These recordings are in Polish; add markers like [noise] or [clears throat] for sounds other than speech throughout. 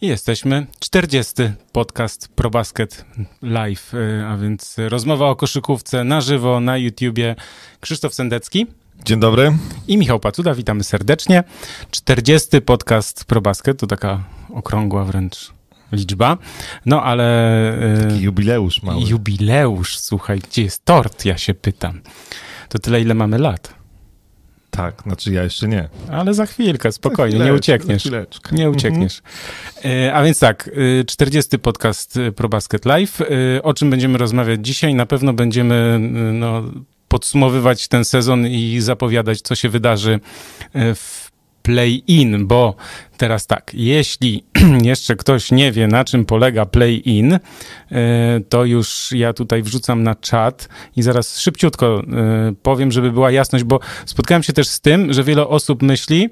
Jesteśmy. 40. podcast ProBasket Live, y, a więc rozmowa o koszykówce na żywo na YouTubie. Krzysztof Sendecki. Dzień dobry. I Michał Pacuda, witamy serdecznie. 40. podcast ProBasket, to taka okrągła wręcz liczba. No ale... Y, Taki jubileusz mały. Jubileusz, słuchaj, gdzie jest tort, ja się pytam. To tyle, ile mamy lat. Tak, znaczy ja jeszcze nie. Ale za chwilkę, spokojnie, nie uciekniesz. Nie uciekniesz. Mhm. A więc tak, 40. E, podcast e, ProBasket Live. O czym będziemy rozmawiać dzisiaj? Na pewno będziemy no, podsumowywać ten sezon i zapowiadać, co się wydarzy w play-in, bo teraz tak, jeśli [clears throat] jeszcze ktoś nie wie, na czym polega play-in, e, to już ja tutaj wrzucam na czat i zaraz szybciutko e, powiem, żeby była jasność, bo spotkałem się też z tym, że wiele osób myśli,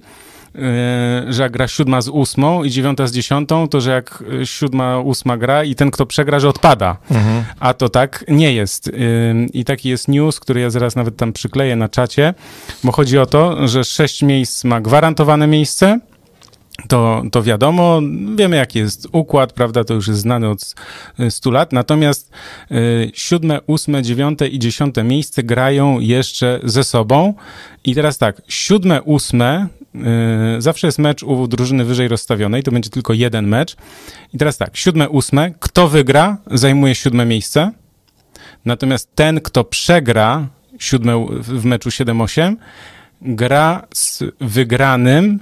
że jak gra siódma z ósmą i dziewiąta z dziesiątą, to że jak siódma, ósma gra i ten, kto przegra, że odpada. Mhm. A to tak nie jest. I taki jest news, który ja zaraz nawet tam przykleję na czacie, bo chodzi o to, że sześć miejsc ma gwarantowane miejsce, to, to wiadomo, wiemy jaki jest układ, prawda, to już jest znany od 100 lat, natomiast siódme, ósme, dziewiąte i dziesiąte miejsce grają jeszcze ze sobą i teraz tak, siódme, ósme, zawsze jest mecz u drużyny wyżej rozstawionej, to będzie tylko jeden mecz. I teraz tak, siódme, ósme, kto wygra, zajmuje siódme miejsce, natomiast ten, kto przegra siódme w meczu 7-8, gra z wygranym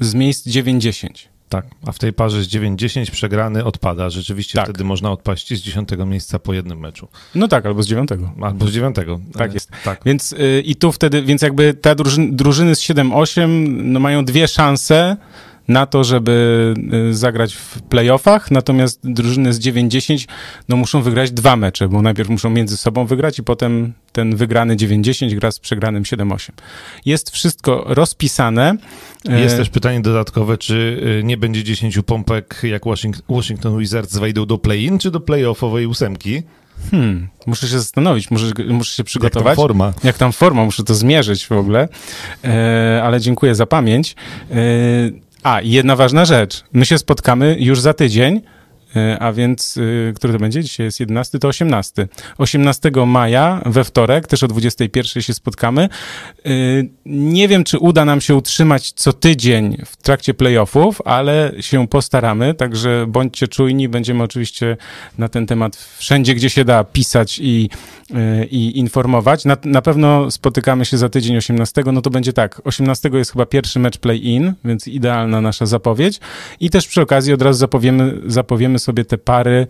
z miejsc 9-10. Tak, a w tej parze z 9-10 przegrany odpada. Rzeczywiście tak. wtedy można odpaść z 10 miejsca po jednym meczu. No tak, albo z 9. Albo z 9. Tak jest. Tak. Więc y, i tu wtedy, więc jakby te drużyny, drużyny z 7-8 no, mają dwie szanse na to, żeby y, zagrać w playoffach, natomiast drużyny z 9-10 no, muszą wygrać dwa mecze, bo najpierw muszą między sobą wygrać i potem ten wygrany 9-10 gra z przegranym 7-8. Jest wszystko rozpisane. Jest e, też pytanie dodatkowe, czy y, nie będzie 10 pompek, jak Washington Wizards wejdą do play-in, czy do play-offowej ósemki? Hmm, muszę się zastanowić, muszę, muszę się przygotować. Jak tam forma. Jak tam forma, muszę to zmierzyć w ogóle, e, ale dziękuję za pamięć. E, a, jedna ważna rzecz. My się spotkamy już za tydzień, a więc, e, który to będzie? Dzisiaj jest 11, to 18. 18 maja we wtorek, też o 21 się spotkamy. E, nie wiem, czy uda nam się utrzymać co tydzień w trakcie playoffów, ale się postaramy, także bądźcie czujni. Będziemy oczywiście na ten temat wszędzie, gdzie się da pisać i i informować. Na, na pewno spotykamy się za tydzień 18, no to będzie tak, 18 jest chyba pierwszy mecz play-in, więc idealna nasza zapowiedź i też przy okazji od razu zapowiemy, zapowiemy sobie te pary,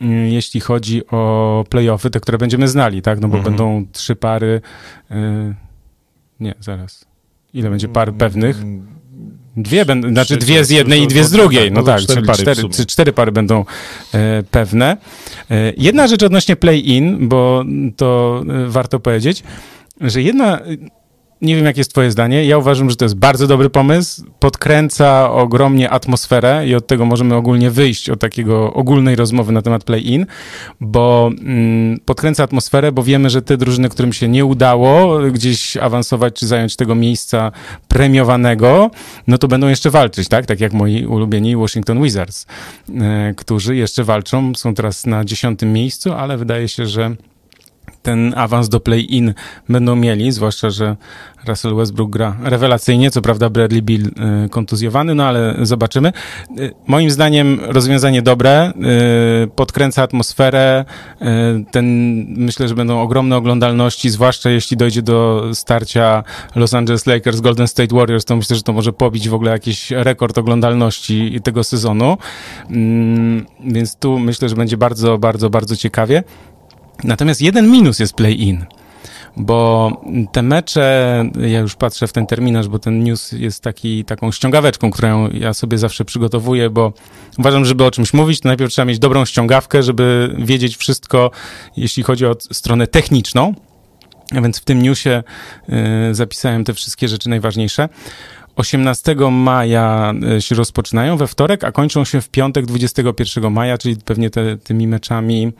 mm, jeśli chodzi o playoffy, te, które będziemy znali, tak, no bo mhm. będą trzy pary, y, nie, zaraz, ile będzie par pewnych? Dwie będą, znaczy dwie z jednej i dwie z drugiej. No tak, cztery pary, cztery, cztery pary będą e, pewne. E, jedna rzecz odnośnie play-in, bo to e, warto powiedzieć, że jedna nie wiem, jakie jest twoje zdanie. Ja uważam, że to jest bardzo dobry pomysł. Podkręca ogromnie atmosferę i od tego możemy ogólnie wyjść, od takiego ogólnej rozmowy na temat play-in, bo mm, podkręca atmosferę, bo wiemy, że te drużyny, którym się nie udało gdzieś awansować czy zająć tego miejsca premiowanego, no to będą jeszcze walczyć, tak? Tak jak moi ulubieni Washington Wizards, e, którzy jeszcze walczą, są teraz na dziesiątym miejscu, ale wydaje się, że ten awans do play-in będą mieli, zwłaszcza, że Russell Westbrook gra rewelacyjnie, co prawda Bradley Bill y, kontuzjowany, no ale zobaczymy. Y, moim zdaniem rozwiązanie dobre, y, podkręca atmosferę, ten, myślę, że będą ogromne oglądalności, zwłaszcza jeśli dojdzie do starcia Los Angeles Lakers, Golden State Warriors, to myślę, że to może pobić w ogóle jakiś rekord oglądalności tego sezonu, mm, więc tu myślę, że będzie bardzo, bardzo, bardzo ciekawie. Natomiast jeden minus jest play-in, bo te mecze, ja już patrzę w ten terminarz, bo ten news jest taki, taką ściągaweczką, którą ja sobie zawsze przygotowuję, bo uważam, żeby o czymś mówić, to najpierw trzeba mieć dobrą ściągawkę, żeby wiedzieć wszystko, jeśli chodzi o stronę techniczną. A więc w tym newsie y, zapisałem te wszystkie rzeczy najważniejsze. 18 maja y, się rozpoczynają we wtorek, a kończą się w piątek 21 maja, czyli pewnie te, tymi meczami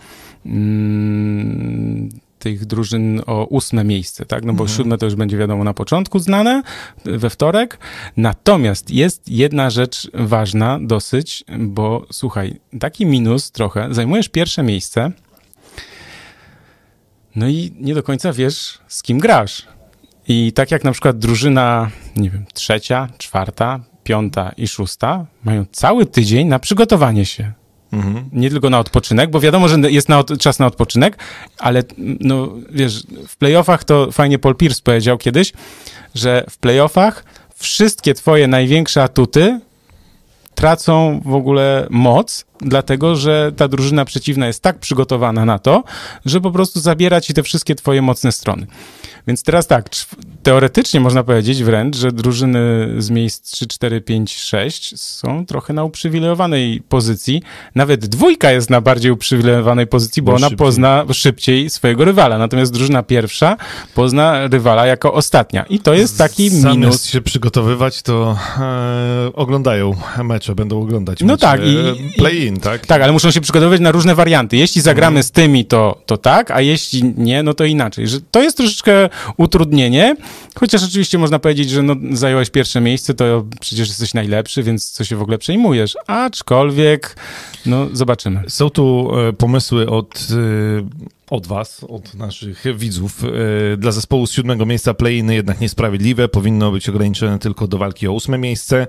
tych drużyn o ósme miejsce, tak? No bo Mhm. siódme to już będzie wiadomo na początku znane, we wtorek. Natomiast jest jedna rzecz ważna dosyć, bo słuchaj, taki minus trochę, zajmujesz pierwsze miejsce, no i nie do końca wiesz, z kim grasz. I tak jak na przykład drużyna, nie wiem, trzecia, czwarta, piąta i szósta mają cały tydzień na przygotowanie się. Mhm. Nie tylko na odpoczynek, bo wiadomo, że jest na od, czas na odpoczynek, ale no wiesz, w playoffach to fajnie Paul Pierce powiedział kiedyś, że w playoffach wszystkie twoje największe atuty tracą w ogóle moc, dlatego że ta drużyna przeciwna jest tak przygotowana na to, że po prostu zabiera ci te wszystkie twoje mocne strony. Więc teraz tak, teoretycznie można powiedzieć wręcz, że drużyny z miejsc 3, 4, 5, 6 są trochę na uprzywilejowanej pozycji. Nawet dwójka jest na bardziej uprzywilejowanej pozycji, bo, Bo ona szybciej. pozna szybciej swojego rywala. Natomiast drużyna pierwsza pozna rywala jako ostatnia. I to jest taki Zamiast minus. się przygotowywać, to e, oglądają mecze, będą oglądać No mecze. tak, i- Play-in, tak? Tak, ale muszą się przygotowywać na różne warianty. Jeśli zagramy z tymi, to, to tak, a jeśli nie, no to inaczej. Że to jest troszeczkę utrudnienie, chociaż oczywiście można powiedzieć, że no, zająłeś pierwsze miejsce, to przecież jesteś najlepszy, więc co się w ogóle przejmujesz? Aczkolwiek, no zobaczymy. Są tu e, pomysły od, e, od was, od naszych widzów. E, Dla zespołu z siódmego miejsca play-iny jednak niesprawiedliwe. Powinno być ograniczone tylko do walki o ósme miejsce.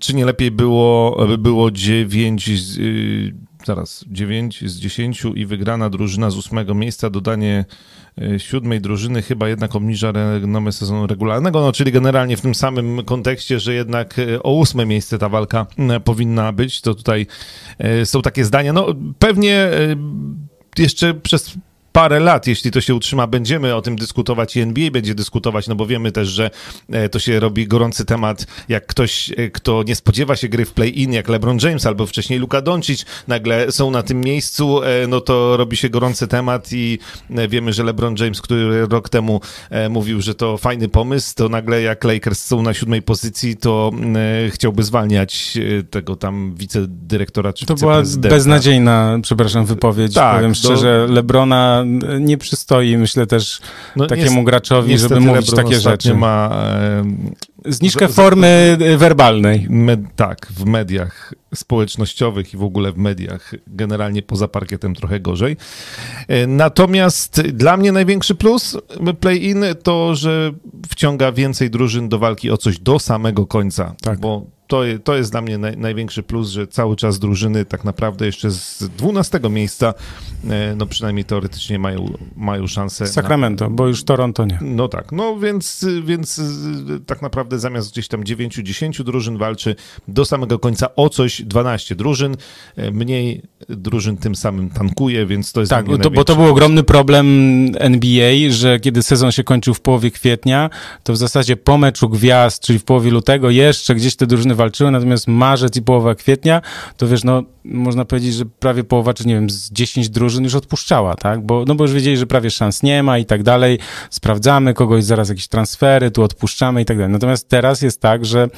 Czy nie lepiej było, by było dziewięć zaraz, dziewięć z dziesięciu i wygrana drużyna z ósmego miejsca, dodanie e, siódmej drużyny chyba jednak obniża renomę sezonu regularnego, no czyli generalnie w tym samym kontekście, że jednak e, o ósme miejsce ta walka powinna być, to tutaj e, są takie zdania. No pewnie jeszcze przez parę lat, jeśli to się utrzyma, będziemy o tym dyskutować i NBA będzie dyskutować, no bo wiemy też, że e, to się robi gorący temat, jak ktoś, e, kto nie spodziewa się gry w play-in, jak LeBron James albo wcześniej Luka Doncic, nagle są na tym miejscu, e, no to robi się gorący temat i wiemy, że LeBron James, który rok temu mówił, że to fajny pomysł, to nagle jak Lakers są na siódmej pozycji, to chciałby zwalniać tego tam wicedyrektora czy To była beznadziejna, przepraszam, wypowiedź. Tak, Powiem szczerze, Lebrona nie przystoi, myślę też No, takiemu graczowi, żeby mówić LeBron takie rzeczy. ma e, Zniżkę z- z- formy y, werbalnej. Med, tak, w mediach społecznościowych i w ogóle w mediach, generalnie poza parkietem trochę gorzej. E, Natomiast dla mnie największy plus play-in to, że wciąga więcej drużyn do walki o coś do samego końca. Tak. Bo to, to jest dla mnie naj, największy plus, że cały czas drużyny tak naprawdę jeszcze z 12 miejsca, e, no przynajmniej teoretycznie mają, mają szansę. na- Sacramento, bo już Toronto nie. no tak, no więc, więc y, tak naprawdę zamiast gdzieś tam 9-10 drużyn walczy do samego końca o coś 12 drużyn, e, mniej drużyn tym samym tankuje, więc to jest Tak, to, bo to był ogromny problem NBA, że kiedy sezon się kończył w połowie kwietnia, to w zasadzie po meczu gwiazd, czyli w połowie lutego, jeszcze gdzieś te drużyny walczyły, natomiast marzec i połowa kwietnia, to wiesz, no można powiedzieć, że prawie połowa, czy nie wiem, z 10 drużyn już odpuszczała, tak? Bo, no bo już wiedzieli, że prawie szans nie ma i tak dalej, sprawdzamy kogoś, zaraz jakieś transfery, tu odpuszczamy i tak dalej. Natomiast teraz jest tak, że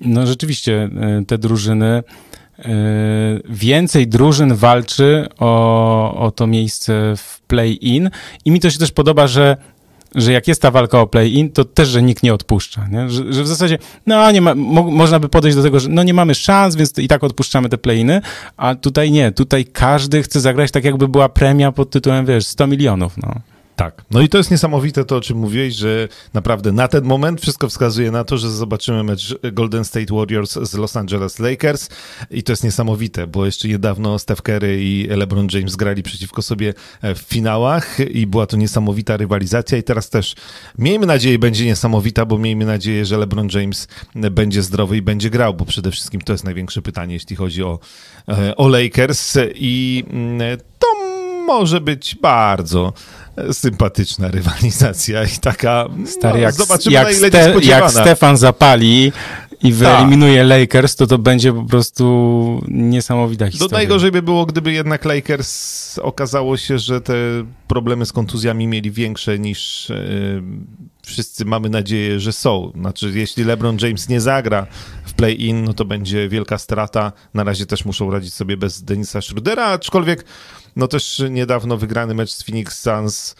no rzeczywiście y, te drużyny y, więcej drużyn walczy o, o to miejsce w play-in i mi to się też podoba, że że jak jest ta walka o play-in, to też, że nikt nie odpuszcza, nie? Że, że w zasadzie, no nie ma, mo, można by podejść do tego, że no nie mamy szans, więc i tak odpuszczamy te play-iny, a tutaj nie, tutaj każdy chce zagrać tak, jakby była premia pod tytułem, wiesz, 100 milionów, no. Tak. No i to jest niesamowite to, o czym mówiłeś, że naprawdę na ten moment wszystko wskazuje na to, że zobaczymy mecz Golden State Warriors z Los Angeles Lakers. I to jest niesamowite, bo jeszcze niedawno Steph Curry i LeBron James grali przeciwko sobie e, w finałach i była to niesamowita rywalizacja. I teraz też miejmy nadzieję będzie niesamowita, bo miejmy nadzieję, że LeBron James będzie zdrowy i będzie grał, bo przede wszystkim to jest największe pytanie, jeśli chodzi o, e, o Lakers. I mm, to może być bardzo sympatyczna rywalizacja i taka. Stary, no, jak, zobaczymy, jak, Ste- jak Stefan zapali i wyeliminuje Ta. Lakers, to to będzie po prostu niesamowita historia. No najgorzej by było, gdyby jednak Lakers okazało się, że te problemy z kontuzjami mieli większe niż yy, wszyscy mamy nadzieję, że są. Znaczy, jeśli LeBron James nie zagra w play-in, no to będzie wielka strata. Na razie też muszą radzić sobie bez Denisa Schrudera, aczkolwiek no też niedawno wygrany mecz z Phoenix Suns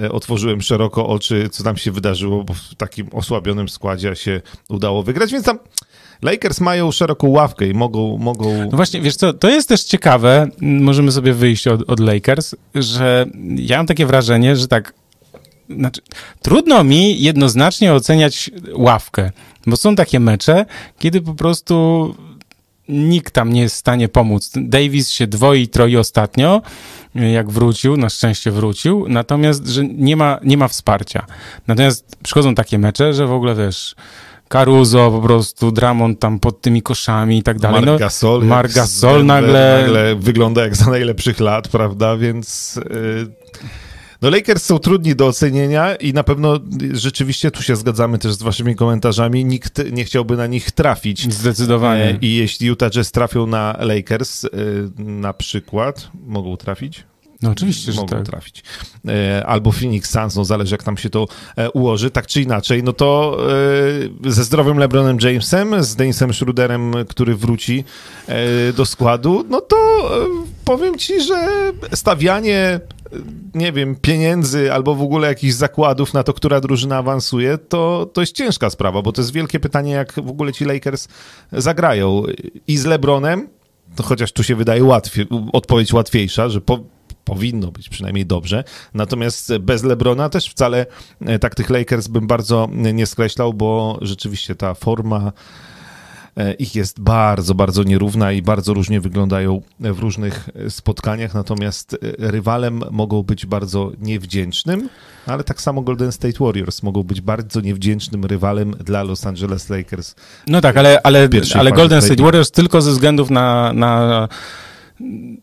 e, otworzyłem szeroko oczy, co tam się wydarzyło, bo w takim osłabionym składzie się udało wygrać, więc tam Lakers mają szeroką ławkę i mogą... mogą... No właśnie, wiesz co, to jest też ciekawe, możemy sobie wyjść od, od Lakers, że ja mam takie wrażenie, że tak, znaczy, trudno mi jednoznacznie oceniać ławkę, bo są takie mecze, kiedy po prostu nikt tam nie jest w stanie pomóc. Davis się dwoi, troi ostatnio, jak wrócił, na szczęście wrócił, natomiast, że nie ma, nie ma wsparcia. Natomiast przychodzą takie mecze, że w ogóle, wiesz, Caruso, po prostu Dramon tam pod tymi koszami i tak dalej. No, Marc Gasol nagle... nagle... wygląda jak za najlepszych lat, prawda, więc... Yy no Lakers są trudni do ocenienia i na pewno rzeczywiście tu się zgadzamy też z waszymi komentarzami. Nikt nie chciałby na nich trafić. Zdecydowanie. E, I jeśli Utah Jazz trafią na Lakers e, na przykład, mogą trafić? No oczywiście, że mogą tak. trafić. E, albo Phoenix Suns, no zależy jak tam się to ułoży, tak czy inaczej, no to ze zdrowym LeBronem Jamesem, z Denisem Schroederem, który wróci do składu, no to powiem ci, że stawianie nie wiem, pieniędzy albo w ogóle jakichś zakładów na to, która drużyna awansuje, to, to jest ciężka sprawa, bo to jest wielkie pytanie, jak w ogóle ci Lakers zagrają. I z LeBronem, to chociaż tu się wydaje łatwiej, odpowiedź łatwiejsza, że po, powinno być przynajmniej dobrze. Natomiast bez LeBrona też wcale e, tak tych Lakers bym bardzo nie skreślał, bo rzeczywiście ta forma ich jest bardzo, bardzo nierówna i bardzo różnie wyglądają w różnych spotkaniach, natomiast e, rywalem mogą być bardzo niewdzięcznym, ale tak samo Golden State Warriors mogą być bardzo niewdzięcznym rywalem dla Los Angeles Lakers. No tak, ale, ale, ale Golden State Warriors tylko ze względów na, na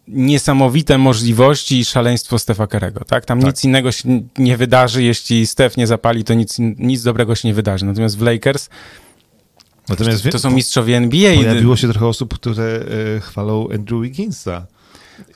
niesamowite możliwości i szaleństwo Stefa Kerego, tak? Tam tak. nic innego się nie wydarzy, jeśli Stef nie zapali, to nic, nic dobrego się nie wydarzy. Natomiast w Lakers Natomiast to, to są mistrzowie NBA. Pojawiło się trochę osób, które e, chwalą Andrew Wigginsa.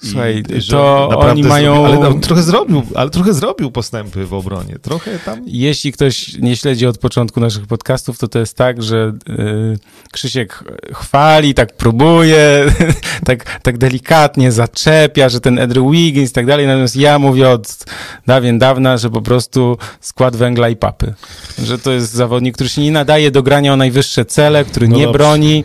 Słuchaj, I, to oni mają... Zrobił, ale no, trochę zrobił, ale trochę zrobił postępy w obronie. Trochę tam... Jeśli ktoś nie śledzi od początku naszych podcastów, to to jest tak, że y, Krzysiek chwali, tak próbuje, [laughs] tak, tak delikatnie zaczepia, że ten Andrew Wiggins i tak dalej, natomiast ja mówię od dawien dawna, że po prostu skład węgla i papy. Że to jest zawodnik, który się nie nadaje do grania o najwyższe cele, który no nie dobrze. broni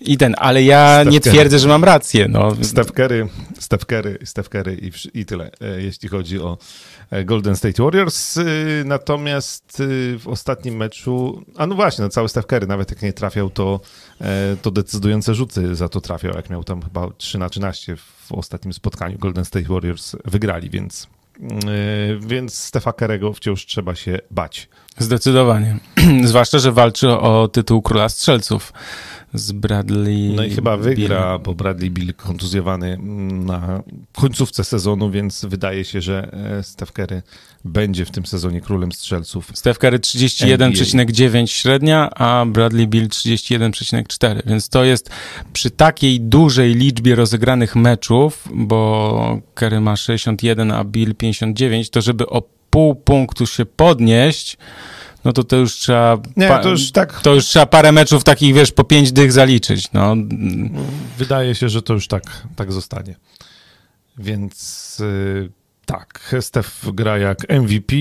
i ten, ale ja Steph nie twierdzę, że mam rację. No. Steph Curry, Steph Curry, Steph Curry i, i tyle, e, jeśli chodzi o e, Golden State Warriors. E, natomiast w ostatnim meczu, a no właśnie, no cały Steph Curry, nawet jak nie trafiał, to, to decydujące rzuty za to trafiał, jak miał tam chyba 3 na 13 w ostatnim spotkaniu. Golden State Warriors wygrali, więc więc Stefa Kerego wciąż trzeba się bać. Zdecydowanie. [clears throat] Zwłaszcza, że walczy o tytuł króla strzelców z Bradley. No i chyba wygra, Bill. bo Bradley Bill kontuzjowany na końcówce sezonu, więc wydaje się, że e, Steph Curry będzie w tym sezonie królem strzelców. Steph Curry 31,9 średnia, a Bradley Bill 31,4, więc to jest przy takiej dużej liczbie rozegranych meczów, bo Curry ma 61, a Bill 59, to żeby o pół punktu się podnieść, no to to już trzeba. Nie, to już tak. To już trzeba parę meczów takich, wiesz, po pięć dych zaliczyć. No. Wydaje się, że to już tak, tak zostanie. Więc yy, tak, Steph gra jak MVP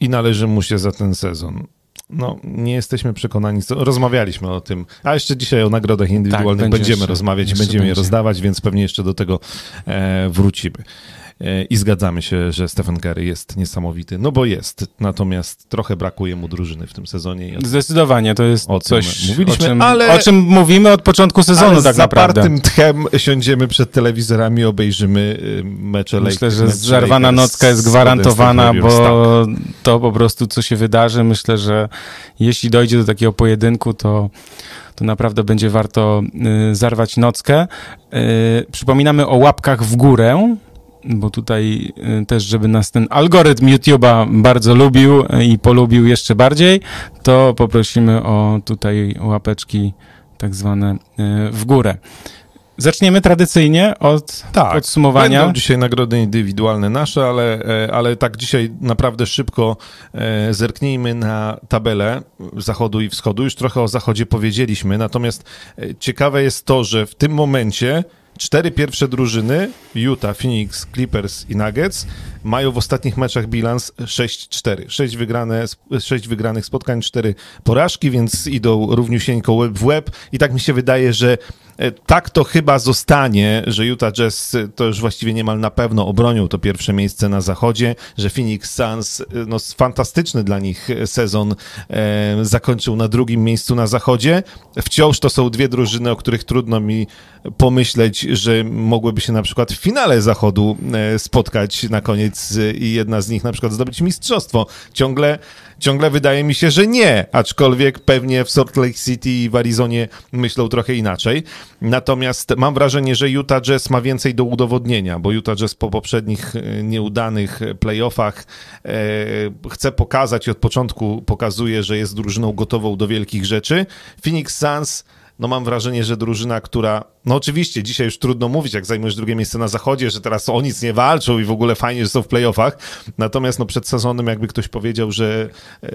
i należy mu się za ten sezon. No, nie jesteśmy przekonani, co, rozmawialiśmy o tym, a jeszcze dzisiaj o nagrodach indywidualnych tak, będziemy jeszcze, rozmawiać i będziemy będzie. je rozdawać, więc pewnie jeszcze do tego e, wrócimy. I zgadzamy się, że Stephen Curry jest niesamowity, no bo jest. Natomiast trochę brakuje mu drużyny w tym sezonie. Zdecydowanie, to jest o coś, mówiliśmy, o czym, ale, o czym mówimy od początku sezonu ale tak naprawdę. z zapartym tchem siądziemy przed telewizorami, obejrzymy y, mecze Myślę, że zerwana nocka jest gwarantowana, bo tak. to po prostu, co się wydarzy, myślę, że jeśli dojdzie do takiego pojedynku, to to naprawdę będzie warto y, zarwać nockę. Y, przypominamy o łapkach w górę, bo tutaj y, też, żeby nas ten algorytm YouTube'a bardzo lubił i polubił jeszcze bardziej, to poprosimy o tutaj łapeczki tak zwane y, w górę. Zaczniemy tradycyjnie od tak, podsumowania. Będą dzisiaj nagrody indywidualne nasze, ale, e, ale tak dzisiaj naprawdę szybko e, zerknijmy na tabelę zachodu i wschodu. Już trochę o zachodzie powiedzieliśmy, natomiast e, ciekawe jest to, że w tym momencie cztery pierwsze drużyny, Utah, Phoenix, Clippers i Nuggets, mają w ostatnich meczach bilans 6-4. 6, wygrane, 6 wygranych spotkań, 4 porażki, więc idą równiusieńko łeb w łeb i tak mi się wydaje, że tak to chyba zostanie, że Utah Jazz e, to już właściwie niemal na pewno obronią to pierwsze miejsce na zachodzie, że Phoenix Suns, e, no fantastyczny dla nich sezon e, zakończył na drugim miejscu na zachodzie. Wciąż to są dwie drużyny, o których trudno mi pomyśleć, że mogłyby się na przykład w finale zachodu spotkać na koniec i jedna z nich na przykład zdobyć mistrzostwo. Ciągle Ciągle wydaje mi się, że nie, aczkolwiek pewnie w Salt Lake City i w Arizonie myślą trochę inaczej. Natomiast mam wrażenie, że Utah Jazz ma więcej do udowodnienia, bo Utah Jazz po poprzednich e, nieudanych playoffach e, chce pokazać i od początku pokazuje, że jest drużyną gotową do wielkich rzeczy. Phoenix Suns no mam wrażenie, że drużyna, która, no oczywiście dzisiaj już trudno mówić, jak zajmujesz drugie miejsce na zachodzie, że teraz o nic nie walczą i w ogóle fajnie, że są w playoffach, natomiast no przed sezonem jakby ktoś powiedział, że e,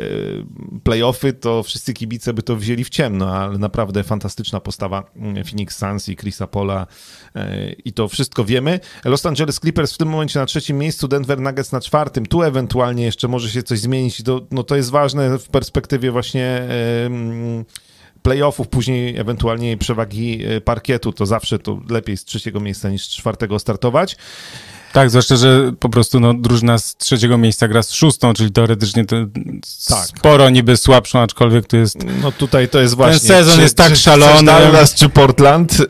playoffy, to wszyscy kibice by to wzięli w ciemno, ale naprawdę fantastyczna postawa mm, Phoenix Suns i Chrisa Pola e, i to wszystko wiemy. Los Angeles Clippers w tym momencie na trzecim miejscu, Denver Nuggets na czwartym, tu ewentualnie jeszcze może się coś zmienić, to, no to jest ważne w perspektywie właśnie mm, playoffów, później ewentualnie przewagi e, parkietu, to zawsze to lepiej z trzeciego miejsca niż z czwartego startować. Tak, zwłaszcza, że po prostu no, drużyna z trzeciego miejsca gra z szóstą, czyli teoretycznie to tak. sporo niby słabszą, aczkolwiek tu jest... No tutaj to jest właśnie... Ten sezon czy, jest tak czy, szalony. Dallas czy Portland, y,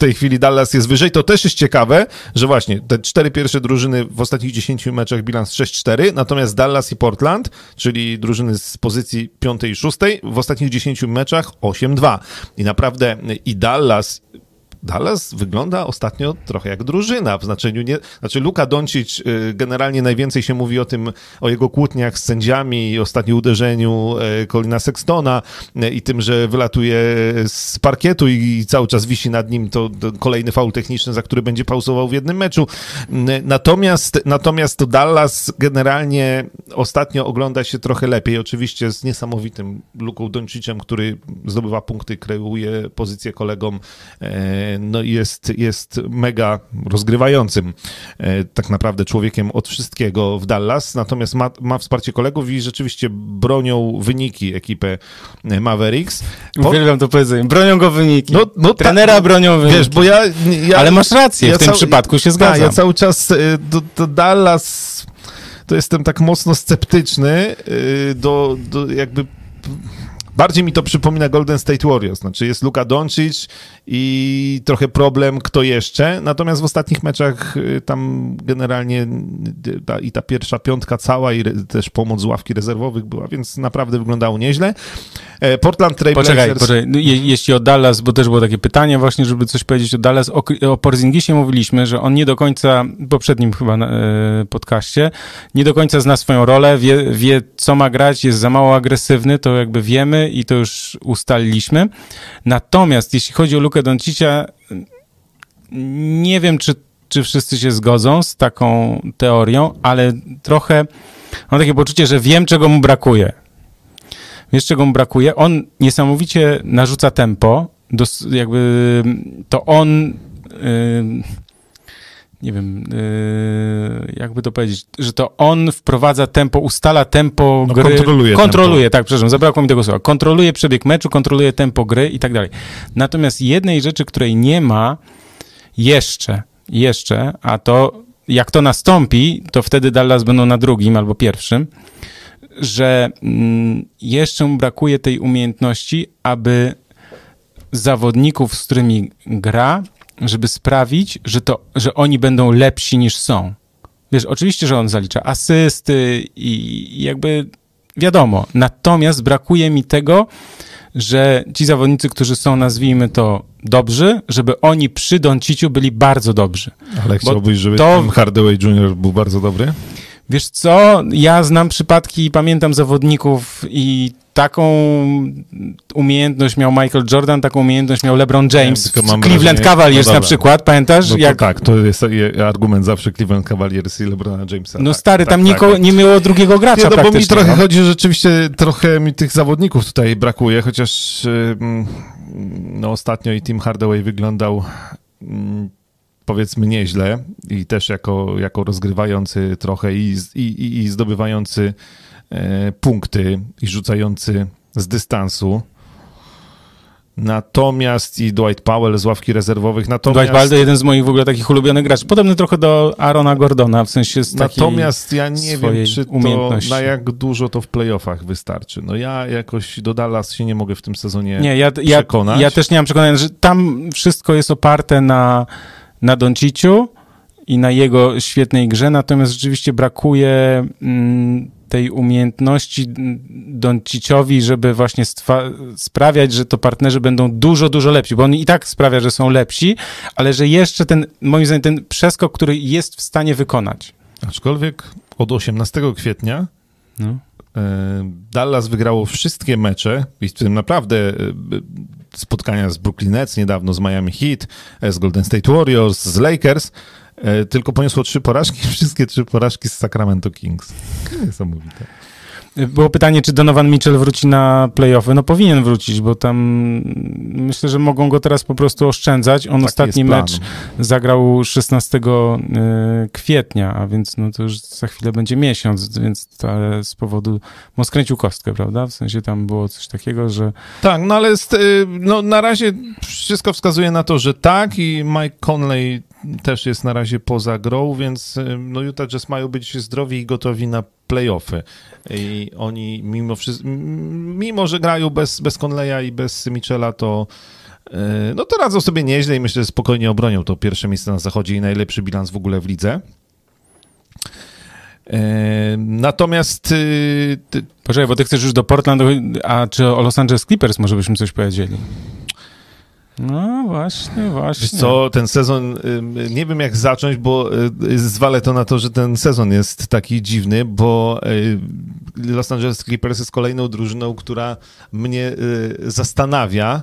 tej chwili Dallas jest wyżej, to też jest ciekawe, że właśnie te cztery pierwsze drużyny w ostatnich 10 meczach bilans 6-4, natomiast Dallas i Portland, czyli drużyny z pozycji piątej i szóstej, w ostatnich 10 meczach 8-2. I naprawdę i Dallas Dallas wygląda ostatnio trochę jak drużyna, w znaczeniu nie, znaczy Luka Doncic y, generalnie najwięcej się mówi o tym, o jego kłótniach z sędziami, ostatnim uderzeniu y, Colina Sextona y, i tym, że wylatuje z parkietu i cały czas wisi nad nim to, kolejny faul techniczny, za który będzie pauzował w jednym meczu. Natomiast, natomiast to Dallas generalnie ostatnio ogląda się trochę lepiej, oczywiście z niesamowitym Luką Doncicem, który zdobywa punkty, kreuje pozycję kolegom no jest, jest mega rozgrywającym e, tak naprawdę człowiekiem od wszystkiego w Dallas, natomiast ma, ma wsparcie kolegów i rzeczywiście bronią wyniki ekipę Mavericks. Po... Uwielbiam to powiedzenie, bronią go wyniki. No, no Trenera ta... bronią wyniki. Wiesz, bo ja, ja Ale masz rację, ja w tym przypadku się zgadzam. Tak, ja cały czas e, do, do Dallas to jestem tak mocno sceptyczny e, do, do jakby Bardziej mi to przypomina Golden State Warriors. Znaczy jest Luka Doncic i trochę problem, kto jeszcze. Natomiast w ostatnich meczach y, tam generalnie ta, i ta pierwsza piątka cała i re, też pomoc z ławki rezerwowych była, więc naprawdę wyglądało nieźle. E, Portland Trail Poczekaj, poczekaj. No, je, jeśli o Dallas, bo też było takie pytanie właśnie, żeby coś powiedzieć o Dallas. O, o Porzingisie mówiliśmy, że on nie do końca, w poprzednim chyba e, podcaście, nie do końca zna swoją rolę, wie, wie co ma grać, jest za mało agresywny, to jakby wiemy i to już ustaliliśmy. Natomiast jeśli chodzi o Lukę Doncicia, nie wiem, czy, czy wszyscy się zgodzą z taką teorią, ale trochę mam takie poczucie, że wiem, czego mu brakuje. Wiesz, czego mu brakuje? On niesamowicie narzuca tempo, dos, jakby to on... Yy, nie wiem, yy, jakby to powiedzieć, że to on wprowadza tempo, ustala tempo no, gry. Kontroluje. Kontroluje, tempo. tak, przepraszam, zabrakło mi tego słowa. Kontroluje przebieg meczu, kontroluje tempo gry i tak dalej. Natomiast jednej rzeczy, której nie ma jeszcze, jeszcze, a to jak to nastąpi, to wtedy Dallas będą na drugim albo pierwszym, że mm, jeszcze mu brakuje tej umiejętności, aby zawodników, z którymi gra, żeby sprawić, że, to, że oni będą lepsi niż są. Wiesz, oczywiście, że on zalicza asysty i jakby wiadomo. Natomiast brakuje mi tego, że ci zawodnicy, którzy są, nazwijmy to, dobrzy, żeby oni przy Donciciu byli bardzo dobrzy. Ale chciałbyś, żeby to... Hardaway Jr. był bardzo dobry? Wiesz co, ja znam przypadki i pamiętam zawodników i taką umiejętność miał Michael Jordan, taką umiejętność miał LeBron James ja, Cleveland wrażenie... Cavaliers no na przykład, pamiętasz? No to jak... tak, to jest argument zawsze Cleveland Cavaliers i LeBrona Jamesa. No tak, stary, tak, tam tak, tak. nie było drugiego gracza nie, no bo mi trochę no. chodzi, rzeczywiście trochę mi tych zawodników tutaj brakuje, chociaż no ostatnio i Tim Hardaway wyglądał powiedzmy nieźle i też jako, jako rozgrywający trochę i, i, i zdobywający e, punkty i rzucający z dystansu. Natomiast i Dwight Powell z ławki rezerwowych. Natomiast, Dwight Powell to jeden z moich w ogóle takich ulubionych graczy. Podobny trochę do Arona Gordona, w sensie z Natomiast ja nie wiem, czy to, na jak dużo to w playoffach wystarczy. No ja jakoś do Dallas się nie mogę w tym sezonie nie, ja, przekonać. Ja, ja też nie mam przekonania, że tam wszystko jest oparte na na Donciciu i na jego świetnej grze, natomiast rzeczywiście brakuje mm, tej umiejętności Donciciowi, żeby właśnie sprawiać, że to partnerzy będą dużo, dużo lepsi, bo on i tak sprawia, że są lepsi, ale że jeszcze ten, moim zdaniem, ten przeskok, który jest w stanie wykonać. Aczkolwiek od 18 kwietnia no. E, Dallas wygrało wszystkie mecze i w tym naprawdę e, spotkania z Brooklyn Nets niedawno, z Miami Heat, e, z Golden State Warriors, z Lakers, tylko poniosło trzy porażki, [laughs] wszystkie trzy porażki z Sacramento Kings. Niesamowite. Było pytanie, czy Donovan Mitchell wróci na playoffy. No powinien wrócić, bo tam myślę, że mogą go teraz po prostu oszczędzać. On Taki ostatni mecz zagrał 16 y, kwietnia, a więc no to już za chwilę będzie miesiąc, więc z powodu, bo skręcił kostkę, prawda? W sensie tam było coś takiego, że... Tak, no ale y, no, na razie wszystko wskazuje na to, że tak i Mike Conley też jest na razie poza grą, więc y, no Utah Jazz mają być zdrowi i gotowi na playoffy. I oni mimo wszystko, mimo że grają bez, bez Conleya i bez Michela, to y, no to radzą sobie nieźle i myślę, że spokojnie obronią to pierwsze miejsce na zachodzie i najlepszy bilans w ogóle w lidze. Y, natomiast. Poczekaj, bo ty chcesz już do Portland, a czy o Los Angeles Clippers może byśmy coś powiedzieli? No właśnie, właśnie. Wiesz co, ten sezon, nie wiem jak zacząć, bo y, zwalę to na to, że ten sezon jest taki dziwny, bo y, Los Angeles Clippers jest kolejną drużyną, która mnie y, zastanawia,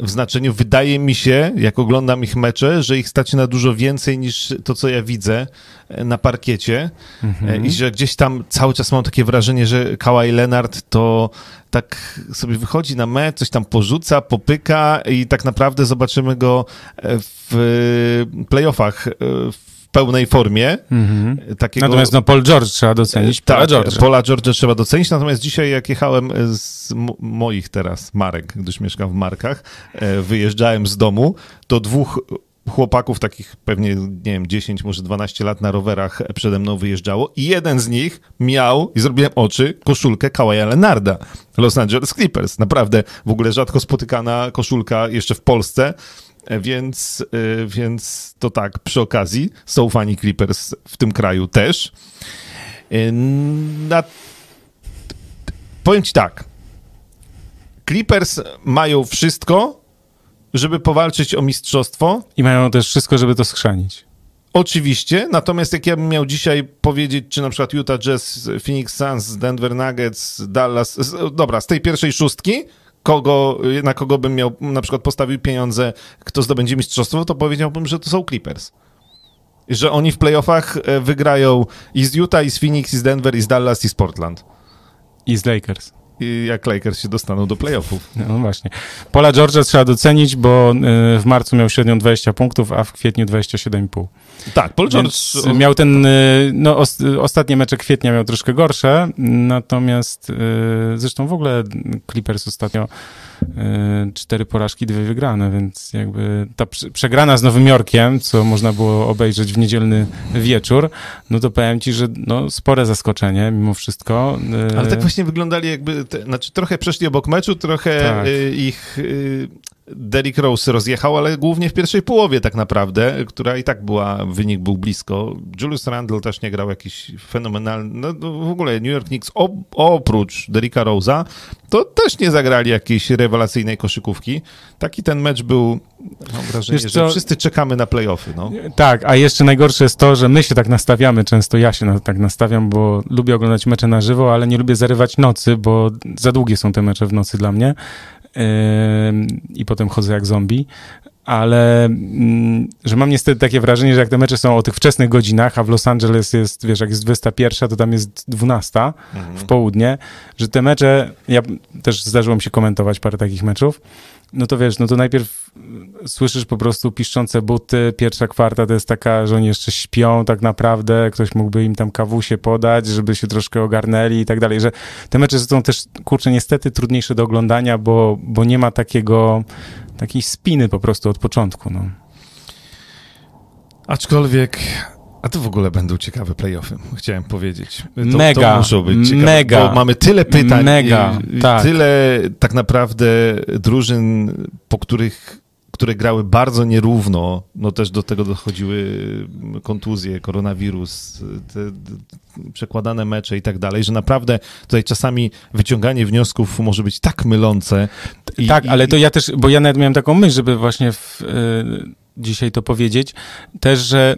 w znaczeniu wydaje mi się, jak oglądam ich mecze, że ich stać na dużo więcej niż to, co ja widzę e, na parkiecie mhm. i że gdzieś tam cały czas mam takie wrażenie, że Kawhi Leonard to tak sobie wychodzi na mecz, coś tam porzuca, popyka i tak naprawdę zobaczymy go e, w playoffach w pełnej formie. Mm-hmm. Takiego... Natomiast no, Paul George trzeba docenić. Paula tak, George. Paula George trzeba docenić, natomiast dzisiaj jak jechałem z moich teraz marek, gdyż mieszkam w Markach, e, wyjeżdżałem z domu, to dwóch chłopaków, takich pewnie, nie wiem, 10, może 12 lat na rowerach przede mną wyjeżdżało i jeden z nich miał, i zrobiłem oczy, koszulkę Kawaja Leonarda, Los Angeles Clippers. Naprawdę w ogóle rzadko spotykana koszulka jeszcze w Polsce. Więc, y, więc to tak, przy okazji są fani Clippers w tym kraju też. Y, na... Powiem ci tak. Clippers mają wszystko, żeby powalczyć o mistrzostwo. I mają też wszystko, żeby to schrzanić. Oczywiście, natomiast jak ja bym miał dzisiaj powiedzieć, czy na przykład Utah Jazz, Phoenix Suns, Denver Nuggets, Dallas, dobra, z tej pierwszej szóstki, kogo, na kogo bym miał na przykład postawił pieniądze, kto zdobędzie mistrzostwo, to powiedziałbym, że to są Clippers. Że oni w playoffach e, wygrają i z Utah, i z Phoenix, i z Denver, i z Dallas, i z Portland. I z Lakers i jak Lakers się dostaną do playoffów. [laughs] No właśnie. Pola George'a trzeba docenić, bo y, w marcu miał średnią 20 punktów, a w kwietniu 27,5. Tak, Paul George... miał ten, y, no os, ostatnie mecze kwietnia miał troszkę gorsze, natomiast y, zresztą w ogóle Clippers ostatnio Y, cztery porażki, dwie wygrane, więc jakby ta przegrana z Nowym Jorkiem, co można było obejrzeć w niedzielny wieczór, no to powiem ci, że no, spore zaskoczenie mimo wszystko. Y, Ale tak właśnie wyglądali jakby, te, znaczy trochę przeszli obok meczu, trochę tak. Y, ich Derrick Rose rozjechał, ale głównie w pierwszej połowie tak naprawdę, która i tak była, wynik był blisko. Julius Randle też nie grał jakiś fenomenalny, no, no w ogóle New York Knicks oprócz Derricka Rose'a, to też nie zagrali jakiejś rewelacyjnej koszykówki. Taki ten mecz był, mam wrażenie, że wszyscy czekamy na playoffy. No. Tak, a jeszcze najgorsze jest to, że my się tak nastawiamy, często ja się na, tak nastawiam, bo lubię oglądać mecze na żywo, ale nie lubię zarywać nocy, bo za długie są te mecze w nocy dla mnie i potem chodzę jak zombie, ale mm, że mam niestety takie wrażenie, że jak te mecze są o tych wczesnych godzinach, a w Los Angeles jest, wiesz, jak jest 21, to tam jest 12 mhm. w południe, że te mecze, ja też zdarzyło mi się komentować parę takich meczów, no to wiesz, no to najpierw słyszysz po prostu piszczące buty, pierwsza kwarta to jest taka, że oni jeszcze śpią tak naprawdę, ktoś mógłby im tam kawusie podać, żeby się troszkę ogarnęli i tak dalej, że te mecze są też, kurczę, niestety trudniejsze do oglądania, bo, bo nie ma takiego, takiej spiny po prostu od początku, no. Aczkolwiek a to w ogóle będą ciekawe playoffy, chciałem powiedzieć. To, mega, to muszą być ciekawe, mega, bo mamy tyle pytań, mega, tak. tyle tak naprawdę drużyn, po których które grały bardzo nierówno, no też do tego dochodziły kontuzje, koronawirus, te przekładane mecze i tak dalej, że naprawdę tutaj czasami wyciąganie wniosków może być tak mylące. I, tak, ale to ja też, bo ja nawet miałem taką myśl, żeby właśnie w, y, dzisiaj to powiedzieć, też, że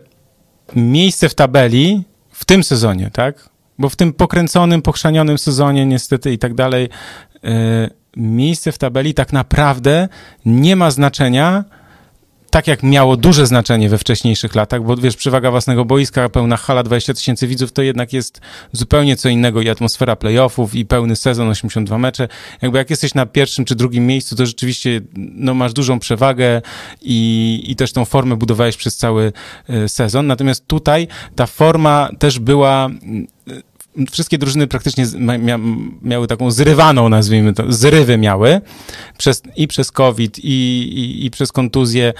miejsce w tabeli w tym sezonie, tak? Bo w tym pokręconym, pochrzanionym sezonie niestety i tak dalej, yy, miejsce w tabeli tak naprawdę nie ma znaczenia, tak jak miało duże znaczenie we wcześniejszych latach, bo wiesz, przewaga własnego boiska, pełna hala, 20 tysięcy widzów, to jednak jest zupełnie co innego i atmosfera playoffów i pełny sezon, 82 mecze. Jakby jak jesteś na pierwszym czy drugim miejscu, to rzeczywiście no, masz dużą przewagę i, i też tą formę budowałeś przez cały y, sezon. Natomiast tutaj ta forma też była wszystkie drużyny praktycznie mia, miały taką zrywaną, nazwijmy to, zrywy miały przez, i przez COVID, i, i, i przez kontuzję.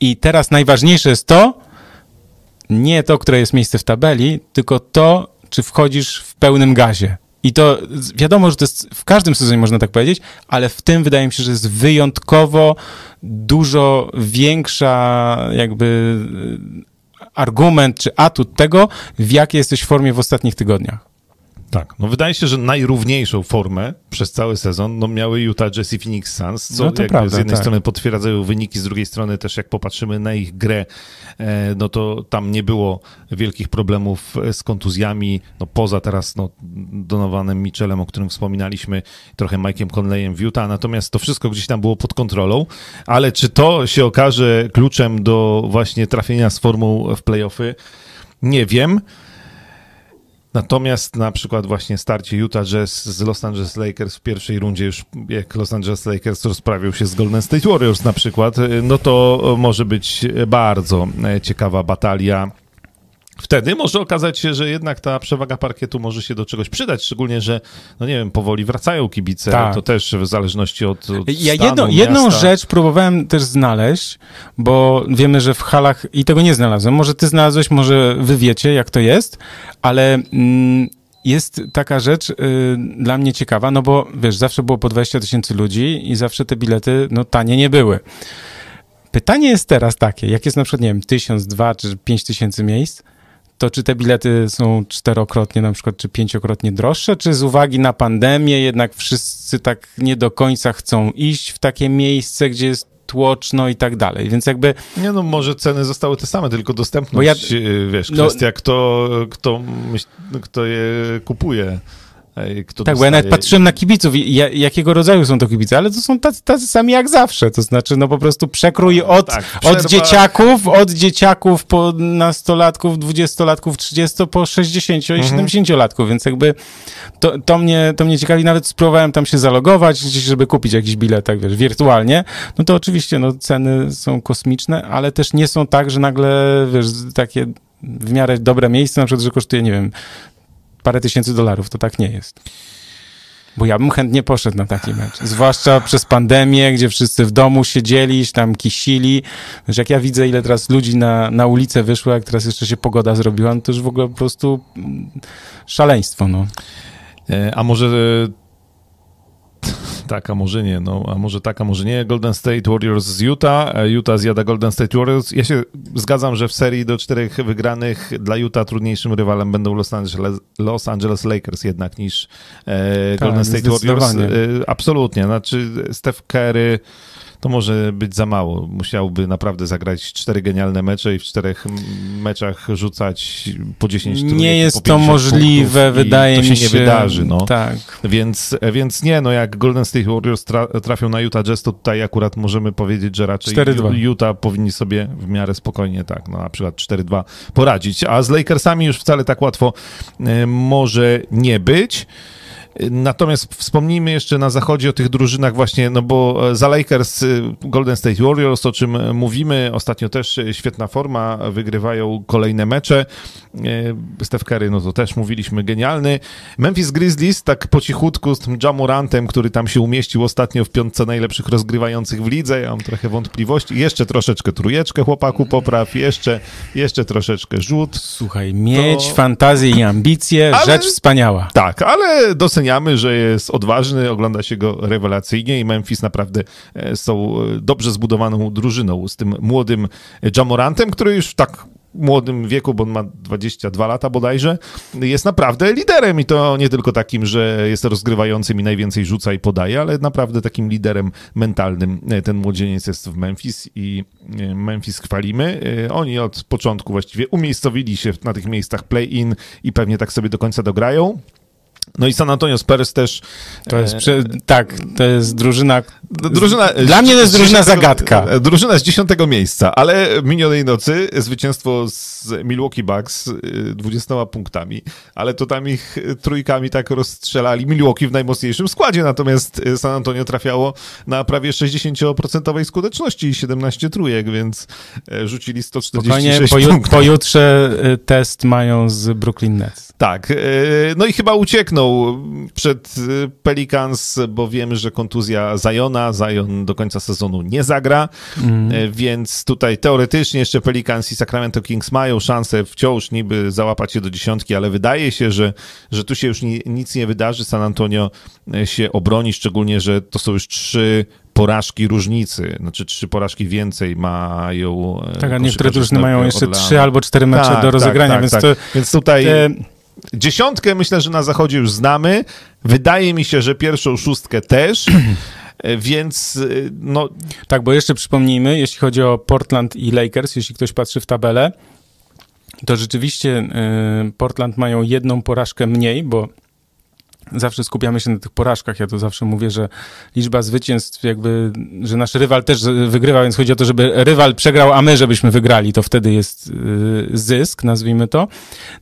I teraz najważniejsze jest to, nie to, które jest miejsce w tabeli, tylko to, czy wchodzisz w pełnym gazie. I to wiadomo, że to jest w każdym sezonie można tak powiedzieć, ale w tym wydaje mi się, że jest wyjątkowo dużo większa jakby argument czy atut tego, w jakiej jesteś formie w ostatnich tygodniach. Tak, no wydaje się, że najrówniejszą formę przez cały sezon no miały Utah Jazz i Phoenix Suns, co no prawda, z jednej tak. strony potwierdzają wyniki, z drugiej strony też jak popatrzymy na ich grę, e, no to tam nie było wielkich problemów z kontuzjami, no poza teraz no, Donovanem Mitchellem, o którym wspominaliśmy, trochę Mike'em Conleyem w Utah, natomiast to wszystko gdzieś tam było pod kontrolą, ale czy to się okaże kluczem do właśnie trafienia z formą w playoffy? Nie wiem. Natomiast na przykład właśnie starcie Utah Jazz z Los Angeles Lakers w pierwszej rundzie, już jak Los Angeles Lakers rozprawił się z Golden State Warriors na przykład, no to może być bardzo ciekawa batalia Wtedy może okazać się, że jednak ta przewaga parkietu może się do czegoś przydać, szczególnie, że, no nie wiem, powoli wracają kibice, tak. to też w zależności od, od Ja stanu, jedno, jedną rzecz próbowałem też znaleźć, bo wiemy, że w halach, i tego nie znalazłem, może ty znalazłeś, może wy wiecie, jak to jest, ale mm, jest taka rzecz y, dla mnie ciekawa, no bo wiesz, zawsze było po 20 tysięcy ludzi i zawsze te bilety, no tanie nie były. Pytanie jest teraz takie, jak jest na przykład, nie wiem, tysiąc, dwa czy pięć tysięcy miejsc, to czy te bilety są czterokrotnie na przykład, czy pięciokrotnie droższe, czy z uwagi na pandemię jednak wszyscy tak nie do końca chcą iść w takie miejsce, gdzie jest tłoczno i tak dalej, więc jakby... Nie no, może ceny zostały te same, tylko dostępność, ja, y, wiesz, no- kwestia no, kto, kto, kto je kupuje. Kto tak, bo ja nawet patrzyłem na kibiców, jakiego rodzaju są to kibice, ale to są tacy, tacy sami jak zawsze, to znaczy no po prostu przekrój od, tak, od dzieciaków, od dzieciaków po nastolatków, dwudziestolatków, trzydziesto po sześćdziesięcio i mhm. siedemdziesięciolatków, więc jakby to, to, mnie, to mnie ciekawi, nawet spróbowałem tam się zalogować, żeby kupić jakiś bilet, tak wiesz, wirtualnie, no to oczywiście no, ceny są kosmiczne, ale też nie są tak, że nagle, wiesz, takie w miarę dobre miejsce, na przykład, że kosztuje, nie wiem, parę tysięcy dolarów, to tak nie jest. Bo ja bym chętnie poszedł na taki mecz. Zwłaszcza przez pandemię, gdzie wszyscy w domu siedzieli, tam kisili. Wiesz, jak ja widzę, ile teraz ludzi na, na ulicę wyszło, jak teraz jeszcze się pogoda zrobiła, no to już w ogóle po prostu szaleństwo, no. E, a może tak, a może nie, no, a może tak, a może nie. Golden State Warriors z Utah, e, Utah zjada Golden State Warriors. Ja się zgadzam, że w serii do czterech wygranych dla Utah trudniejszym rywalem będą Los Angeles, Los Angeles Lakers jednak niż e, Golden tak, State Warriors. E, absolutnie, znaczy Steph Curry to może być za mało. Musiałby naprawdę zagrać cztery genialne mecze i w czterech meczach rzucać po 10 trójek, Nie jest to możliwe, wydaje mi się. To się nie wydarzy, no. Tak. Więc, więc nie, no jak Golden State Warriors tra trafią na Utah Jazz, to tutaj akurat możemy powiedzieć, że raczej Utah powinni sobie w miarę spokojnie, tak, no na przykład 4-2 poradzić. A z Lakersami już wcale tak łatwo y, może nie być. Natomiast wspomnijmy jeszcze na zachodzie o tych drużynach właśnie, no bo e, za Lakers e, Golden State Warriors, o czym mówimy, ostatnio też świetna forma, wygrywają kolejne mecze. E, Steph Curry, no to też mówiliśmy, genialny. Memphis Grizzlies tak po cichutku z tym Jamurantem, który tam się umieścił ostatnio w piątce najlepszych rozgrywających w lidze, ja mam trochę wątpliwości. Jeszcze troszeczkę trujeczkę chłopaku popraw, jeszcze, jeszcze troszeczkę rzut. Słuchaj, mieć to... fantazję i ambicje, ale... rzecz wspaniała. Tak, ale doceniam doceniamy, że jest odważny, ogląda się go rewelacyjnie i Memphis naprawdę e, są e, dobrze zbudowaną drużyną z tym młodym Jamorantem, który już tak młodym wieku, bo on ma 22 lata bodajże, jest naprawdę liderem i to nie tylko takim, że jest rozgrywającym i najwięcej rzuca i podaje, ale naprawdę takim liderem mentalnym e, ten młodzieniec jest w Memphis i Memphis chwalimy. Oni od początku właściwie umiejscowili się na tych miejscach play-in i pewnie tak sobie do końca dograją. No i San Antonio Spurs też. To jest, prze... tak, to jest drużyna. drużyna Dla mnie to jest drużyna zagadka. E, drużyna z dziesiątego miejsca, ale minionej nocy zwycięstwo z Milwaukee Bucks 20 e, punktami, ale to tam ich trójkami tak rozstrzelali. Milwaukee w najmocniejszym składzie, natomiast San Antonio trafiało na prawie 60% skuteczności i 17 trójek, więc e, rzucili 146 Spokojnie, punktów. Pojutrze test mają z Brooklyn Nets. Tak, no i chyba uciekną przed y, Pelicans, bo wiemy, że kontuzja Zajona, Zajon do końca sezonu nie zagra, mm. więc tutaj teoretycznie jeszcze Pelicans i Sacramento Kings mają szansę wciąż niby załapać się do dziesiątki, ale wydaje się, że, że tu się już ni, nic nie wydarzy. San Antonio e, się obroni, szczególnie, że to są już trzy porażki różnicy, znaczy trzy porażki więcej mają. E, tak, a niektóre drużyny mają jeszcze trzy albo cztery mecze tak, do rozegrania, tak, tak, więc, tak. To, więc tutaj. Te Dziesiątkę myślę, że na zachodzie już znamy. Wydaje mi się, że pierwszą szóstkę też. [clears throat] Więc no. Tak, bo jeszcze przypomnijmy, jeśli chodzi o Portland i Lakers, jeśli ktoś patrzy w tabelę, to rzeczywiście y, Portland mają jedną porażkę mniej, bo zawsze skupiamy się na tych porażkach. Ja to zawsze mówię, że liczba zwycięstw, jakby, że nasz rywal też wygrywa, więc chodzi o to, żeby rywal przegrał, a my, żebyśmy wygrali. To wtedy jest y, zysk, nazwijmy to.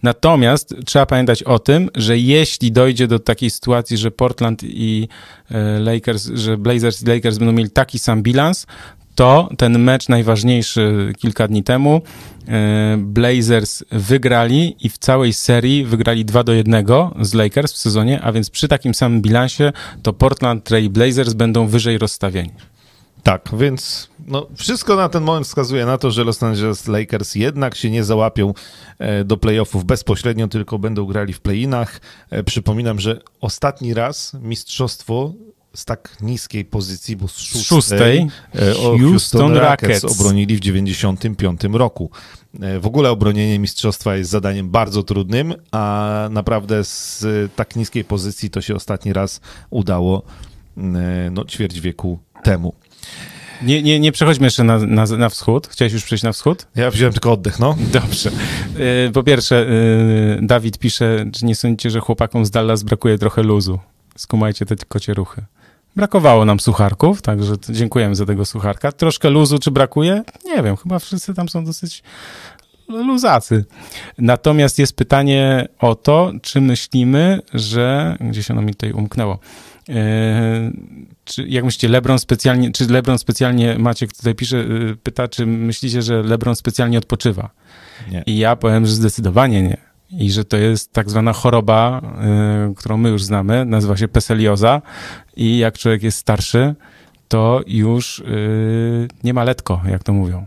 Natomiast trzeba pamiętać o tym, że jeśli dojdzie do takiej sytuacji, że Portland i y, Lakers, że Blazers i Lakers będą mieli taki sam bilans, to ten mecz najważniejszy kilka dni temu e, Blazers wygrali i w całej serii wygrali 2 do 1 z Lakers w sezonie, a więc przy takim samym bilansie to Portland Trail Blazers będą wyżej rozstawieni. Tak, więc no, wszystko na ten moment wskazuje na to, że Los Angeles Lakers jednak się nie załapią e, do playoffów bezpośrednio, tylko będą grali w playinach. E, przypominam, że ostatni raz mistrzostwo z tak niskiej pozycji, bo z szóstej, szóstej e, Houston, Houston Rockets. Rockets obronili w 95 roku. E, w ogóle obronienie mistrzostwa jest zadaniem bardzo trudnym, a naprawdę z tak niskiej pozycji to się ostatni raz udało e, no, ćwierć wieku temu. Nie, nie, nie przechodźmy jeszcze na, na, na wschód. Chciałeś już przejść na wschód? Ja wziąłem tylko oddech, no. Dobrze. Po pierwsze, Dawid pisze, czy nie sądzicie, że chłopakom z Dallas brakuje trochę luzu? Skumajcie te kocie ruchy. Brakowało nam sucharków, także dziękujemy za tego sucharka. Troszkę luzu, czy brakuje? Nie wiem, chyba wszyscy tam są dosyć luzacy. Natomiast jest pytanie o to, czy myślimy, że... Gdzieś ono mi tutaj umknęło. Yy, czy, jak myślicie, LeBron specjalnie, czy LeBron specjalnie, Maciek tutaj pisze, yy, pyta, czy myślicie, że LeBron specjalnie odpoczywa? Nie. I ja powiem, że zdecydowanie nie i że to jest tak zwana choroba, y, którą my już znamy, nazywa się peselioza i jak człowiek jest starszy, to już y, nie ma letko, jak to mówią.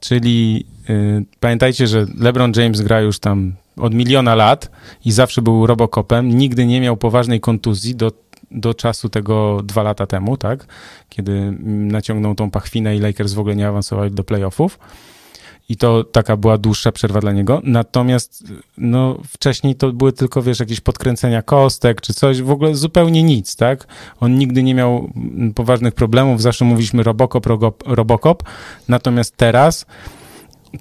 Czyli y, pamiętajcie, że LeBron James gra już tam od miliona lat i zawsze był robokopem, nigdy nie miał poważnej kontuzji do do czasu tego dwa lata temu, tak? Kiedy naciągnął tą pachwinę i Lakers w ogóle nie awansowali do playoffów. I to taka była dłuższa przerwa dla niego. Natomiast no, wcześniej to były tylko, wiesz, jakieś podkręcenia kostek czy coś, w ogóle zupełnie nic, tak? On nigdy nie miał poważnych problemów, zawsze mówiliśmy Robocop, Robocop. Natomiast teraz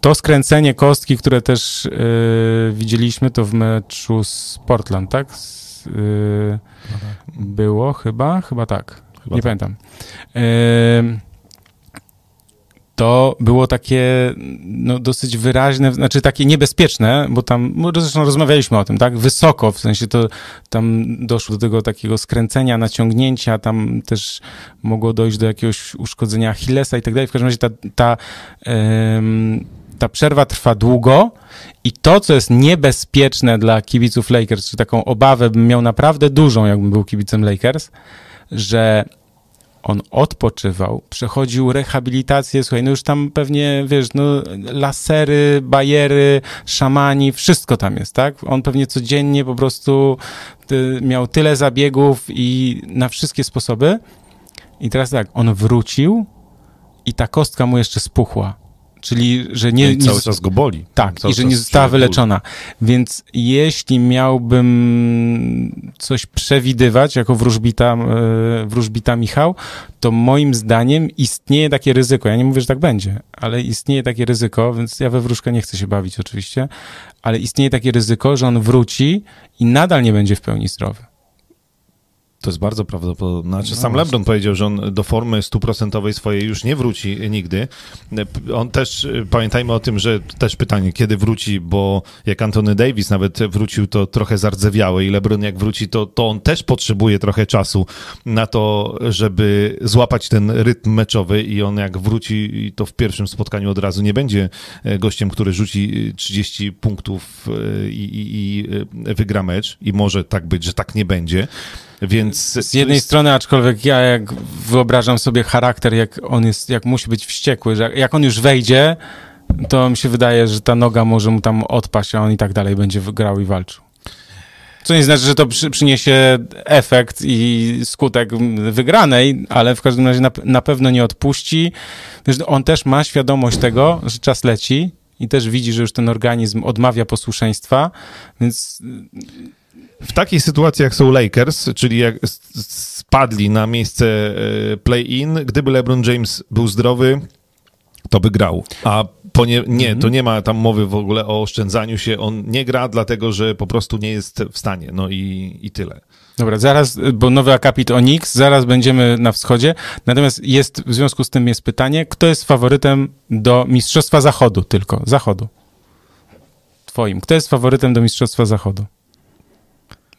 to skręcenie kostki, które też yy, widzieliśmy, to w meczu z Portland, tak? yy, było chyba, chyba tak. Chyba nie tak. pamiętam. Yy, to było takie no, dosyć wyraźne, znaczy takie niebezpieczne, bo tam, zresztą rozmawialiśmy o tym, tak, wysoko, w sensie to tam doszło do tego takiego skręcenia, naciągnięcia, tam też mogło dojść do jakiegoś uszkodzenia Achillesa i tak dalej. W każdym razie ta, ta, ta przerwa trwa długo i to, co jest niebezpieczne dla kibiców Lakers, czy taką obawę bym miał naprawdę dużą, jakbym był kibicem Lakers, że on odpoczywał, przechodził rehabilitację, słuchaj, no już tam pewnie, wiesz, no lasery, bajery, szamani, wszystko tam jest, tak? On pewnie codziennie po prostu ty, miał tyle zabiegów i na wszystkie sposoby. I teraz tak, on wrócił i ta kostka mu jeszcze spuchła. Czyli, że nie. cały nie, czas go boli. Tak, i że nie została wyleczona. Więc jeśli miałbym coś przewidywać jako wróżbita, e, wróżbita Michał, to moim zdaniem istnieje takie ryzyko. Ja nie mówię, że tak będzie, ale istnieje takie ryzyko, więc ja we wróżkę nie chcę się bawić oczywiście, ale istnieje takie ryzyko, że on wróci i nadal nie będzie w pełni zdrowy. To jest bardzo prawdopodobne. Znaczy, no sam LeBron powiedział, że on do formy stuprocentowej swojej już nie wróci nigdy. On też, pamiętajmy o tym, że też pytanie, kiedy wróci, bo jak Anthony Davis nawet wrócił, to trochę zardzewiały i LeBron jak wróci, to, to on też potrzebuje trochę czasu na to, żeby złapać ten rytm meczowy i on jak wróci, to w pierwszym spotkaniu od razu nie będzie gościem, który rzuci 30 punktów e, i, i, i e, wygra mecz i może tak być, że tak nie będzie. Więc z jednej jest... strony, aczkolwiek ja jak wyobrażam sobie charakter, jak on jest, jak musi być wściekły, że jak on już wejdzie, to mi się wydaje, że ta noga może mu tam odpaść, a on i tak dalej będzie grał i walczył. Co nie znaczy, że to przy, przyniesie efekt i skutek wygranej, ale w każdym razie na, na pewno nie odpuści. Wiesz, on też ma świadomość tego, że czas leci i też widzi, że już ten organizm odmawia posłuszeństwa, więc w takiej sytuacji, jak są Lakers, czyli jak spadli na miejsce e, play-in, gdyby LeBron James był zdrowy, to by grał. A nie, nie, to mhm. nie ma tam mowy w ogóle o oszczędzaniu się. On nie gra, dlatego że po prostu nie jest w stanie. No i, i tyle. Dobra, zaraz, bo nowy akapit o Nix, zaraz będziemy na wschodzie. Natomiast jest, w związku z tym jest pytanie, kto jest faworytem do Mistrzostwa Zachodu tylko? Zachodu. Twoim. Kto jest faworytem do Mistrzostwa Zachodu?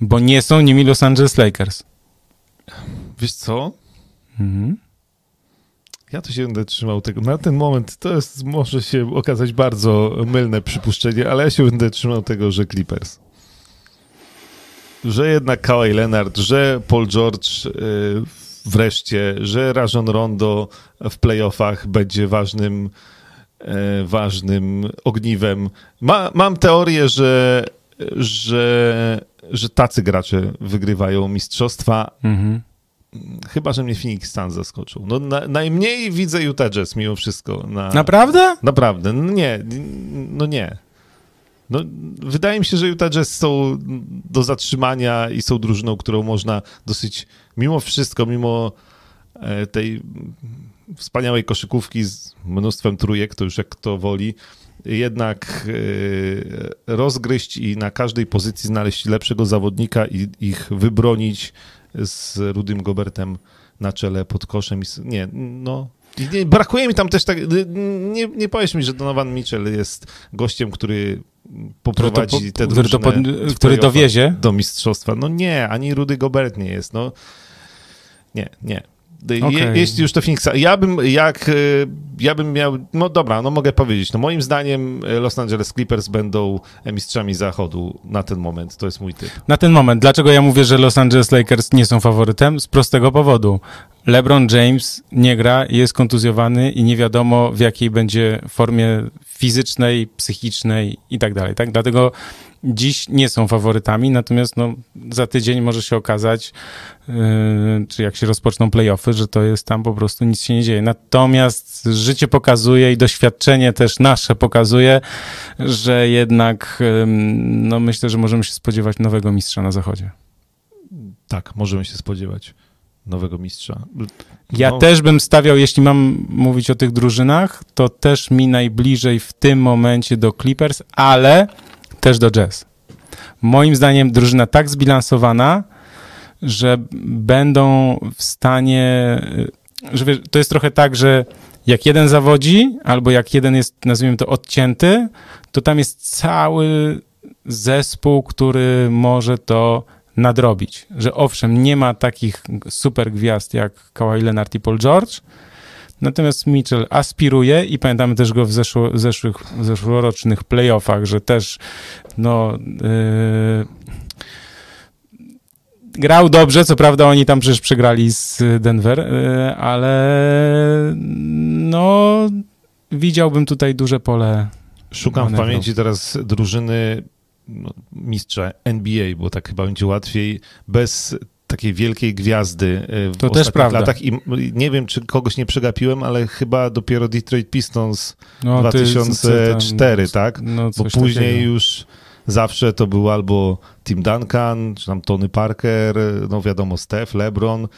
Bo nie są nimi Los Angeles Lakers. Wiesz co? Mhm. Ja to się będę trzymał tego. Na ten moment to jest, może się okazać bardzo mylne przypuszczenie, ale ja się będę trzymał tego, że Clippers. Że jednak Kawhi Leonard, że Paul George yy, wreszcie, że Rajon Rondo w playoffach będzie ważnym, yy, ważnym ogniwem. Ma, mam teorię, że, że że tacy gracze wygrywają mistrzostwa. Mhm. Chyba, że mnie Phoenix Suns zaskoczył. No, na, najmniej widzę Utah Jazz mimo wszystko. Na, Naprawdę? Naprawdę. No nie, no nie. No, wydaje mi się, że Utah Jazz są do zatrzymania i są drużyną, którą można dosyć, mimo wszystko, mimo e, tej wspaniałej koszykówki z mnóstwem trójek, to już jak kto woli, jednak e, rozgryźć i na każdej pozycji znaleźć lepszego zawodnika i ich wybronić z Rudym Gobertem na czele pod koszem. Nie, no. Nie, brakuje mi tam też tak. Nie, nie powiesz mi, że Donovan Mitchell jest gościem, który poprowadzi który to, te który, to pod, który dowiezie do mistrzostwa. No nie, ani Rudy Gobert nie jest. No nie, nie. Okay. Je, jeśli już to Phoenixa, ja bym jak, e, ja bym miał, no dobra, no mogę powiedzieć, no moim zdaniem e, Los Angeles Clippers będą mistrzami zachodu na ten moment, to jest mój typ. Na ten moment, dlaczego ja mówię, że Los Angeles Lakers nie są faworytem? Z prostego powodu. LeBron James nie gra, jest kontuzjowany i nie wiadomo w jakiej będzie formie fizycznej, psychicznej i tak dalej. Tak? Dlatego dziś nie są faworytami, natomiast no, za tydzień może się okazać, yy, czy jak się rozpoczną playoffy, że to jest tam po prostu nic się nie dzieje. Natomiast życie pokazuje i doświadczenie też nasze pokazuje, że jednak yy, no, myślę, że możemy się spodziewać nowego mistrza na zachodzie. Tak, możemy się spodziewać nowego mistrza. Ja no. też bym stawiał, jeśli mam mówić o tych drużynach, to też mi najbliżej w tym momencie do Clippers, ale też do Jazz. Moim zdaniem drużyna tak zbilansowana, że będą w stanie, że wiesz, to jest trochę tak, że jak jeden zawodzi, albo jak jeden jest, nazwijmy to, odcięty, to tam jest cały zespół, który może to nadrobić. Że owszem, nie ma takich super gwiazd jak Kawhi Leonard i Paul George, natomiast Mitchell aspiruje i pamiętamy też go w, zeszło, w zeszłych, w zeszłorocznych playoffach, że też no... Yy, grał dobrze, co prawda oni tam przecież przegrali z Denver, yy, ale no widziałbym tutaj duże pole Szukam manewru. w pamięci teraz drużyny no, mistrza NBA, bo tak chyba będzie łatwiej, bez takiej wielkiej gwiazdy e, w to też prawda. latach i nie wiem, czy kogoś nie przegapiłem, ale chyba dopiero Detroit Pistons no, 2004, tam, tak? No, bo później takiego. już zawsze to był albo Tim Duncan, czy tam Tony Parker, no wiadomo, Steph, LeBron,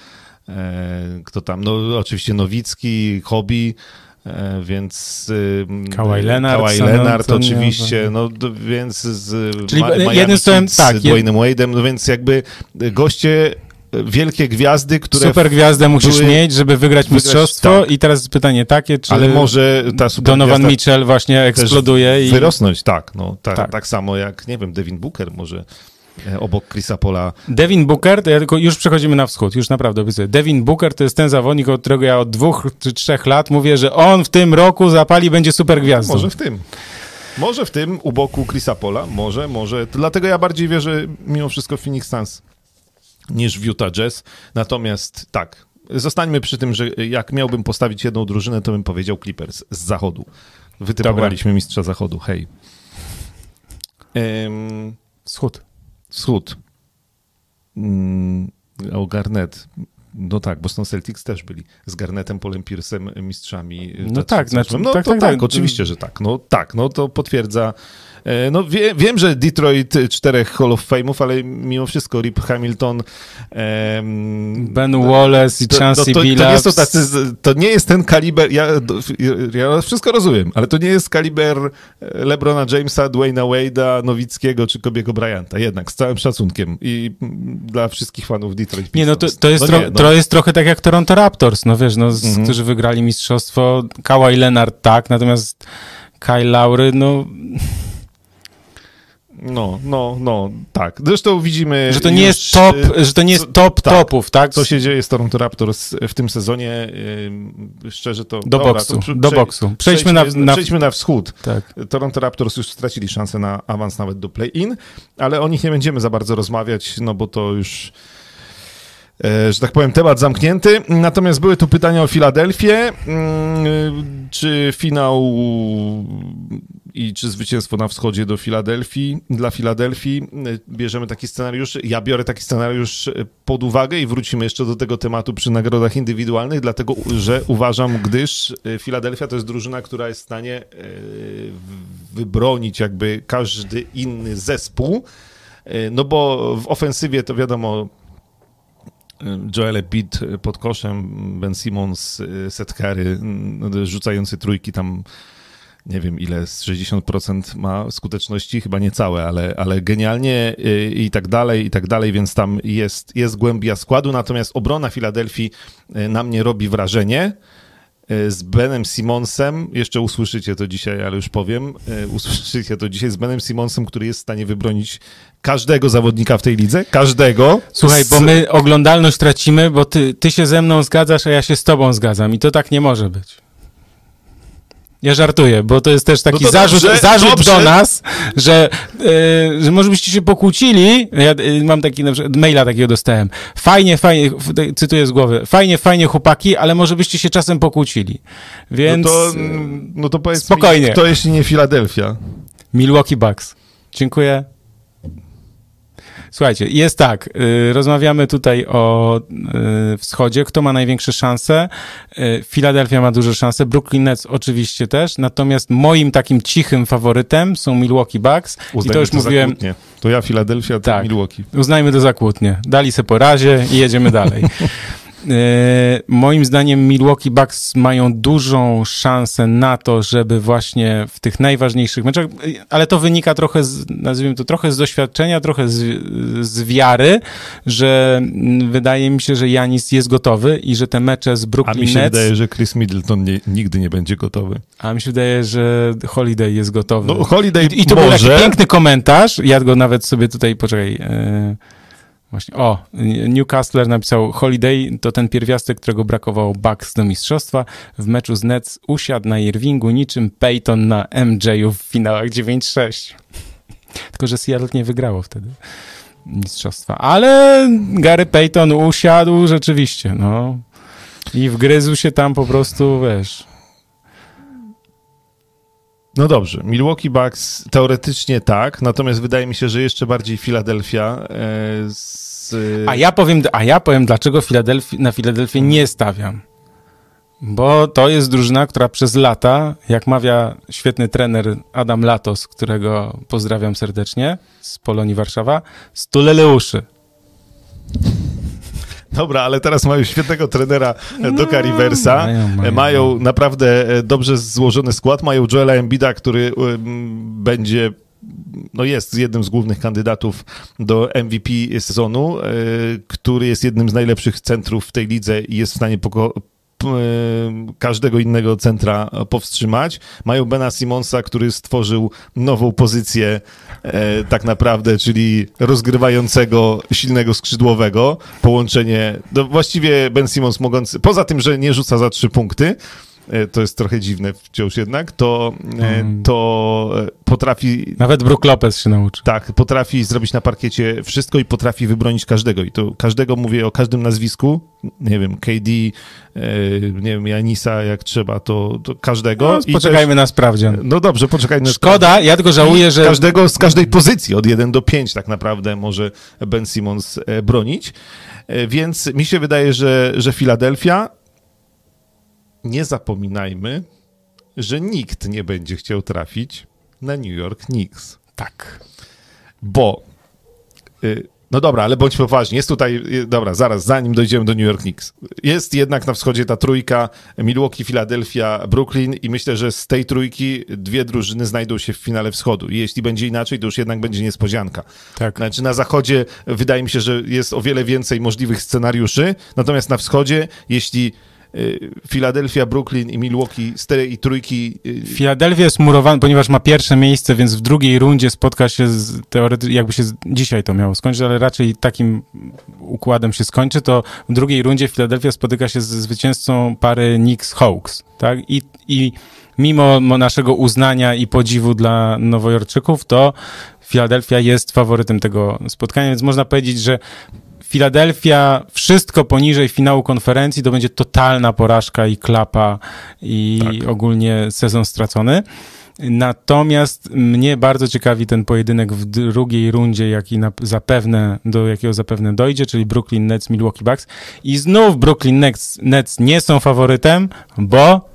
e, kto tam, no oczywiście Nowicki, Hobby, więc Kawhi Leonard, Kawhi Leonard oczywiście, no więc z Czyli Ma jednym słowem, tak, z Dwaynem Wade'em, no więc jakby goście wielkie gwiazdy, które... Super gwiazdę musisz mieć, żeby wygrać, wygrać mistrzostwo tak. i teraz pytanie takie, czy... Ale może ta super Donovan Mitchell właśnie eksploduje i... Wyrosnąć, tak, no, ta, tak. tak samo jak, nie wiem, Devin Booker może E, obok Chrisa Pola. Devin Booker, to ja tylko już przechodzimy na wschód, już naprawdę obiecuję. Devin Booker to jest ten zawodnik, od którego ja od dwóch czy trzech lat mówię, że on w tym roku zapali, będzie super gwiazdą. Może w tym. Może w tym, u boku Chrisa Pola, może, może. Dlatego ja bardziej wierzę mimo wszystko w Phoenix Suns niż w Utah Jazz. Natomiast tak, zostańmy przy tym, że jak miałbym postawić jedną drużynę, to bym powiedział Clippers z zachodu. Wytypowaliśmy mistrza zachodu, hej. Um, Wschód. Wschód. Mm, o Garnet. No tak, Boston Celtics też byli z Garnetem, Polem Piercem mistrzami. No tak, znaczy, no tak, tak, tak, tak, oczywiście, że tak. No tak, no to potwierdza no wie, wiem, że Detroit czterech Hall of Fame'ów, ale mimo wszystko Rip Hamilton... Ben Wallace i Chancey no, to, to, to, tacy, to nie jest ten kaliber, ja, ja wszystko rozumiem, ale to nie jest kaliber e, LeBrona Jamesa, Dwayna Wade'a, Nowickiego czy Kobiego Bryanta, jednak z całym szacunkiem i dla wszystkich fanów Detroit Pistons. Nie, no to, to, jest, no nie, no. to jest trochę tak jak Toronto Raptors, no wiesz, no, mhm. którzy wygrali mistrzostwo, Kawhi Leonard tak, natomiast Kyle Laury, no... No, no, no, tak. Zresztą widzimy. Że to nie już, jest top, że to nie jest top tak, topów, tak? Co się dzieje z Toronto Raptors w tym sezonie? Szczerze to. Do dobra, boksu. To, do boksu. Przejdźmy, przejdźmy, na, na, przejdźmy na wschód. Tak. Toronto Raptors już stracili szansę na awans nawet do play-in, ale o nich nie będziemy za bardzo rozmawiać, no bo to już E, że tak powiem, temat zamknięty. Natomiast były tu pytania o Filadelfię. Mm, czy finał i czy zwycięstwo na wschodzie do Filadelfii, dla Filadelfii? E, bierzemy taki scenariusz. Ja biorę taki scenariusz pod uwagę i wrócimy jeszcze do tego tematu przy nagrodach indywidualnych, dlatego że uważam, gdyż e, Filadelfia to jest drużyna, która jest w stanie wybronić jakby każdy inny zespół. No bo w ofensywie to wiadomo, Joel Embiid pod koszem, Ben Simmons, no, rzucający trójki tam nie wiem ile, z 60% ma skuteczności, chyba nie całe, ale, ale genialnie y, i tak dalej, i tak dalej, więc tam jest, jest głębia składu, natomiast obrona Filadelfii y, na mnie robi wrażenie. E, z Benem Simonsem, jeszcze usłyszycie to dzisiaj, ale już powiem, usłyszycie to dzisiaj z Benem Simonsem, który jest w stanie wybronić każdego zawodnika w tej lidze, każdego. Słuchaj, bo my oglądalność tracimy, bo ty, ty się ze mną zgadzasz, a ja się z tobą zgadzam i to tak nie może być. Ja żartuję, bo to jest też taki No zarzut, dobrze, zarzut dobrze. do nas, że, e, że może byście się pokłócili. Ja e, mam taki na przykład, maila takiego dostałem. Fajnie, fajnie, cytuję z głowy. Fajnie, fajnie chłopaki, ale może byście się czasem pokłócili. Więc No to, e, no to powiedz spokojnie. mi, kto jeśli nie Filadelfia? Milwaukee Bucks. Dziękuję. Słuchajcie, jest tak, y, rozmawiamy tutaj o y, wschodzie, kto ma największe szanse. Y, Philadelphia ma duże szanse, Brooklyn Nets oczywiście też, natomiast moim takim cichym faworytem są Milwaukee Bucks i to już za mówiłem. To ja Filadelfia, to Tak. Milwaukee. uznajmy to za kłótnię. Dali se po razie i jedziemy dalej. [laughs] E, moim zdaniem Milwaukee Bucks mają dużą szansę na to, żeby właśnie w tych najważniejszych meczach, ale to wynika trochę z, nazwijmy to, trochę z doświadczenia, trochę z, z wiary, że wydaje mi się, że Janis jest gotowy i że te mecze z A Brooklyn mi się Nets, wydaje, że Chris Middleton nie, nigdy nie będzie gotowy. a mi się wydaje, że Holiday jest gotowy. No Holiday I, I to był może, taki piękny komentarz. Ja go nawet sobie tutaj, poczekaj. E, właśnie, o, Newcastler napisał Holiday to ten pierwiastek, którego brakowało Bucks do mistrzostwa. W meczu z Nets usiadł na Irvingu niczym Peyton na MJ-u w finałach 9-6. [laughs] Tylko, że Seattle nie wygrało wtedy mistrzostwa. Ale Gary Payton usiadł rzeczywiście, no. I wgryzł się tam po prostu, wiesz... No dobrze, Milwaukee Bucks teoretycznie tak, natomiast wydaje mi się, że jeszcze bardziej Philadelphia e, z... A ja powiem, a ja powiem dlaczego na Filadelfię nie stawiam. Bo to jest drużyna, która przez lata, jak mawia świetny trener Adam Latos, którego pozdrawiam serdecznie z Polonii Warszawa, stulele uszy. Dobra, ale teraz mają świetnego trenera e, Doka Riversa. mają, Mają, mają. mają naprawdę e, dobrze złożony skład. Mają Joela Embida, który będzie no jest jednym z głównych kandydatów do MVP sezonu, e, który jest jednym z najlepszych centrów w tej lidze i jest w stanie e, każdego innego centra powstrzymać. Mają Bena Simonsa, który stworzył nową pozycję e, tak naprawdę, czyli rozgrywającego silnego skrzydłowego. Połączenie, no właściwie Ben Simons mogący, poza tym, że nie rzuca za trzy punkty, e, to jest trochę dziwne wciąż jednak, to, e, Mm. to e, potrafi Nawet Brook Lopez się nauczy. tak, potrafi zrobić na parkiecie wszystko i potrafi wybronić każdego. I to każdego mówię o każdym nazwisku. Nie wiem, KD, e, nie wiem, Janisa, jak trzeba, to, to każdego. No, I poczekajmy na sprawdzian. Też, no dobrze, poczekajmy. na Szkoda, ja tylko żałuję, że... Każdego z każdej pozycji, od 1 do 5 tak naprawdę może Ben Simmons e, bronić. E, Więc mi się wydaje, że, że Filadelfia, nie zapominajmy, że nikt nie będzie chciał trafić na New York Knicks. Tak. Bo. y, No dobra, ale bądźmy poważni. Jest tutaj. y, Dobra, zaraz, zanim dojdziemy do New York Knicks. Jest jednak na wschodzie ta trójka Milwaukee, Philadelphia, Brooklyn i myślę, że z tej trójki dwie drużyny znajdą się w finale wschodu. I jeśli będzie inaczej, to już jednak będzie niespodzianka. Tak. Znaczy na zachodzie wydaje mi się, że jest o wiele więcej możliwych scenariuszy, natomiast na wschodzie, jeśli y, Philadelphia, Brooklyn i Milwaukee z tej trójki y, Filadelfia jest murowana, ponieważ ma pierwsze miejsce, więc w drugiej rundzie spotka się z teoretycznie, jakby się dzisiaj to miało skończyć, ale raczej takim układem się skończy, to w drugiej rundzie Filadelfia spotyka się ze zwycięzcą pary Knicks-Hawks, tak? I, I mimo mo- naszego uznania i podziwu dla Nowojorczyków, to Filadelfia jest faworytem tego spotkania, więc można powiedzieć, że Filadelfia, wszystko poniżej finału konferencji to będzie totalna porażka i klapa i Tak. ogólnie sezon stracony. Natomiast mnie bardzo ciekawi ten pojedynek w drugiej rundzie, jaki na, zapewne, do jakiego zapewne dojdzie, czyli Brooklyn Nets, Milwaukee Bucks. I znów Brooklyn Nets, Nets nie są faworytem, bo,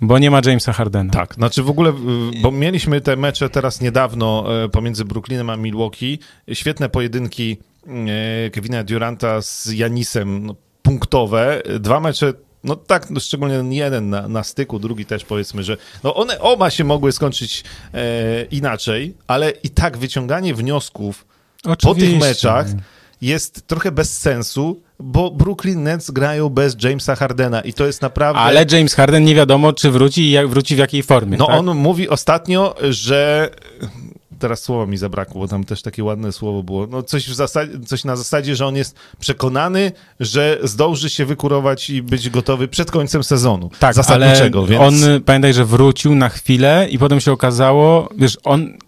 bo nie ma Jamesa Hardena. Tak, znaczy w ogóle, y, bo mieliśmy te mecze teraz niedawno e, pomiędzy Brooklynem a Milwaukee. Świetne pojedynki Kevina Duranta z Janisem, no, punktowe. Dwa mecze, no tak, no szczególnie jeden na, na styku, drugi też powiedzmy, że no one oba się mogły skończyć e, inaczej, ale i tak wyciąganie wniosków po Oczywiście. tych meczach jest trochę bez sensu, bo Brooklyn Nets grają bez Jamesa Hardena i to jest naprawdę... Ale James Harden nie wiadomo, czy wróci i wróci w jakiej formie. No tak? on mówi ostatnio, że teraz słowa mi zabrakło, bo tam też takie ładne słowo było. No coś, w zasadzie, coś na zasadzie, że on jest przekonany, że zdąży się wykurować i być gotowy przed końcem sezonu. Tak, zasadniczego, ale więc... on, pamiętaj, że wrócił na chwilę i potem się okazało, wiesz, on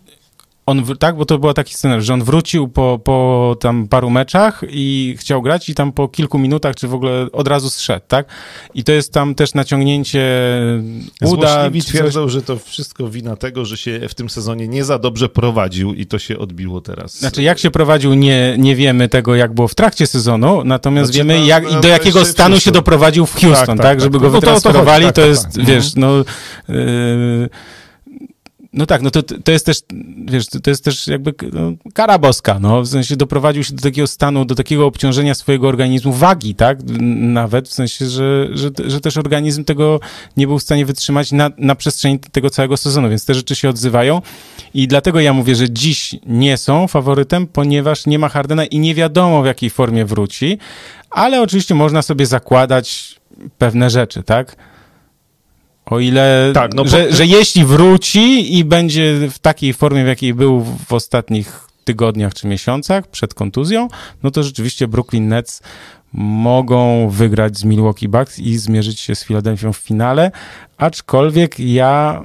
on, tak, bo to był taki scenariusz, że on wrócił po, po tam paru meczach i chciał grać i tam po kilku minutach, czy w ogóle od razu zszedł, tak? I to jest tam też naciągnięcie uda. Złośliwi czy coś. twierdzą, że to wszystko wina tego, że się w tym sezonie nie za dobrze prowadził i to się odbiło teraz. Znaczy, jak się prowadził, nie, nie wiemy tego, jak było w trakcie sezonu, natomiast Znaczy, wiemy, no, jak, no, i do to jakiego stanu się doprowadził w Houston, tak? Tak, tak, Żeby tak. go No to o to wytransferowali, chodzi, to, tak, jest, tak, tak. wiesz, no... Yy, no tak, no to, to jest też, wiesz, to jest też jakby no, kara boska, no, w sensie doprowadził się do takiego stanu, do takiego obciążenia swojego organizmu, wagi, tak, nawet, w sensie, że, że, że też organizm tego nie był w stanie wytrzymać na, na przestrzeni tego całego sezonu, więc te rzeczy się odzywają. I dlatego ja mówię, że dziś nie są faworytem, ponieważ nie ma Hardena i nie wiadomo w jakiej formie wróci, ale oczywiście można sobie zakładać pewne rzeczy, tak? O ile, Tak, no bo- że, że jeśli wróci i będzie w takiej formie, w jakiej był w ostatnich tygodniach czy miesiącach przed kontuzją, no to rzeczywiście Brooklyn Nets mogą wygrać z Milwaukee Bucks i zmierzyć się z Filadelfią w finale, aczkolwiek ja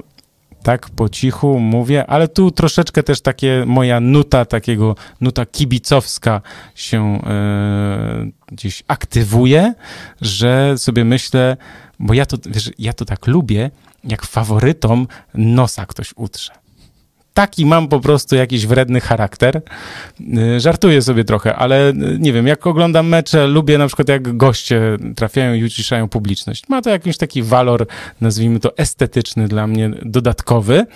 tak po cichu mówię, ale tu troszeczkę też takie moja nuta, takiego nuta kibicowska się e, gdzieś aktywuje, że sobie myślę, bo ja to, wiesz, ja to tak lubię, jak faworytom nosa ktoś utrze. Taki mam po prostu jakiś wredny charakter. Y, Żartuję sobie trochę, ale y, nie wiem, jak oglądam mecze, lubię na przykład jak goście trafiają i uciszają publiczność. Ma to jakiś taki walor, nazwijmy to estetyczny dla mnie, dodatkowy.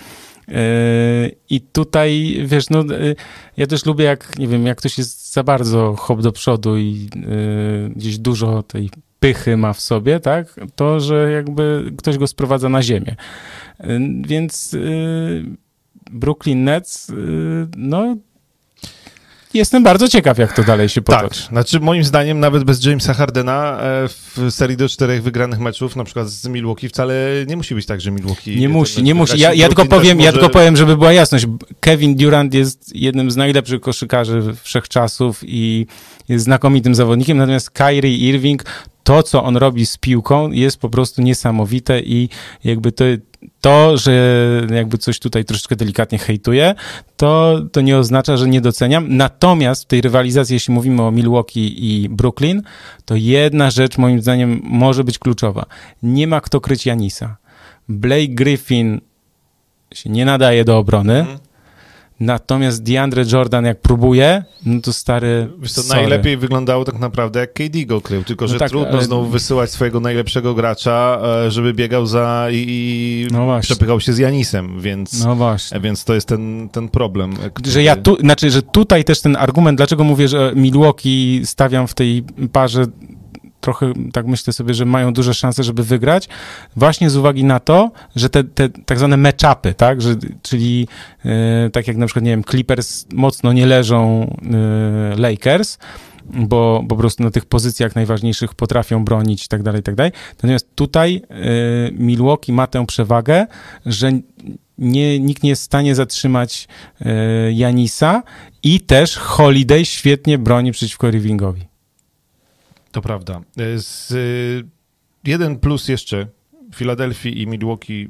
Yy, I tutaj, wiesz, no, ja też lubię, jak, nie wiem, jak ktoś jest za bardzo hop do przodu i gdzieś dużo tej pychy ma w sobie, tak, to, że jakby ktoś go sprowadza na ziemię. Yy, Więc yy, Brooklyn Nets, yy, no, jestem bardzo ciekaw, jak to dalej się Tak, potoczy. znaczy moim zdaniem nawet bez Jamesa Hardena e, w serii do czterech wygranych meczów, na przykład z Milwaukee, wcale nie musi być tak, że Milwaukee... Nie musi, nie musi. Ja, ja tylko powiem, też ja może- tylko powiem, żeby była jasność. Kevin Durant jest jednym z najlepszych koszykarzy wszechczasów i jest znakomitym zawodnikiem, natomiast Kyrie Irving, to co on robi z piłką jest po prostu niesamowite i jakby to, to że jakby coś tutaj troszeczkę delikatnie hejtuję, to, to nie oznacza, że nie doceniam. Natomiast w tej rywalizacji, jeśli mówimy o Milwaukee i Brooklyn, to jedna rzecz moim zdaniem może być kluczowa. Nie ma kto kryć Janisa. Blake Griffin się nie nadaje do obrony, Mhm. Natomiast DeAndre Jordan jak próbuje, no to stary Wiesz, to sorry. najlepiej wyglądało tak naprawdę jak KD go krył, tylko No że tak, trudno ale- znowu wysyłać swojego najlepszego gracza, e, żeby biegał za i, i No przepychał się z Janisem, więc, No właśnie. więc to jest ten, ten problem. e, Który... Że ja tu, znaczy, że tutaj też ten argument, dlaczego mówię, że Milwaukee stawiam w tej parze trochę tak myślę sobie, że mają duże szanse, żeby wygrać, właśnie z uwagi na to, że te, te tak zwane match-upy, tak, że, czyli e, tak jak na przykład, nie wiem, Clippers mocno nie leżą e, Lakers, bo, bo po prostu na tych pozycjach najważniejszych potrafią bronić i tak dalej, i tak dalej. Natomiast tutaj e, Milwaukee ma tę przewagę, że nie, nikt nie jest w stanie zatrzymać Janisa i też Holiday świetnie broni przeciwko Irvingowi. To prawda. E, Z, y, jeden plus jeszcze Filadelfii i Milwaukee,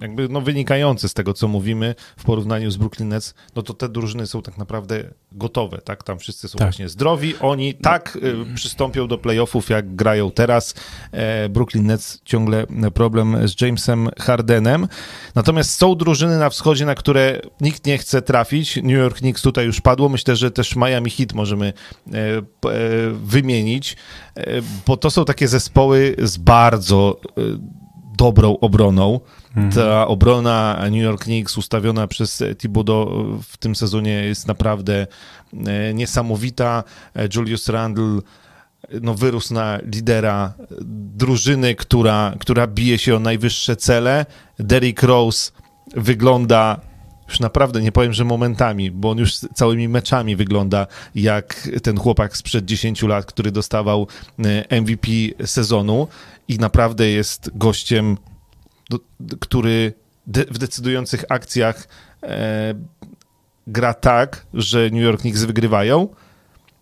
jakby no wynikający z tego, co mówimy w porównaniu z Brooklyn Nets, no to te drużyny są tak naprawdę gotowe, tak? Tam wszyscy są Tak. właśnie zdrowi, oni tak y, przystąpią do playoffów, jak grają teraz. E, Brooklyn Nets ciągle problem z Jamesem Hardenem. Natomiast są drużyny na wschodzie, na które nikt nie chce trafić. New York Knicks tutaj już padło. Myślę, że też Miami Heat możemy e, e, wymienić, bo to są takie zespoły z bardzo dobrą obroną. Ta obrona New York Knicks ustawiona przez Thibodeau w tym sezonie jest naprawdę e, niesamowita. E, Julius Randle no, wyrósł na lidera drużyny, która, która bije się o najwyższe cele. Derrick Rose wygląda już naprawdę nie powiem, że momentami, bo on już całymi meczami wygląda jak ten chłopak sprzed 10 lat, który dostawał e, MVP sezonu i naprawdę jest gościem, do, który de, w decydujących akcjach e, gra tak, że New York Knicks wygrywają.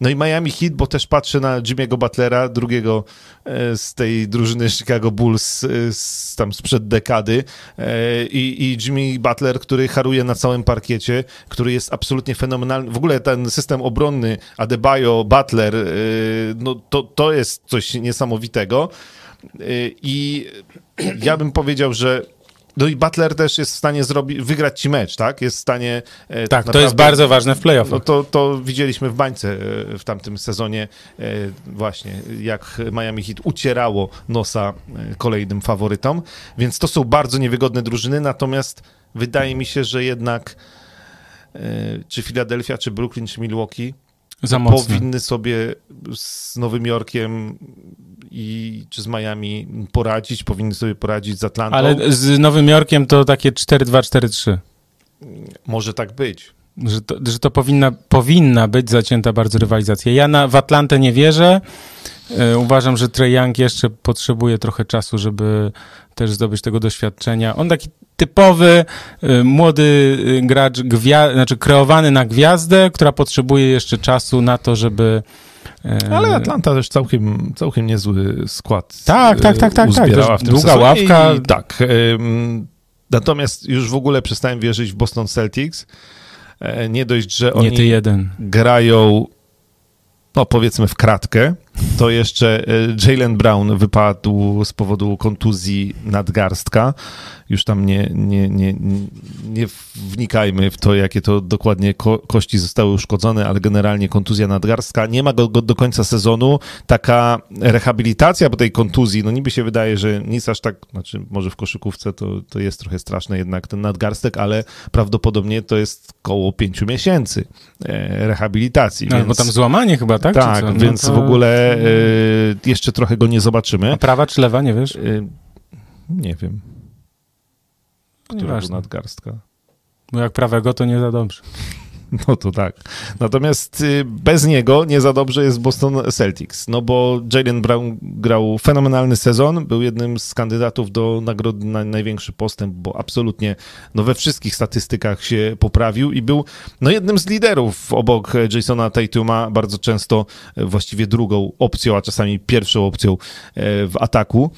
No i Miami Heat, bo też patrzę na Jimmy'ego Butlera, drugiego e, z tej drużyny Chicago Bulls e, z, tam sprzed dekady e, i, i Jimmy Butler, który haruje na całym parkiecie, który jest absolutnie fenomenalny. W ogóle ten system obronny Adebayo, Butler, no to, to jest coś niesamowitego i ja bym powiedział, że no i Butler też jest w stanie zrobić, wygrać ci mecz, tak? Jest w stanie. E, tak, naprawdę, to jest bardzo ważne w playoffach. No to, to widzieliśmy w bańce e, w tamtym sezonie, e, właśnie, jak Miami Heat ucierało nosa kolejnym faworytom. Więc to są bardzo niewygodne drużyny, natomiast wydaje mi się, że jednak czy Philadelphia, czy Brooklyn, czy Milwaukee Za powinny sobie z Nowym Jorkiem i czy z Miami poradzić, powinny sobie poradzić z Atlantą. Ale z Nowym Jorkiem to takie 4-2-4-3. Może tak być. Że to, że to powinna, powinna być zacięta bardzo rywalizacja. Ja na, w Atlantę nie wierzę. E, uważam, że Trey Young jeszcze potrzebuje trochę czasu, żeby też zdobyć tego doświadczenia. On taki typowy, e, młody e, gracz, gwia- znaczy kreowany na gwiazdę, która potrzebuje jeszcze czasu na to, żeby ale Atlanta też całkiem, całkiem niezły skład. Tak, tak, tak, tak. tak. W tym długa ławka. I, tak. Natomiast już w ogóle przestałem wierzyć w Boston Celtics. Nie dość, że oni grają no powiedzmy w kratkę, to jeszcze e, Jalen Brown wypadł z powodu kontuzji nadgarstka. Już tam nie, nie, nie, nie wnikajmy w to, jakie to dokładnie ko kości zostały uszkodzone, ale generalnie kontuzja nadgarstka. Nie ma go, go, do końca sezonu. Taka rehabilitacja po tej kontuzji, no niby się wydaje, że nic aż tak, znaczy może w koszykówce to, to jest trochę straszne jednak ten nadgarstek, ale prawdopodobnie to jest koło pięciu miesięcy e, rehabilitacji. No, więc... bo tam złamanie chyba, tak? Tak, no więc to... w ogóle Y, jeszcze trochę go nie zobaczymy. A prawa czy lewa, nie wiesz? Y, nie wiem. Która nadgarstka? Bo jak prawego, to nie za dobrze. [laughs] No to tak. Natomiast y, bez niego nie za dobrze jest Boston Celtics, no bo Jalen Brown grał fenomenalny sezon, był jednym z kandydatów do nagrody na największy postęp, bo absolutnie no we wszystkich statystykach się poprawił i był no jednym z liderów obok Jasona Tatuma, bardzo często e, właściwie drugą opcją, a czasami pierwszą opcją e, w ataku.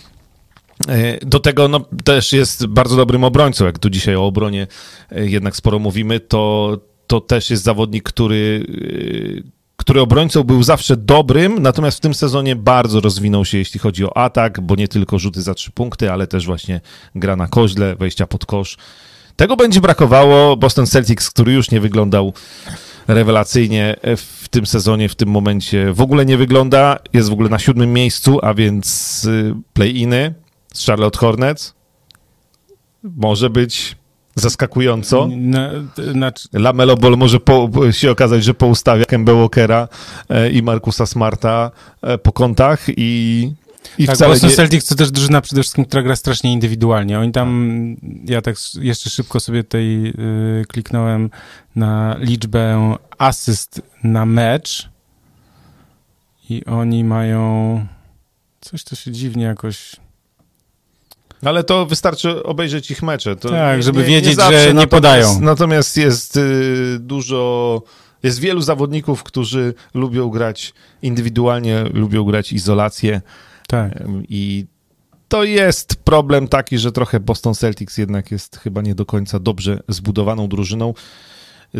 E, do tego no, też jest bardzo dobrym obrońcą. Jak tu dzisiaj o obronie jednak sporo mówimy, to, to też jest zawodnik, który, y, który obrońcą był zawsze dobrym, natomiast w tym sezonie bardzo rozwinął się, jeśli chodzi o atak, bo nie tylko rzuty za trzy punkty, ale też właśnie gra na koźle, wejścia pod kosz. Tego będzie brakowało. Boston Celtics, który już nie wyglądał rewelacyjnie w tym sezonie, w tym momencie w ogóle nie wygląda. Jest w ogóle na siódmym miejscu, a więc y, play-iny z Charlotte Hornets. Może być zaskakująco. Na, na... Lamelo Ball może po, się okazać, że poustawia Kemba Walkera e, i Markusa Smarta e, po kątach i i tak, wcale Boston nie... Celtics to też drużyna przede wszystkim, która gra strasznie indywidualnie. Oni tam, ja tak jeszcze szybko sobie tutaj y, kliknąłem na liczbę asyst na mecz i oni mają coś, co się dziwnie jakoś ale to wystarczy obejrzeć ich mecze. To tak, nie, żeby nie, wiedzieć, nie że nie podają. Natomiast jest y, dużo, jest wielu zawodników, którzy lubią grać indywidualnie, lubią grać izolację. Tak. I to jest problem taki, że trochę Boston Celtics jednak jest chyba nie do końca dobrze zbudowaną drużyną.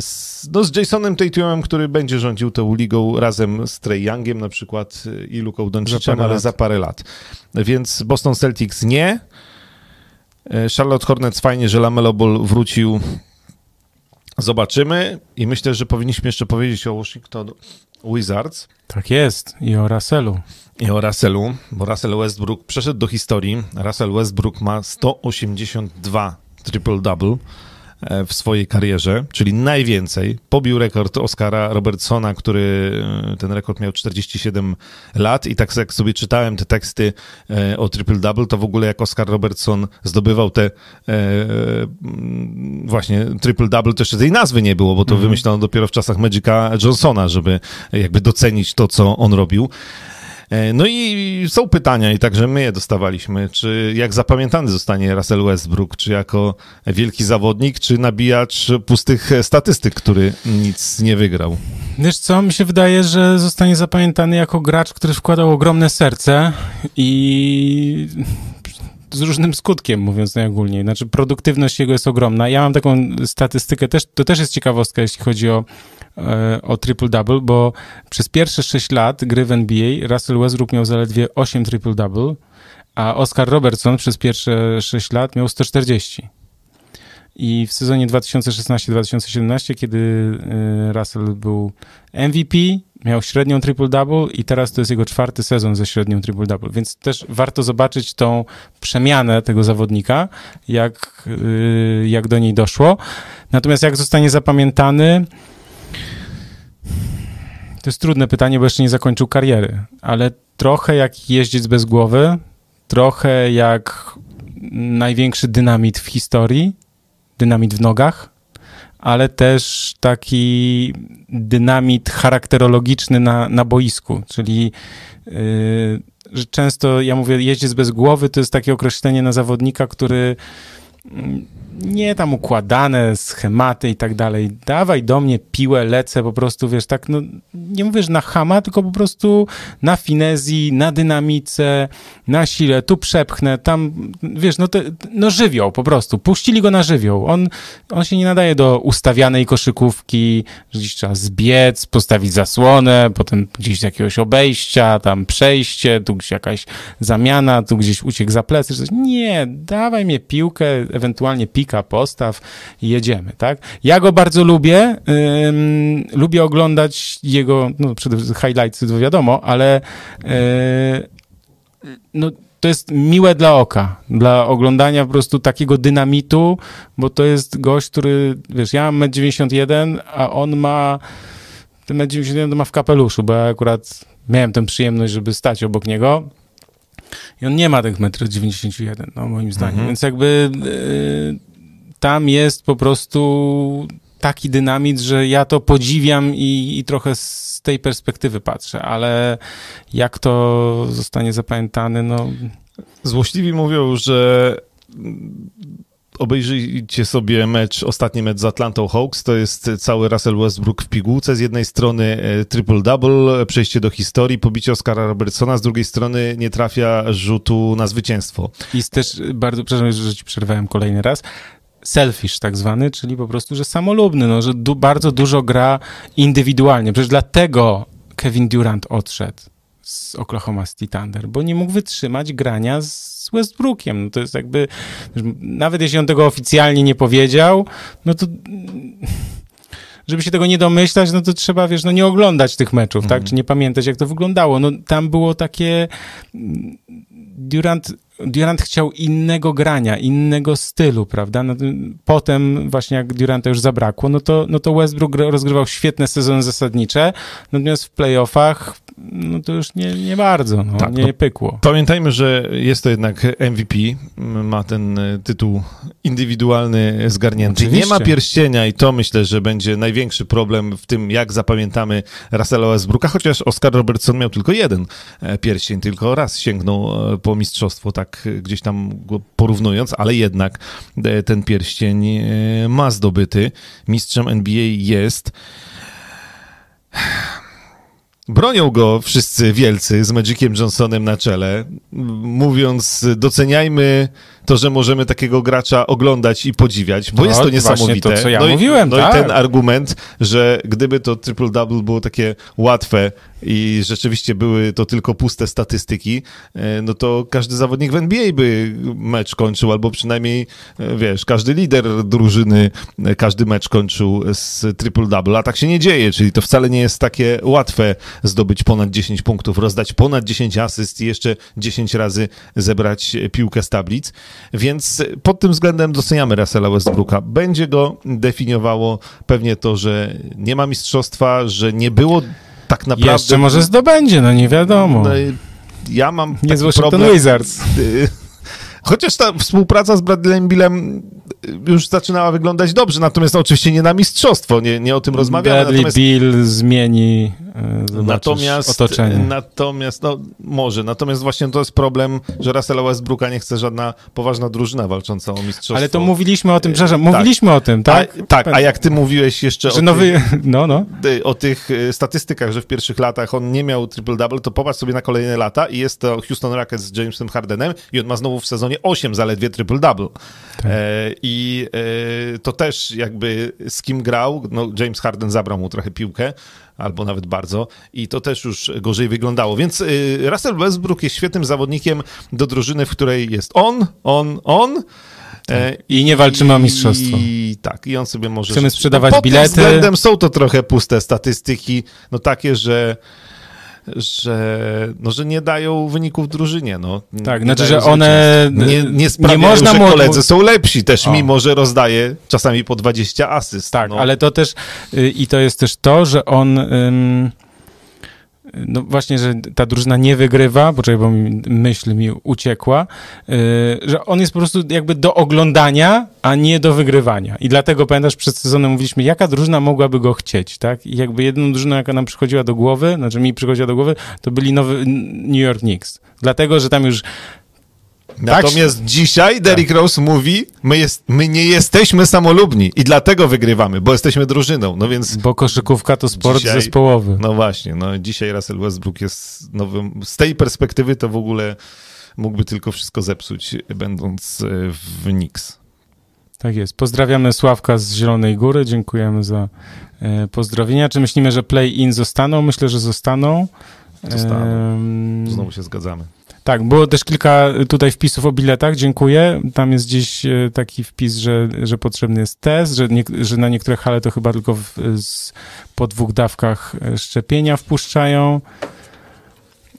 Z, no z Jasonem Tatumem, który będzie rządził tą ligą razem z Trey Youngiem na przykład i Luką Doncicem, ale za parę lat. Więc Boston Celtics nie. E, Charlotte Hornets fajnie, że Lamelo Ball wrócił. Zobaczymy i myślę, że powinniśmy jeszcze powiedzieć o Washington Wizards. Tak jest i o Russellu. I o Russellu, bo Russell Westbrook przeszedł do historii. Russell Westbrook ma 182 triple-double. E, w swojej karierze, czyli najwięcej. Pobił rekord Oscara Robertsona, który e, ten rekord miał 47 lat i tak jak sobie czytałem te teksty e, o triple-double, to w ogóle jak Oscar Robertson zdobywał te właśnie triple-double, to jeszcze tej nazwy nie było, bo to mm -hmm. wymyślono dopiero w czasach Magica Johnsona, żeby jakby docenić to, co on robił. E, no i są pytania i także my je dostawaliśmy, czy jak zapamiętany zostanie Russell Westbrook, czy jako wielki zawodnik, czy nabijacz pustych statystyk, który nic nie wygrał. Wiesz co, mi się wydaje, że zostanie zapamiętany jako gracz, który wkładał ogromne serce i z różnym skutkiem, mówiąc najogólniej. Znaczy, produktywność jego jest ogromna. Ja mam taką statystykę, też, to też jest ciekawostka, jeśli chodzi o, e, o triple-double, bo przez pierwsze 6 lat gry w NBA Russell Westbrook miał zaledwie 8 triple-double, a Oscar Robertson przez pierwsze 6 lat miał 140. I w sezonie 2016-2017, kiedy e, Russell był MVP, miał średnią triple-double i teraz to jest jego czwarty sezon ze średnią triple-double, więc też warto zobaczyć tą przemianę tego zawodnika, jak, yy, jak do niej doszło. Natomiast jak zostanie zapamiętany, to jest trudne pytanie, bo jeszcze nie zakończył kariery, ale trochę jak jeździec bez głowy, trochę jak największy dynamit w historii, dynamit w nogach, ale też taki dynamit charakterologiczny na, na boisku, czyli yy, że często, ja mówię, jeździec bez głowy to jest takie określenie na zawodnika, który nie tam układane schematy i tak dalej. Dawaj do mnie piłę, lecę po prostu, wiesz, tak, no nie mówisz na hama, tylko po prostu na finezji, na dynamice, na sile, tu przepchnę, tam, wiesz, no, te, no żywioł po prostu. Puścili go na żywioł. On, on się nie nadaje do ustawianej koszykówki, że gdzieś trzeba zbiec, postawić zasłonę, potem gdzieś jakiegoś obejścia, tam przejście, tu gdzieś jakaś zamiana, tu gdzieś uciek za plecy, coś. Nie, dawaj mnie piłkę, ewentualnie pika postaw i jedziemy, tak? Ja go bardzo lubię, ym, lubię oglądać jego, no przede wszystkim highlights, to wiadomo, ale yy, no to jest miłe dla oka, dla oglądania po prostu takiego dynamitu, bo to jest gość, który, wiesz, ja mam 1,91 a on ma, ten 1,91 ma w kapeluszu, bo ja akurat miałem tę przyjemność, żeby stać obok niego i on nie ma tych 1,91 m, no moim zdaniem, mhm. więc jakby y, tam jest po prostu taki dynamit, że ja to podziwiam i, i trochę z tej perspektywy patrzę, ale jak to zostanie zapamiętane, no... Złośliwi mówią, że obejrzyjcie sobie mecz, ostatni mecz z Atlantą Hawks, to jest cały Russell Westbrook w pigułce, z jednej strony e, triple-double, przejście do historii, pobicie Oscara Robertsona, z drugiej strony nie trafia rzutu na zwycięstwo. I też bardzo, przepraszam, że ci przerwałem kolejny raz, selfish tak zwany, czyli po prostu, że samolubny, no, że du bardzo dużo gra indywidualnie. Przecież dlatego Kevin Durant odszedł z Oklahoma City Thunder, bo nie mógł wytrzymać grania z Westbrookiem. No to jest jakby, nawet jeśli on tego oficjalnie nie powiedział, no to żeby się tego nie domyślać, no to trzeba, wiesz, no nie oglądać tych meczów, tak? Mhm. Czy nie pamiętać, jak to wyglądało. No tam było takie... Durant Durant chciał innego grania, innego stylu, prawda? No, potem właśnie jak Duranta już zabrakło, no to, no to Westbrook rozgrywał świetne sezony zasadnicze, natomiast w playoffach no to już nie, nie bardzo, no, tak, nie no, pykło. Pamiętajmy, że jest to jednak MVP, ma ten e, tytuł indywidualny zgarnięty. Oczywiście. Nie ma pierścienia i to myślę, że będzie największy problem w tym, jak zapamiętamy Russella Westbrooka, chociaż Oscar Robertson miał tylko jeden e, pierścień, tylko raz sięgnął e, po mistrzostwo, tak gdzieś tam go porównując, ale jednak ten pierścień ma zdobyty. Mistrzem NBA jest. Bronią go wszyscy wielcy z Magiciem Johnsonem na czele, mówiąc doceniajmy to, że możemy takiego gracza oglądać i podziwiać, bo no, jest to niesamowite. To, co ja no mówiłem, i, no tak. i ten argument, że gdyby to triple-double było takie łatwe i rzeczywiście były to tylko puste statystyki, e, no to każdy zawodnik w NBA by mecz kończył, albo przynajmniej, e, wiesz, każdy lider drużyny e, każdy mecz kończył z triple-double, a tak się nie dzieje, czyli to wcale nie jest takie łatwe zdobyć ponad 10 punktów, rozdać ponad 10 asyst i jeszcze 10 razy zebrać piłkę z tablic. Więc pod tym względem doceniamy Russella Westbrooka. Będzie go definiowało pewnie to, że nie ma mistrzostwa, że nie było tak naprawdę... Jeszcze może zdobędzie, no nie wiadomo. No, ja mam Nie z Washington Wizards. [laughs] Chociaż ta współpraca z Bradleyem Billem już zaczynała wyglądać dobrze, natomiast oczywiście nie na mistrzostwo, nie, nie o tym rozmawiamy. Bradley natomiast... Bill zmieni e, Natomiast, otoczenie. natomiast, no może, natomiast właśnie to jest problem, że Russella Westbrooka nie chce żadna poważna drużyna walcząca o mistrzostwo. Ale to mówiliśmy o tym, przepraszam, mówiliśmy o tym, tak? A, tak, a jak ty mówiłeś jeszcze że o, nowy, tych, [laughs] no, no. y, o tych y, statystykach, że w pierwszych latach on nie miał triple-double, to popatrz sobie na kolejne lata i jest to Houston Rockets z Jamesem Hardenem i on ma znowu w sezonie 8 zaledwie triple-double. Tak. E, I e, to też jakby z kim grał, no James Harden zabrał mu trochę piłkę, albo nawet bardzo, i to też już gorzej wyglądało. Więc y, Russell Westbrook jest świetnym zawodnikiem do drużyny, w której jest on, on, on. e, I nie walczymy o mistrzostwo. I tak, i on sobie może... Chcemy sprzedawać Pod bilety. względem są to trochę puste statystyki, no takie, że że, no, że nie dają wyników drużynie. No. Tak, nie znaczy, że one-. Nie, nie nie sprawiają, można że mu- koledzy są lepsi też, O. mimo że rozdaje czasami po 20 asyst. Tak, no. ale to też y, i to jest też to, że on ym, no właśnie, że ta drużyna nie wygrywa, bo mi, myśl mi uciekła, y, że on jest po prostu jakby do oglądania, a nie do wygrywania. I dlatego pamiętasz, przed sezonem mówiliśmy, jaka drużyna mogłaby go chcieć, tak? I jakby jedyną drużyną, jaka nam przychodziła do głowy, znaczy mi przychodziła do głowy, to byli nowy New York Knicks. Dlatego, że tam już Natomiast dzisiaj Derrick Rose mówi, my, jest, my nie jesteśmy samolubni i dlatego wygrywamy, bo jesteśmy drużyną. No więc, Bo koszykówka to sport Dzisiaj- zespołowy. no właśnie, no dzisiaj Russell Westbrook jest nowym, z tej perspektywy to w ogóle mógłby tylko wszystko zepsuć, będąc e, w Knicks. Tak jest. Pozdrawiamy Sławka z Zielonej Góry. Dziękujemy za e, pozdrowienia. Czy myślimy, że play-in zostaną? Myślę, że zostaną. Zostaną. Znowu się zgadzamy. Tak, było też kilka tutaj wpisów o biletach. Dziękuję. Tam jest gdzieś e, taki wpis, że, że potrzebny jest test, że, nie, że na niektóre hale to chyba tylko w, z, po dwóch dawkach e, szczepienia wpuszczają.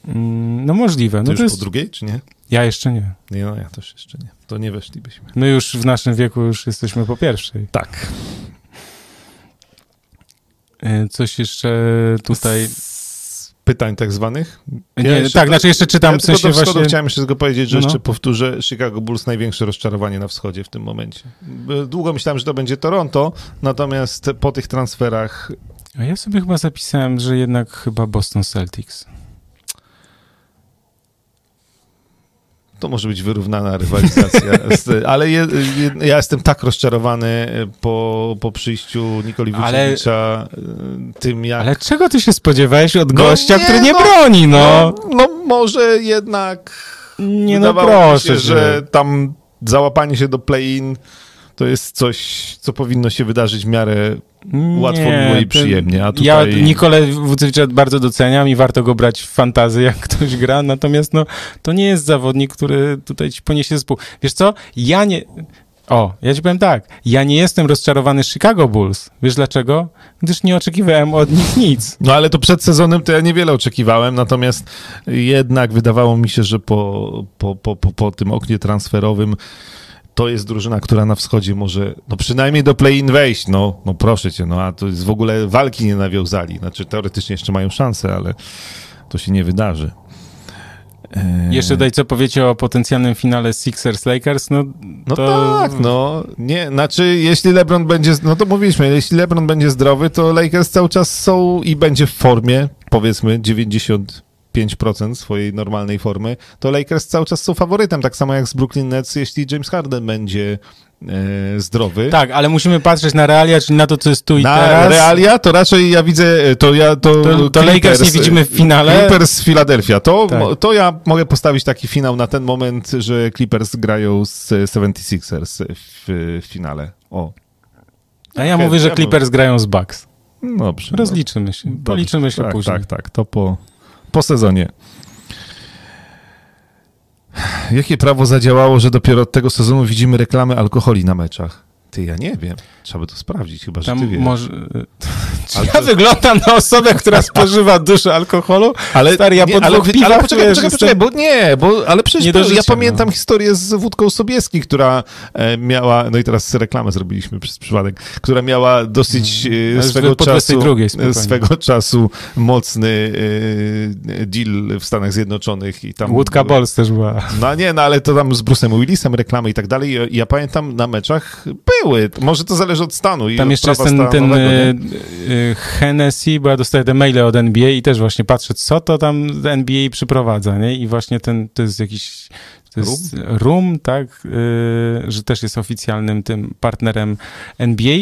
Mm, No możliwe. No już to jest... po drugiej, czy nie? Ja jeszcze nie. Nie, no ja też jeszcze nie. To nie weszlibyśmy. My już w naszym wieku już jesteśmy po pierwszej. Tak. Coś jeszcze tutaj... Z pytań tak zwanych? Nie, jeszcze tak, do- znaczy jeszcze czytam, ja w sensie właśnie... chciałem jeszcze tylko powiedzieć, że no. jeszcze powtórzę, Chicago Bulls największe rozczarowanie na wschodzie w tym momencie. Długo myślałem, że to będzie Toronto, natomiast po tych transferach A ja sobie chyba zapisałem, że jednak chyba Boston Celtics. To może być wyrównana rywalizacja. [laughs] Ale je, je, ja jestem tak rozczarowany po, po przyjściu Nikoli Vucevicza y, tym, jak... Ale czego ty się spodziewałeś od No gościa, nie, który nie no, broni, no? no, no może jednak nie no, proszę się, że tam załapanie się do play-in to jest coś, co powinno się wydarzyć w miarę łatwo, miło i przyjemnie, a Ja tutaj- Nikolę Wucewicza bardzo doceniam i warto go brać w fantazy, jak ktoś gra, natomiast no, to nie jest zawodnik, który tutaj ci poniesie zespół. Wiesz co? Ja nie... O, ja ci powiem tak, ja nie jestem rozczarowany Chicago Bulls. Wiesz dlaczego? Gdyż nie oczekiwałem od nich nic. No ale to przed sezonem to ja niewiele oczekiwałem, natomiast jednak wydawało mi się, że po, po, po, po, po tym oknie transferowym to jest drużyna, która na wschodzie może no przynajmniej do play-in wejść. No, no proszę cię, no a to jest w ogóle walki nie nawiązali. Znaczy teoretycznie jeszcze mają szansę, ale to się nie wydarzy. Eee, Jeszcze daj co powiecie o potencjalnym finale Sixers-Lakers, no, No to... tak, no. Nie, znaczy, jeśli LeBron będzie, no to mówiliśmy, jeśli LeBron będzie zdrowy, to Lakers cały czas są i będzie w formie, powiedzmy 95% swojej normalnej formy, to Lakers cały czas są faworytem, tak samo jak z Brooklyn Nets, jeśli James Harden będzie e, zdrowy. Tak, ale musimy patrzeć na realia, czyli na to, co jest tu i Na teraz. realia to raczej ja widzę, to ja to, To- to Lakers nie widzimy w finale. Clippers z Philadelphia. To, Tak. to ja mogę postawić taki finał na ten moment, że Clippers grają z 76ers w, w finale. O, A ja Okej, mówię, że ja Clippers grają z Bucks. dobrze. Rozliczymy się. Dobrze. Policzymy się tak, później. Tak, tak, to po, po sezonie. Jakie prawo zadziałało, że dopiero od tego sezonu widzimy reklamy alkoholi na meczach? Ty, ja nie wiem. Trzeba by to sprawdzić, chyba, że ty Tam wiesz. może... [laughs] Czy ja wyglądam na osobę, która spożywa dużo alkoholu? Ale, Stary, ja nie, po ale, piwach, ale poczekaj, poczekaj, poczekaj, bo nie, bo, ale przecież Nie do ja życia, pamiętam no. historię z wódką Sobieski, która e, miała, no i teraz reklamę zrobiliśmy przez przypadek, która miała dosyć e, Mm. już swego czasu, 22 spokojnie. swego czasu mocny e, deal w Stanach Zjednoczonych i tam... Łódka Bols też była. No nie, no ale to tam z Bruce'em Willisem reklamy i tak dalej. I ja pamiętam na meczach były. Może to zależy od stanu i Tam jeszcze jest ten, ten stanowego, nie? y, y, Hennessy, bo ja dostaję te maile od NBA i też właśnie patrzę, co to tam NBA przyprowadza, nie? I właśnie ten, to jest jakiś... To jest Rum, tak, y, że też jest oficjalnym tym partnerem NBA.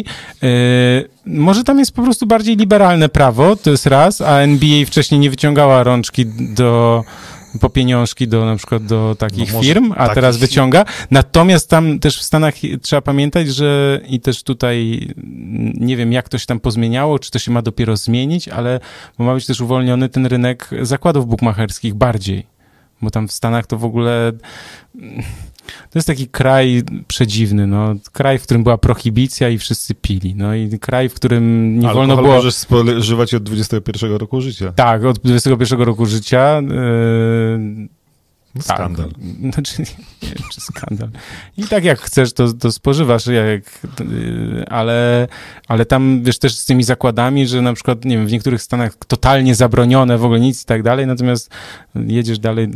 Może tam jest po prostu bardziej liberalne prawo, to jest raz, a NBA wcześniej nie wyciągała rączki do po pieniążki do na przykład do takich No firm, a teraz wyciąga. Natomiast tam też w Stanach trzeba pamiętać, że i też tutaj mm, nie wiem, jak to się tam pozmieniało, czy to się ma dopiero zmienić, ale ma być też uwolniony ten rynek zakładów bukmacherskich bardziej. Bo tam w Stanach to w ogóle mm, to jest taki kraj przedziwny, no. Kraj, w którym była prohibicja i wszyscy pili. No i kraj, w którym nie wolno było... możesz spożywać od 21 roku życia. Tak, od 21 roku życia. Yy, No, tak. Skandal. [laughs] Znaczy, nie wiem, czy skandal. I tak jak chcesz, to, to spożywasz, jak, yy, ale, ale tam, wiesz, też z tymi zakładami, że na przykład, nie wiem, w niektórych stanach totalnie zabronione, w ogóle nic i tak dalej, natomiast jedziesz dalej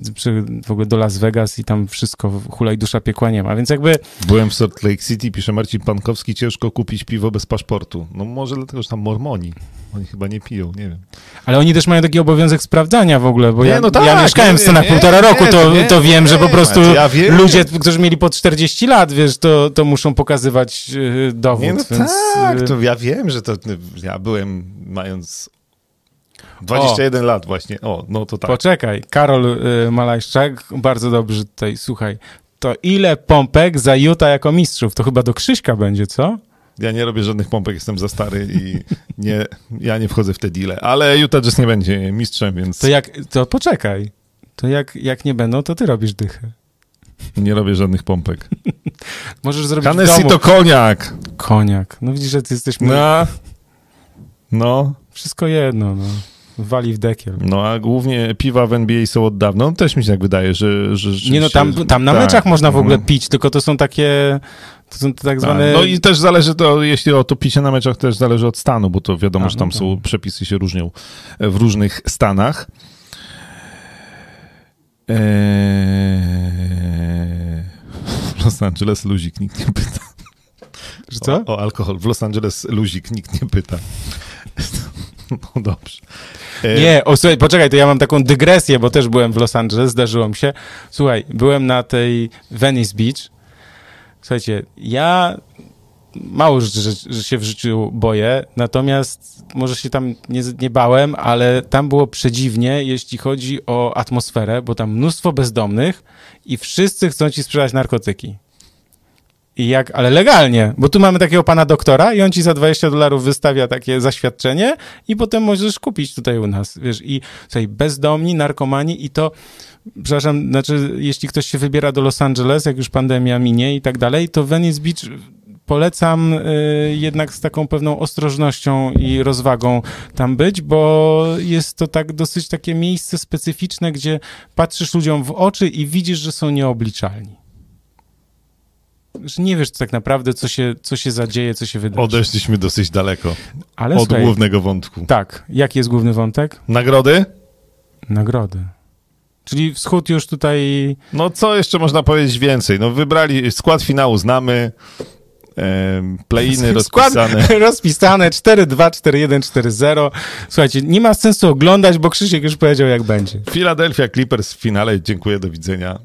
w ogóle do Las Vegas i tam wszystko, hulaj dusza piekła nie ma, więc jakby Byłem w Salt Lake City, pisze Marcin Pankowski, ciężko kupić piwo bez paszportu. No może dlatego, że tam mormoni. Oni chyba nie piją, nie wiem. Ale oni też mają taki obowiązek sprawdzania w ogóle, bo Nie, ja, no tak, ja mieszkałem w nie, Stanach nie, półtora nie, roku, to, to nie, to wiem, że nie, po prostu ja wiem. ludzie, którzy mieli po 40 lat, wiesz, to, to muszą pokazywać yy, dowód. Nie, no więc, tak, yy, to ja wiem, że to ja byłem mając 21 lat właśnie. O, no to tak. Poczekaj, Karol y, Malajszczak, bardzo dobrze tutaj, słuchaj, to ile pompek za Utah jako mistrzów? To chyba do Krzyśka będzie, co? Ja nie robię żadnych pompek, jestem za stary i nie, ja nie wchodzę w te deale. Ale Utah Jazz nie będzie mistrzem, więc To jak, to poczekaj, to jak, jak nie będą, to ty robisz dychę. nie robię żadnych pompek. [laughs] Możesz zrobić w Tennessee domu. to koniak. Koniak. No widzisz, że ty jesteś... No. No, Wszystko jedno, no. Wali w dekiel. no a głównie piwa w NBA są od dawna. No, też mi się tak wydaje, że... że Nie no, tam, tam na tak, meczach można w ogóle no. pić, tylko to są takie... To są tak Tak. zwane... No i też zależy to, jeśli o to picie na meczach, też zależy od stanu, bo to wiadomo, A, że tam no są przepisy się różnią w różnych stanach. Eee... W Los Angeles luzik nikt nie pyta. Że co? O, o alkohol. W Los Angeles luzik nikt nie pyta. [laughs] No dobrze. E, Nie, o słuchaj, poczekaj, to ja mam taką dygresję, bo też byłem w Los Angeles, zdarzyło mi się. Słuchaj, byłem na tej Venice Beach. Słuchajcie, ja mało rzeczy, że, że się w życiu boję, natomiast może się tam nie, nie bałem, ale tam było przedziwnie, jeśli chodzi o atmosferę, bo tam mnóstwo bezdomnych i wszyscy chcą ci sprzedać narkotyki. I jak, ale legalnie, bo tu mamy takiego pana doktora i on ci za 20 dolarów wystawia takie zaświadczenie i potem możesz kupić tutaj u nas, wiesz, i tutaj bezdomni, narkomani i to, przepraszam, znaczy, jeśli ktoś się wybiera do Los Angeles, jak już pandemia minie i tak dalej, to Venice Beach polecam y, jednak z taką pewną ostrożnością i rozwagą tam być, bo jest to tak dosyć takie miejsce specyficzne, gdzie patrzysz ludziom w oczy i widzisz, że są nieobliczalni. Że nie wiesz tak naprawdę, co się, co się zadzieje, co się wydarzy. Odeszliśmy dosyć daleko Ale od słuchaj, głównego wątku. tak, jaki jest główny wątek? Nagrody? Nagrody. Czyli wschód już tutaj... No co jeszcze można powiedzieć więcej? No wybrali, skład finału znamy, em, play-iny Skład rozpisane. [laughs] rozpisane 4-2, 4-1, 4-0. Słuchajcie, nie ma sensu oglądać, bo Krzysiek już powiedział, jak będzie. Philadelphia Clippers w finale, dziękuję, do widzenia.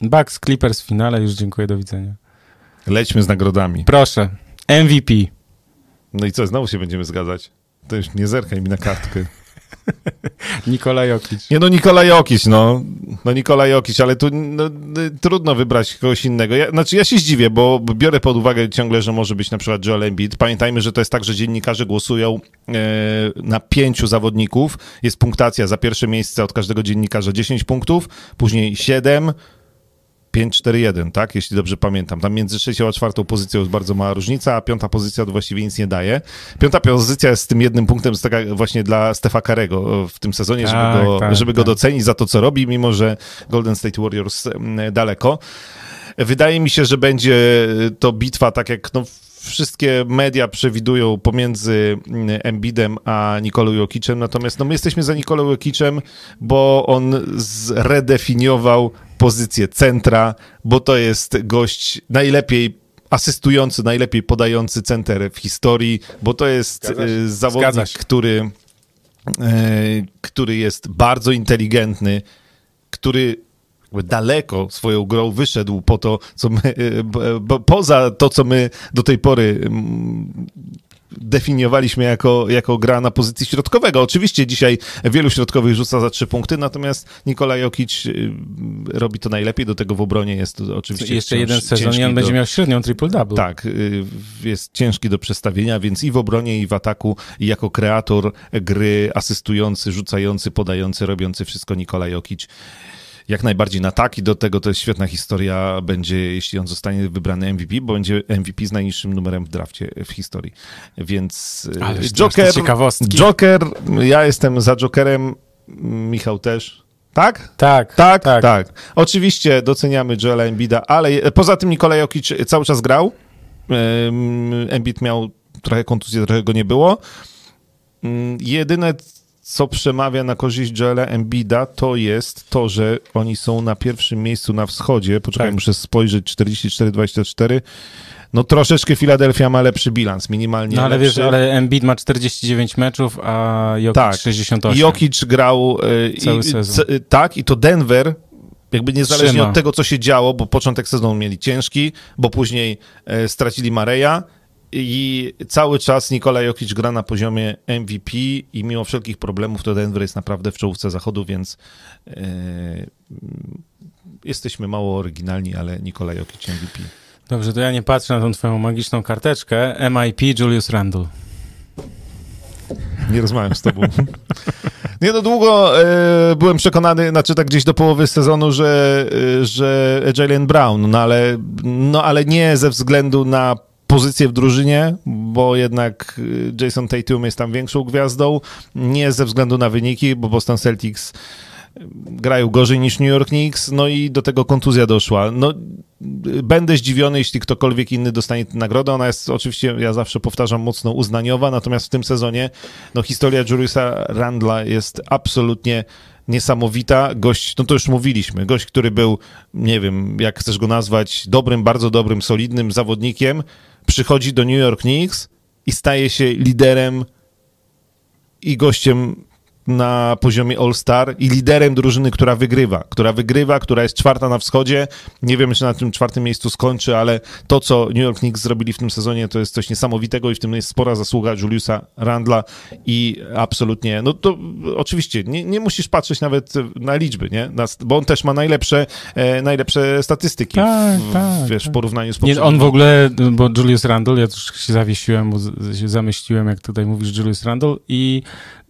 Bucks Clippers w finale, już dziękuję, do widzenia. Lećmy z nagrodami. Proszę, MVP. No i co, znowu się będziemy zgadzać? To już nie zerkaj mi na kartkę. [laughs] Nikola Jokic. Nie no, Nikola Jokic, no. No Nikola Jokic, ale tu no, y, trudno wybrać kogoś innego. Ja, znaczy ja się zdziwię, bo biorę pod uwagę ciągle, że może być na przykład Joel Embiid. Pamiętajmy, że to jest tak, że dziennikarze głosują e, na pięciu zawodników. Jest punktacja za pierwsze miejsce od każdego dziennikarza 10 punktów, później 7, 5-4-1, tak? Jeśli dobrze pamiętam. Tam między trzecią a czwartą pozycją jest bardzo mała różnica, a piąta pozycja to właściwie nic nie daje. Piąta pozycja jest z tym jednym punktem jest taka właśnie dla Stefa Karego w tym sezonie, żeby, Tak, go, tak, żeby go tak. docenić za to, co robi, mimo że Golden State Warriors daleko. Wydaje mi się, że będzie to bitwa, tak jak no, wszystkie media przewidują pomiędzy mm, Embidem a Nikolą Jokicem, natomiast no, my jesteśmy za Nikolą Jokicem, bo on zredefiniował pozycję centra, bo to jest gość najlepiej asystujący, najlepiej podający center w historii, bo to jest y, zawodnik, który, e, który jest bardzo inteligentny, który jakby daleko swoją grą wyszedł po to, co my, e, b- b- poza to, co my do tej pory mm, definiowaliśmy jako, jako gra na pozycji środkowego. Oczywiście dzisiaj wielu środkowych rzuca za trzy punkty, natomiast Nikola Jokic y, robi to najlepiej, do tego w obronie jest oczywiście Jeszcze jeden sezon i on będzie do- miał średnią triple-double. tak, y, jest ciężki do przestawienia, więc i w obronie, i w ataku, i jako kreator gry, asystujący, rzucający, podający, robiący wszystko Nikola Jokic. Jak najbardziej na tak i do tego to jest świetna historia będzie, jeśli on zostanie wybrany MVP, bo będzie MVP z najniższym numerem w drafcie w historii. Więc y, Ale Joker. Joker, ja jestem za Jokerem, Michał też. Tak? Tak, Tak, tak. tak. Oczywiście doceniamy Joela Embida, ale e, poza tym Nikola Jokic cały czas grał. Em, Embiid miał trochę kontuzji, trochę go nie było. Mm, Jedyne, co przemawia na korzyść Joela Embida, to jest to, że oni są na pierwszym miejscu na wschodzie. Poczekaj, Tak. muszę spojrzeć, 44-24. No troszeczkę Filadelfia ma lepszy bilans, minimalnie No ale lepszy. wiesz, ale Embiid ma 49 meczów, a Jokic Tak. 68. Jokic grał e, Cały i, sezon. c- tak i to Denver jakby niezależnie Trzyma. od tego, co się działo, bo początek sezonu mieli ciężki, bo później e, stracili Mareja i cały czas Nikola Jokic gra na poziomie MVP i mimo wszelkich problemów to Denver jest naprawdę w czołówce zachodu, więc mm, jesteśmy mało oryginalni, ale Nikola Jokic MVP. Dobrze, to ja nie patrzę na tą twoją magiczną karteczkę. MIP Julius Randle. Nie rozmawiam z tobą. Nie no, długo e, byłem przekonany, znaczy tak gdzieś do połowy sezonu, że, e, że Jalen Brown, no ale, no ale nie ze względu na pozycję w drużynie, bo jednak e, Jason Tatum jest tam większą gwiazdą, nie ze względu na wyniki, bo Boston Celtics e, grają gorzej niż New York Knicks, no i do tego kontuzja doszła. No, będę zdziwiony, jeśli ktokolwiek inny dostanie tę nagrodę. Ona jest oczywiście, ja zawsze powtarzam, mocno uznaniowa, natomiast w tym sezonie no, historia Juliusa Randla jest absolutnie niesamowita. Gość, no to już mówiliśmy, gość, który był, nie wiem, jak chcesz go nazwać, dobrym, bardzo dobrym, solidnym zawodnikiem, przychodzi do New York Knicks i staje się liderem i gościem na poziomie All-Star i liderem drużyny, która wygrywa, która wygrywa, która jest czwarta na wschodzie. Nie wiem, czy na tym czwartym miejscu skończy, ale to, co New York Knicks zrobili w tym sezonie, to jest coś niesamowitego i w tym jest spora zasługa Juliusa Randla i absolutnie, no to oczywiście, nie, nie musisz patrzeć nawet na liczby, nie? Na, bo on też ma najlepsze, e, najlepsze statystyki Tak, w, tak, wiesz, tak. w porównaniu z Nie, on w ogóle, bo Julius Randle, ja też się zawiesiłem, bo się zamyśliłem, jak tutaj mówisz Julius Randle i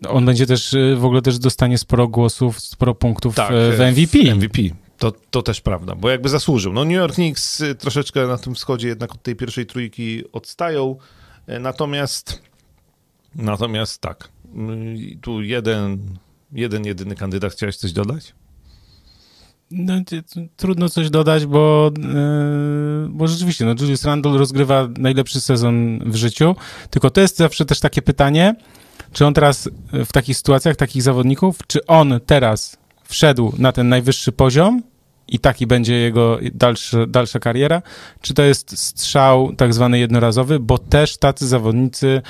on będzie też, y, w ogóle też dostanie sporo głosów, sporo punktów Tak, e, w MVP. MVP. To, to też prawda, bo jakby zasłużył. No New York Knicks y, troszeczkę na tym wschodzie jednak od tej pierwszej trójki odstają, y, natomiast natomiast tak, y, tu jeden, jeden jedyny kandydat. Chciałeś coś dodać? No, trudno coś dodać, bo, yy, bo rzeczywiście, no, Julius Randle rozgrywa najlepszy sezon w życiu, tylko to jest zawsze też takie pytanie, czy on teraz y, w takich sytuacjach, takich zawodników, czy on teraz wszedł na ten najwyższy poziom i taki będzie jego dalszy, dalsza kariera, czy to jest strzał tak zwany jednorazowy, bo też tacy zawodnicy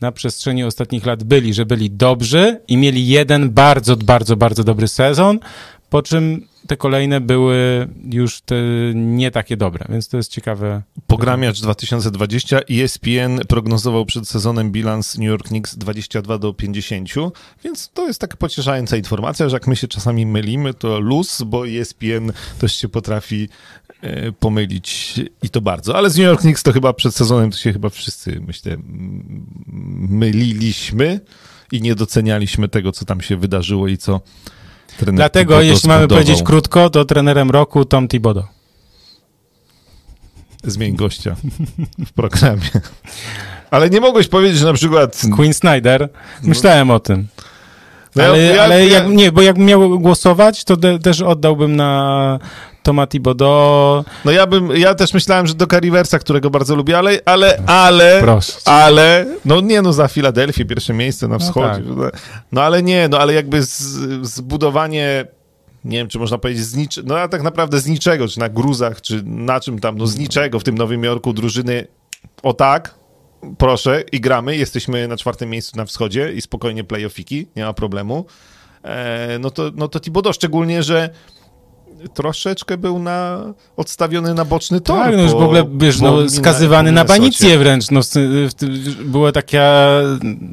na przestrzeni ostatnich lat byli, że byli dobrzy i mieli jeden bardzo, bardzo, bardzo dobry sezon, po czym te kolejne były już nie takie dobre, więc to jest ciekawe. Pogramiacz 2020 ESPN prognozował przed sezonem bilans New York Knicks 22 do 50, więc to jest taka pocieszająca informacja, że jak my się czasami mylimy, to luz, bo ESPN też się potrafi e, pomylić i to bardzo. Ale z New York Knicks to chyba przed sezonem to się chyba wszyscy, myślę, myliliśmy i nie docenialiśmy tego, co tam się wydarzyło i co trener Dlatego, Thibodeau jeśli mamy powiedzieć krótko, to trenerem roku Tom Thibodeau. Zmień gościa w programie. Ale nie mogłeś powiedzieć, że na przykład... Queen Snyder. Myślałem o tym. No ale ja- ale ja- jak, nie, bo jakbym miał głosować, to de, też oddałbym na Toma Thibodeau. No ja bym, ja też myślałem, że do Riversa, którego bardzo lubię, ale, ale, ale, Proszę ale, no nie no, za Filadelfię, pierwsze miejsce na wschodzie. tak. No ale nie, no ale jakby z, zbudowanie, nie wiem, czy można powiedzieć z niczego, no a tak naprawdę z niczego, czy na gruzach, czy na czym tam, no z niczego w tym Nowym Jorku drużyny, o tak, proszę i gramy, jesteśmy na czwartym miejscu na wschodzie i spokojnie playoffiki, nie ma problemu. E, no to, no to Thibodeau, szczególnie, że troszeczkę był na, odstawiony na boczny tor. Tak, no już w ogóle, wiesz, no, skazywany na banicję wręcz. No, było taka,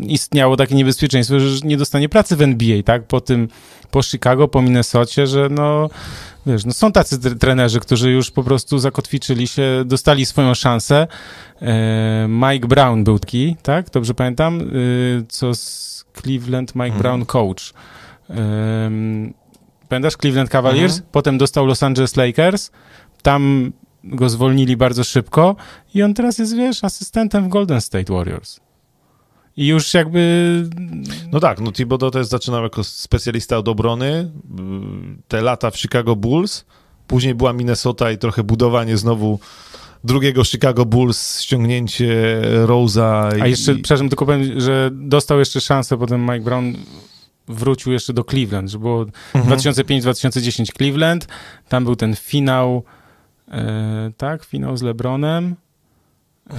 istniało takie niebezpieczeństwo, że nie dostanie pracy w NBA, tak? Po tym, po Chicago, po Minnesocie, że no, wiesz, no są tacy tre- trenerzy, którzy już po prostu zakotwiczyli się, dostali swoją szansę. E, Mike Brown był taki, tak? Dobrze pamiętam? E, co z Cleveland, Mike Mhm. Brown coach. Pamiętasz Cleveland Cavaliers? Mhm. Potem dostał Los Angeles Lakers. Tam go zwolnili bardzo szybko i on teraz jest, wiesz, asystentem w Golden State Warriors. I już jakby... No tak, no Thibodeau też zaczynał jako specjalista od obrony, te lata w Chicago Bulls, później była Minnesota i trochę budowanie znowu drugiego Chicago Bulls, ściągnięcie Rose'a. A i- jeszcze, i- przepraszam, tylko powiem, że dostał jeszcze szansę, potem Mike Brown wrócił jeszcze do Cleveland, że było Mhm. 2005-2010 Cleveland, tam był ten finał, e, tak, finał z LeBronem, e,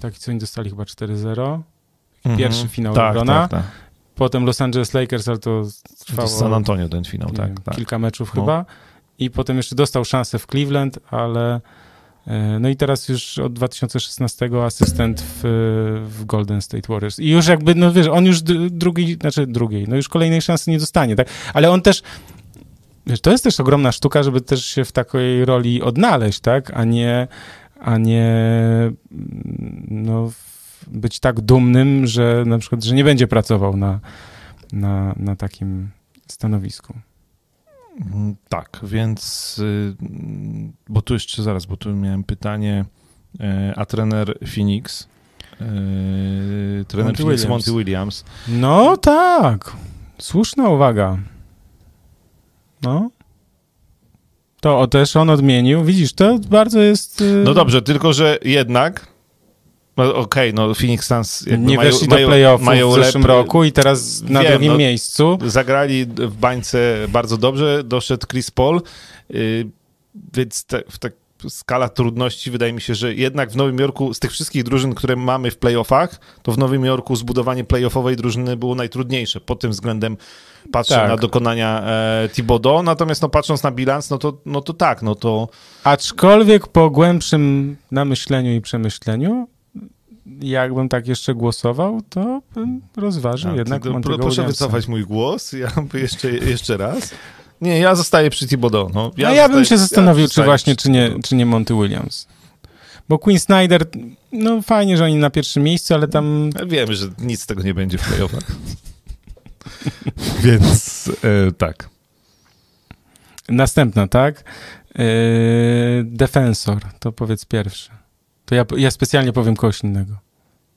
taki, co oni dostali chyba 4-0, Mhm. pierwszy finał tak, LeBrona. Tak, tak. potem Los Angeles Lakers, ale to To trwało z San Antonio ten finał, tak, wiem, tak. kilka meczów No. chyba i potem jeszcze dostał szansę w Cleveland, ale no i teraz już od 2016 asystent w, w Golden State Warriors. I już jakby, no wiesz, on już d- drugiej, znaczy drugiej, no już kolejnej szansy nie dostanie, tak? Ale on też, wiesz, to jest też ogromna sztuka, żeby też się w takiej roli odnaleźć, tak? A nie, a nie no, być tak dumnym, że na przykład, że nie będzie pracował na, na, na takim stanowisku. Mm, Tak, więc, y, mm, bo tu jeszcze zaraz, bo tu miałem pytanie, e, a trener Phoenix, e, trener Monty Phoenix Williams. Monty Williams, No tak, słuszna uwaga. No. To o, też on odmienił. Widzisz, to bardzo jest... y, No dobrze, tylko że jednak. No okej, no Phoenix Suns Nie mają, weszli mają, do playoffów mają w zeszłym roku i teraz na Wiem, drugim no. miejscu. Zagrali w bańce bardzo dobrze, doszedł Chris Paul, yy, więc te, w tak skala trudności wydaje mi się, że jednak w Nowym Jorku z tych wszystkich drużyn, które mamy w playoffach, to w Nowym Jorku zbudowanie playoffowej drużyny było najtrudniejsze. Pod tym względem patrzę Tak. na dokonania e, Thibodeau, natomiast no, patrząc na bilans, no to, no to tak, no to Aczkolwiek po głębszym namyśleniu i przemyśleniu, jakbym tak jeszcze głosował, to bym rozważył A, jednak to, Monty'ego proszę wycofać mój głos, ja [laughs] jeszcze, jeszcze raz. Nie, ja zostaję przy Thibodeau. No, Ja, ja bym się zastanowił, ja czy właśnie, czy nie, czy nie Monty Williams. Bo Queen Snyder, no fajnie, że oni na pierwszym miejscu, ale tam Ja Wiem, że nic z tego nie będzie w playoffach. [laughs] Więc e, tak. następna, tak? Yy, defensor, to powiedz pierwszy. To ja, ja specjalnie powiem kogoś innego.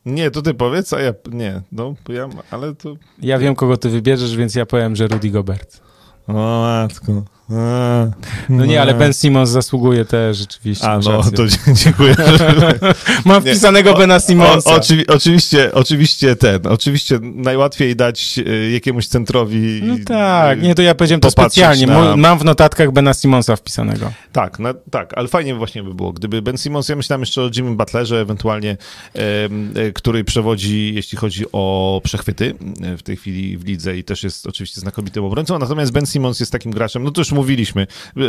Nie, to ty powiedz, a ja nie. No, ja, ale to... Ja wiem, kogo ty wybierzesz, więc ja powiem, że Rudy Gobert. O matko. No nie, ale Ben Simmons zasługuje też rzeczywiście. A no, rację. to dziękuję. [laughs] Mam nie. wpisanego Bena O, Simmonsa. oczywi- oczywiście, oczywiście ten, oczywiście najłatwiej dać e, jakiemuś centrowi... No tak, nie, to ja powiedziałem to specjalnie. na- Mam w notatkach Bena Simmonsa wpisanego. Tak, no, tak, ale fajnie właśnie by było, gdyby Ben Simmons, ja myślałem jeszcze o Jimmy Butlerze ewentualnie, e, który przewodzi, jeśli chodzi o przechwyty e, w tej chwili w lidze i też jest oczywiście znakomitym obrońcą, natomiast Ben Simmons jest takim graczem, no to już mówiliśmy, e,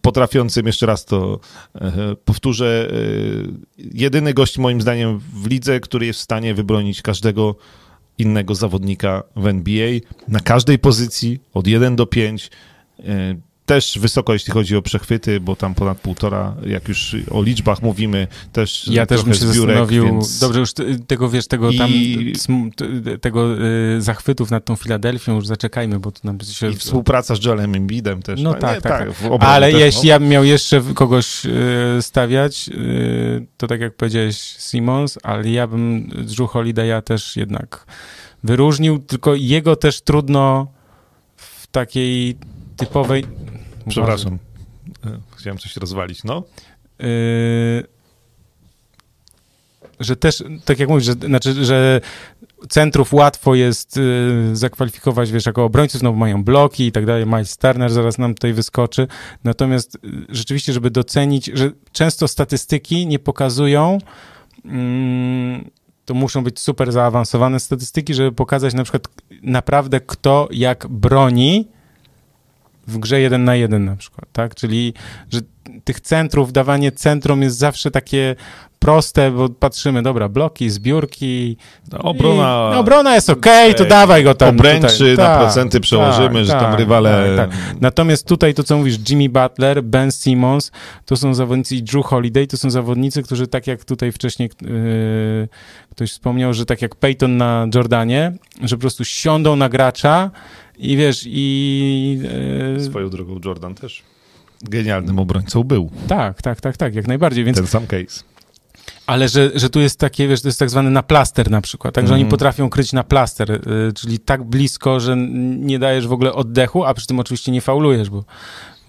potrafiącym, jeszcze raz to e, powtórzę, e, jedyny gość moim zdaniem w lidze, który jest w stanie wybronić każdego innego zawodnika w NBA na każdej pozycji od 1 do 5. też wysoko, jeśli chodzi o przechwyty, bo tam ponad półtora, jak już o liczbach mówimy, też Ja też bym się zbiórek, zastanowił, więc... dobrze, już te- tego, wiesz, tego tam, I- sm- t- tego y, zachwytów nad tą Filadelfią już zaczekajmy, bo tu nam się... I współpraca z Joelem Embidem też. No nie, tak, tak, tak. Ale też, jeśli no. ja bym miał jeszcze kogoś y, stawiać, y, to tak jak powiedziałeś Simons, ale ja bym Drew Holiday'a też jednak wyróżnił, tylko jego też trudno w takiej typowej... Przepraszam, E, chciałem coś rozwalić, no. y, że też, tak jak mówisz, że, znaczy, że centrów łatwo jest y, zakwalifikować, wiesz, jako obrońców, no bo mają bloki i tak dalej, Miles Turner zaraz nam tutaj wyskoczy, natomiast y, rzeczywiście, żeby docenić, że często statystyki nie pokazują, mm, to muszą być super zaawansowane statystyki, żeby pokazać na przykład naprawdę kto jak broni w grze jeden na jeden na przykład, tak? Czyli, że tych centrów, dawanie centrum jest zawsze takie proste, bo patrzymy, dobra, bloki, zbiórki. No, Obrona... I, obrona jest okej, to dawaj go tam. Obręczy tutaj. na Tak, procenty przełożymy, że tam tak, rywale... tak, tak. Natomiast tutaj to, co mówisz, Jimmy Butler, Ben Simmons, to są zawodnicy i Drew Holiday, to są zawodnicy, którzy tak jak tutaj wcześniej yy, ktoś wspomniał, że tak jak Peyton na Jordanie, że po prostu siądą na gracza i wiesz, i... Yy, Swoją drogą Jordan też genialnym obrońcą był. tak, tak, tak, tak, jak najbardziej, więc Ten sam case. Ale że, że tu jest takie, wiesz, to jest tak zwany na plaster na przykład, tak, że oni Mhm. potrafią kryć na plaster, y, czyli tak blisko, że nie dajesz w ogóle oddechu, a przy tym oczywiście nie faulujesz, bo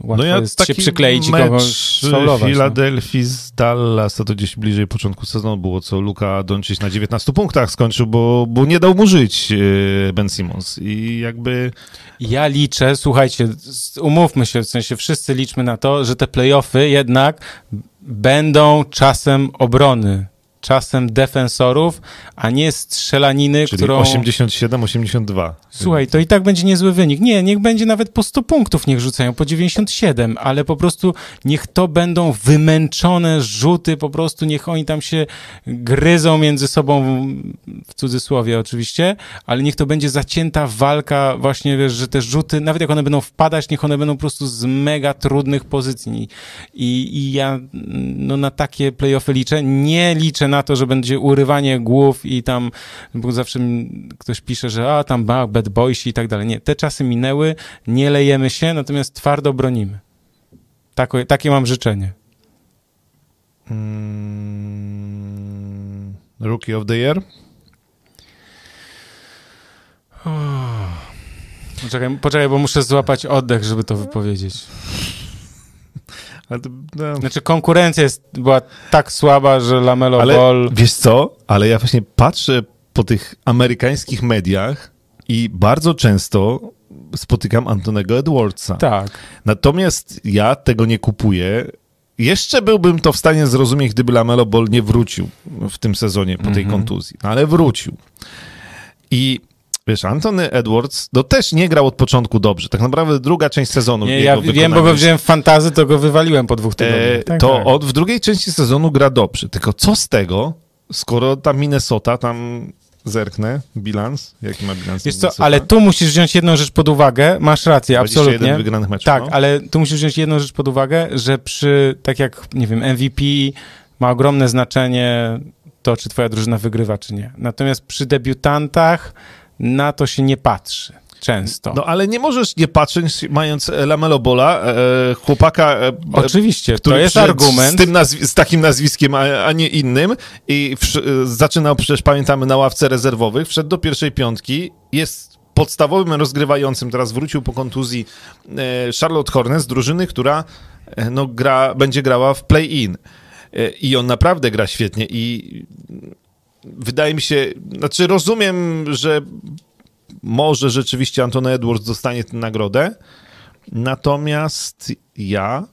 łatwo jest się przykleić i kogoś sfaulować. No. Filadelfii z Dallas, to to gdzieś bliżej początku sezonu było, co Luka Doncic na 19 punktach skończył, bo, bo nie dał mu żyć e, Ben Simmons. I jakby Ja liczę, słuchajcie, umówmy się, w sensie wszyscy liczmy na to, że te playoffy jednak będą czasem obrony, czasem defensorów, a nie strzelaniny, czyli którą... 87-82. Słuchaj, to i tak będzie niezły wynik. Nie, niech będzie nawet po 100 punktów, niech rzucają, po 97, ale po prostu niech to będą wymęczone rzuty, po prostu niech oni tam się gryzą między sobą, w cudzysłowie oczywiście, ale niech to będzie zacięta walka, właśnie wiesz, że te rzuty, nawet jak one będą wpadać, niech one będą po prostu z mega trudnych pozycji. I, i ja no, na takie playoffy liczę. Nie liczę na to, że będzie urywanie głów i tam, bo zawsze ktoś pisze, że a tam ba, bad boysi i tak dalej. Nie, te czasy minęły, nie lejemy się, natomiast twardo bronimy. Tako, takie mam życzenie. Mm, Rookie of the Year? Poczekaj, poczekaj, bo muszę złapać oddech, żeby to wypowiedzieć. To, no. Znaczy konkurencja jest, była tak słaba, że Lamelo Ale Ball... wiesz co? Ale ja właśnie patrzę po tych amerykańskich mediach i bardzo często spotykam Antonego Edwardsa. Tak. Natomiast ja tego nie kupuję. Jeszcze byłbym to w stanie zrozumieć, gdyby Lamelo Ball nie wrócił w tym sezonie po tej Mhm. kontuzji. No ale wrócił. I wiesz, Antony Edwards no też nie grał od początku dobrze. Tak naprawdę druga część sezonu. Nie, ja wiem, bo go wziąłem w fantazy, to go wywaliłem po dwóch E, tygodniach. Tak, to tak. od w drugiej części sezonu gra dobrze. Tylko co z tego, skoro ta Minnesota tam zerknę, bilans, jaki ma bilans Wiesz co, ale tu musisz wziąć jedną rzecz pod uwagę, masz rację, 21 absolutnie. wygranych meczów. Tak, no. ale tu musisz wziąć jedną rzecz pod uwagę, że przy, tak jak, nie wiem, MVP ma ogromne znaczenie to, czy twoja drużyna wygrywa, czy nie. Natomiast przy debiutantach na to się nie patrzy często. No ale nie możesz nie patrzeć, mając e, Lamelo Bola, e, chłopaka, e, Oczywiście, który to jest argument. Z, tym nazwi- z takim nazwiskiem, a, a nie innym i e, zaczynał przecież, pamiętamy, na ławce rezerwowych, wszedł do pierwszej piątki, jest podstawowym rozgrywającym, teraz wrócił po kontuzji e, Charlotte Hornets, drużyny, która e, no, gra, będzie grała w play-in. E, I on naprawdę gra świetnie i wydaje mi się, znaczy rozumiem, że może rzeczywiście Antony Edwards dostanie tę nagrodę, natomiast ja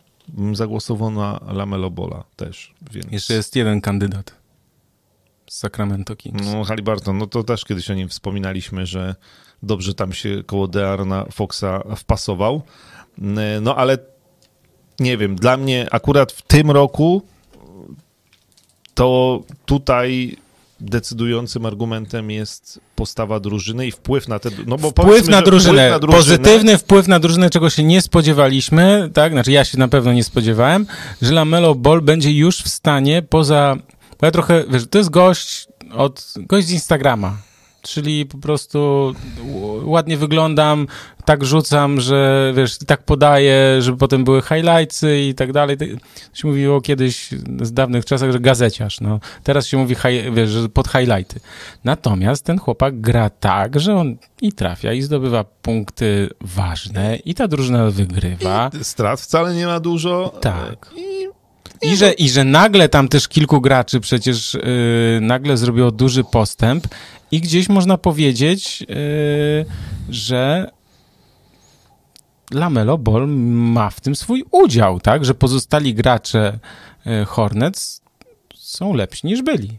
zagłosował na Lamelo Bola też, więc... Jeszcze jest jeden kandydat z Sacramento Kings. No Halliburton, no to też kiedyś o nim wspominaliśmy, że dobrze tam się koło Dearna Foxa wpasował, no ale nie wiem, dla mnie akurat w tym roku to tutaj decydującym argumentem jest postawa drużyny i wpływ na te... No bo wpływ na, drużynę, wpływ na drużynę, pozytywny wpływ na drużynę, czego się nie spodziewaliśmy, tak, znaczy ja się na pewno nie spodziewałem, że Lamelo Ball będzie już w stanie poza... Bo ja trochę, wiesz, to jest gość od, gość z Instagrama, czyli po prostu ładnie wyglądam, tak rzucam, że wiesz, tak podaję, żeby potem były highlightsy i tak dalej. To się mówiło kiedyś z dawnych czasach, że gazeciarz, no. Teraz się mówi, wiesz, że pod highlighty. Natomiast ten chłopak gra tak, że on i trafia, i zdobywa punkty ważne, i ta drużyna wygrywa. I strat wcale nie ma dużo. Tak. I i że, I że nagle tam też kilku graczy przecież yy, nagle zrobiło duży postęp i gdzieś można powiedzieć, yy, że Lamelo Ball ma w tym swój udział, tak? Że pozostali gracze yy, Hornets są lepsi niż byli.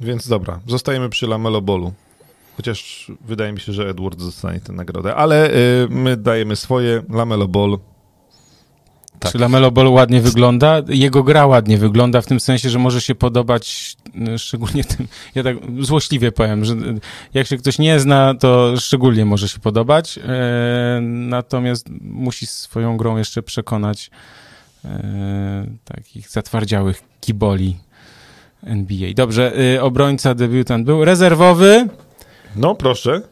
Więc dobra, zostajemy przy Lamelo Ballu. Chociaż wydaje mi się, że Edward dostanie tę nagrodę, ale yy, my dajemy swoje. Lamelo Ball tak. Czy Lamelo Ball ładnie wygląda? Jego gra ładnie wygląda w tym sensie, że może się podobać y, szczególnie tym, [laughs] ja tak złośliwie powiem, że jak się ktoś nie zna, to szczególnie może się podobać, e, natomiast musi swoją grą jeszcze przekonać e, takich zatwardziałych kiboli NBA. Dobrze, obrońca debiutant był rezerwowy. No, proszę.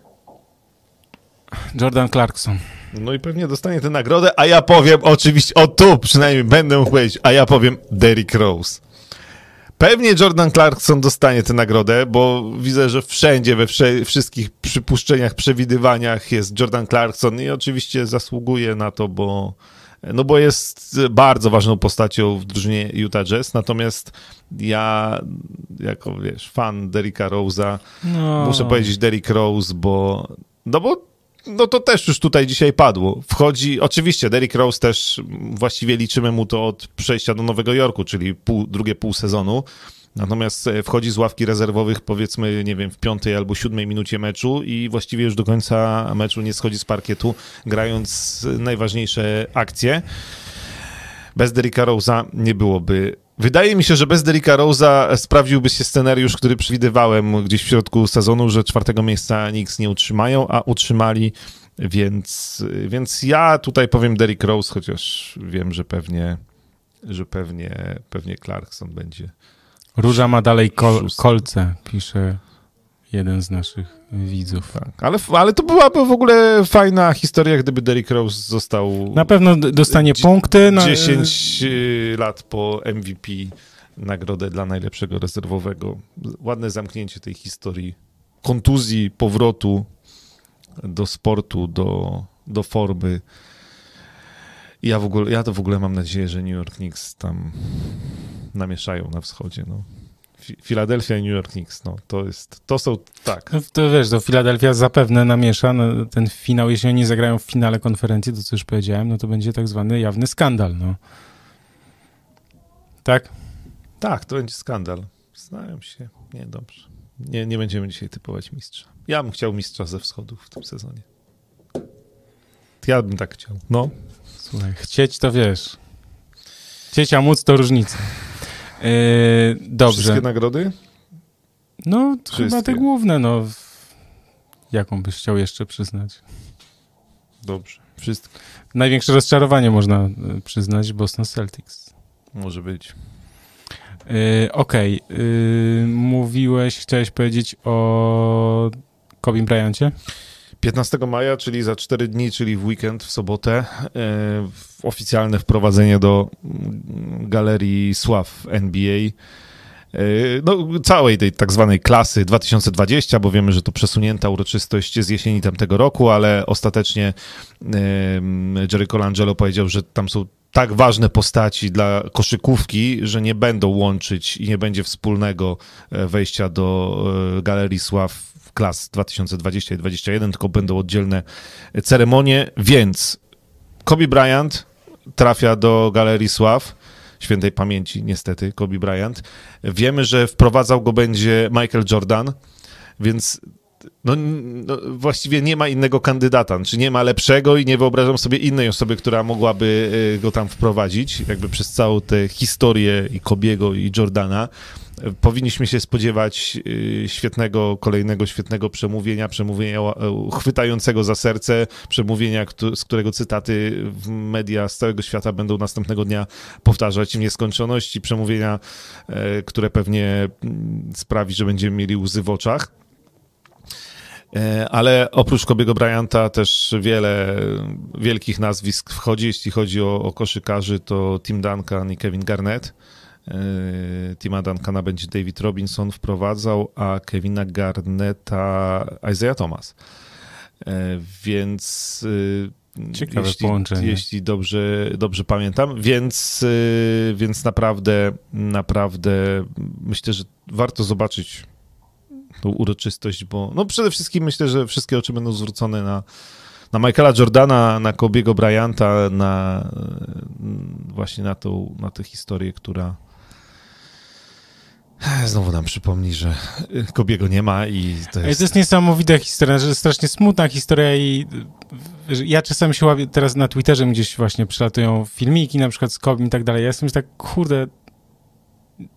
Jordan Clarkson. No i pewnie dostanie tę nagrodę, a ja powiem oczywiście, o tu przynajmniej będę mógł powiedzieć, a ja powiem Derrick Rose. Pewnie Jordan Clarkson dostanie tę nagrodę, bo widzę, że wszędzie, we wsze wszystkich przypuszczeniach, przewidywaniach jest Jordan Clarkson i oczywiście zasługuje na to, bo, no bo jest bardzo ważną postacią w drużynie Utah Jazz, natomiast ja jako, wiesz, fan Derricka Rose'a no. muszę powiedzieć Derrick Rose, bo no bo no to też już tutaj dzisiaj padło. Wchodzi, oczywiście Derrick Rose też właściwie liczymy mu to od przejścia do Nowego Jorku, czyli pół, drugie pół sezonu. Natomiast e, wchodzi z ławki rezerwowych, powiedzmy, nie wiem, w piątej albo siódmej minucie meczu i właściwie już do końca meczu nie schodzi z parkietu, grając najważniejsze akcje. Bez Derricka Rose'a nie byłoby Wydaje mi się, że bez Derricka Rose'a sprawdziłby się scenariusz, który przewidywałem gdzieś w środku sezonu, że czwartego miejsca Knicks nie utrzymają, a utrzymali, więc, więc ja tutaj powiem Derrick Rose, chociaż wiem, że pewnie, że pewnie, pewnie Clarkson będzie. Róża ma dalej kol kolce, pisze jeden z naszych widzów. Tak, ale, ale to byłaby w ogóle fajna historia, gdyby Derrick Rose został... Na pewno dostanie punkty. Na... 10 y, lat po MVP nagrodę dla najlepszego rezerwowego. Ładne zamknięcie tej historii. Kontuzji, powrotu do sportu, do, do formy. Ja, w ogóle, ja to w ogóle mam nadzieję, że New York Knicks tam namieszają na wschodzie. No. Philadelphia i New York Knicks, no to jest, to są, tak. No, to wiesz, to Philadelphia zapewne namiesza no, ten finał, jeśli oni zagrają w finale konferencji, to co już powiedziałem, no to będzie tak zwany jawny skandal, no. Tak? Tak, to będzie skandal. Znają się, nie, dobrze. Nie, nie będziemy dzisiaj typować mistrza. Ja bym chciał mistrza ze wschodu w tym sezonie. Ja bym tak chciał, no. Słuchaj, chcieć to wiesz. Chcieć, a móc to różnica. Yy, dobrze. Wszystkie nagrody? No, Wszystkie. chyba te główne, no. Jaką byś chciał jeszcze przyznać? Dobrze, wszystkie. Największe rozczarowanie można e, przyznać Boston Celtics. Może być. Yy, Okej, okay. yy, mówiłeś, chciałeś powiedzieć o Kobe Bryancie? 15 maja, czyli za 4 dni, czyli w weekend, w sobotę, e, oficjalne wprowadzenie do mm, galerii sław NBA. E, no, całej tej tak zwanej klasy 2020, bo wiemy, że to przesunięta uroczystość z jesieni tamtego roku, ale ostatecznie Jerry Colangelo powiedział, że tam są tak ważne postaci dla koszykówki, że nie będą łączyć i nie będzie wspólnego e, wejścia do Galerii Sław klas 2020 i 2021, tylko będą oddzielne ceremonie, więc Kobe Bryant trafia do Galerii Sław, świętej pamięci niestety, Kobe Bryant. Wiemy, że wprowadzał go będzie Michael Jordan, więc no, no, właściwie nie ma innego kandydata, czy nie ma lepszego i nie wyobrażam sobie innej osoby, która mogłaby y, go tam wprowadzić, jakby przez całą tę historię i Kobiego i Jordana. Powinniśmy się spodziewać y, świetnego, kolejnego świetnego przemówienia, przemówienia e, chwytającego za serce, przemówienia, z którego cytaty media z całego świata będą następnego dnia powtarzać w nieskończoności, przemówienia, e, które pewnie mm, sprawi, że będziemy mieli łzy w oczach. E, ale oprócz Kobiego Bryanta też wiele wielkich nazwisk wchodzi. Jeśli chodzi o, o koszykarzy, to Tim Duncan i Kevin Garnett. E, Tima Duncana będzie David Robinson wprowadzał, a Kevina Garnetta Isaiah Thomas. E, więc Ciekawe jeśli, połączenie. Jeśli dobrze, dobrze pamiętam, więc, więc naprawdę, naprawdę myślę, że warto zobaczyć tą uroczystość, bo no przede wszystkim myślę, że wszystkie oczy będą zwrócone na, na Michaela Jordana, na Kobiego Bryanta, na właśnie na tą, na tę historię, która znowu nam przypomni, że Kobiego nie ma i to jest... To jest niesamowita historia, że strasznie smutna historia i ja czasem się łapię, teraz na Twitterze gdzieś właśnie przylatują filmiki na przykład z Kobim i tak dalej, ja jestem tak, kurde,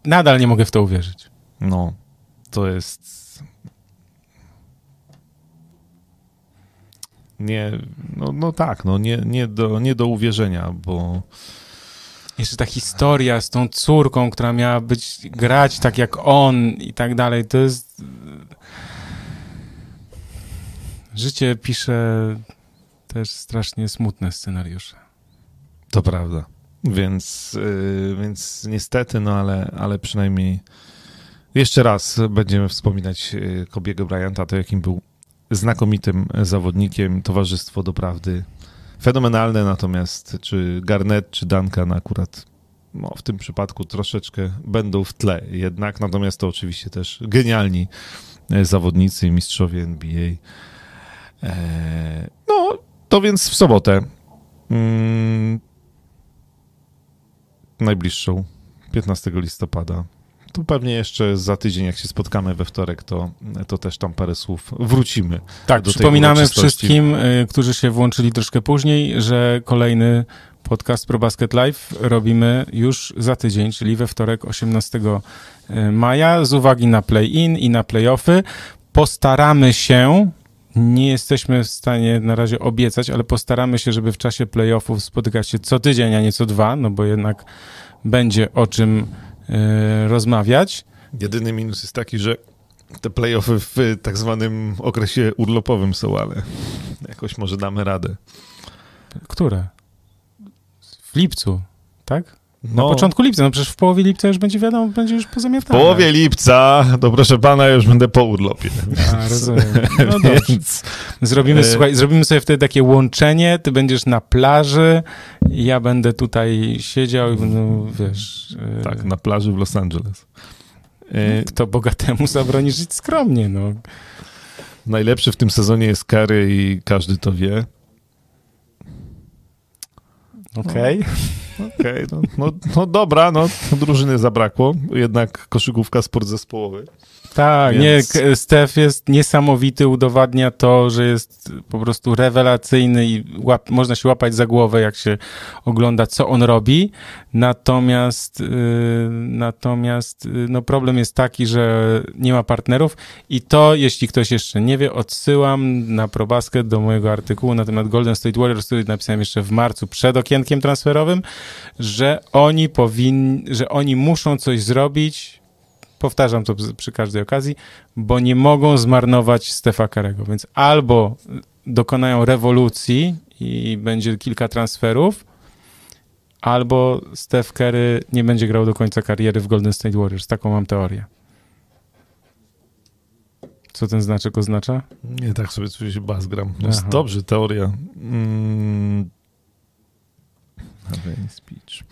nadal nie mogę w to uwierzyć. No, to jest nie, no, no tak, no nie, nie, do, nie do uwierzenia, bo... Jeszcze ta historia z tą córką, która miała być, grać tak jak on i tak dalej, to jest... Życie pisze też strasznie smutne scenariusze. To prawda. Więc, yy, więc niestety, no ale, ale przynajmniej jeszcze raz będziemy wspominać y, Kobiego Bryanta, to jakim był znakomitym zawodnikiem, towarzystwo doprawdy fenomenalne, natomiast czy Garnett, czy Duncan akurat no, w tym przypadku troszeczkę będą w tle jednak, natomiast to oczywiście też genialni e, zawodnicy i mistrzowie NBA. E, no, to więc w sobotę mm, najbliższą, 15 listopada tu pewnie jeszcze za tydzień, jak się spotkamy we wtorek, to, to też tam parę słów wrócimy. Tak, przypominamy wszystkim, y, którzy się włączyli troszkę później, że kolejny podcast Pro Basket Live robimy już za tydzień, czyli we wtorek 18 y, maja, z uwagi na play-in i na play-offy. Postaramy się, nie jesteśmy w stanie na razie obiecać, ale postaramy się, żeby w czasie playoffów spotykać się co tydzień, a nie co dwa, no bo jednak będzie o czym rozmawiać. Jedyny minus jest taki, że te playoffy w tak zwanym okresie urlopowym są, ale jakoś może damy radę. Które? W lipcu, tak? No. Na początku lipca, no przecież w połowie lipca już będzie wiadomo, będzie już pozamiatane. W połowie lipca, to proszę pana, już będę po urlopie. A, rozumiem. No [laughs] Więc... Zrobimy, e... słuchaj, zrobimy sobie wtedy takie łączenie, ty będziesz na plaży, ja będę tutaj siedział i no, wiesz... E... Tak, na plaży w Los Angeles. E... Kto bogatemu zabroni żyć skromnie, no. Najlepszy w tym sezonie jest Curry i każdy to wie. Okej. Okay. Okej, okay, no, no, no, dobra, no drużyny zabrakło, jednak koszykówka sport zespołowy. Tak, Więc... nie, Stef jest niesamowity, udowadnia to, że jest po prostu rewelacyjny i łap, można się łapać za głowę, jak się ogląda, co on robi. Natomiast, yy, natomiast yy, no problem jest taki, że nie ma partnerów i to, jeśli ktoś jeszcze nie wie, odsyłam na ProBasket do mojego artykułu na temat Golden State Warriors, który napisałem jeszcze w marcu przed okienkiem transferowym, że oni powinni, że oni muszą coś zrobić, Powtarzam to przy każdej okazji, bo nie mogą zmarnować Stefa Karego. Więc albo dokonają rewolucji i będzie kilka transferów, albo Steph Curry nie będzie grał do końca kariery w Golden State Warriors. Taką mam teorię. Co ten znaczek oznacza? Nie, tak sobie coś bazgram. No dobrze, teoria. Mm. Speech.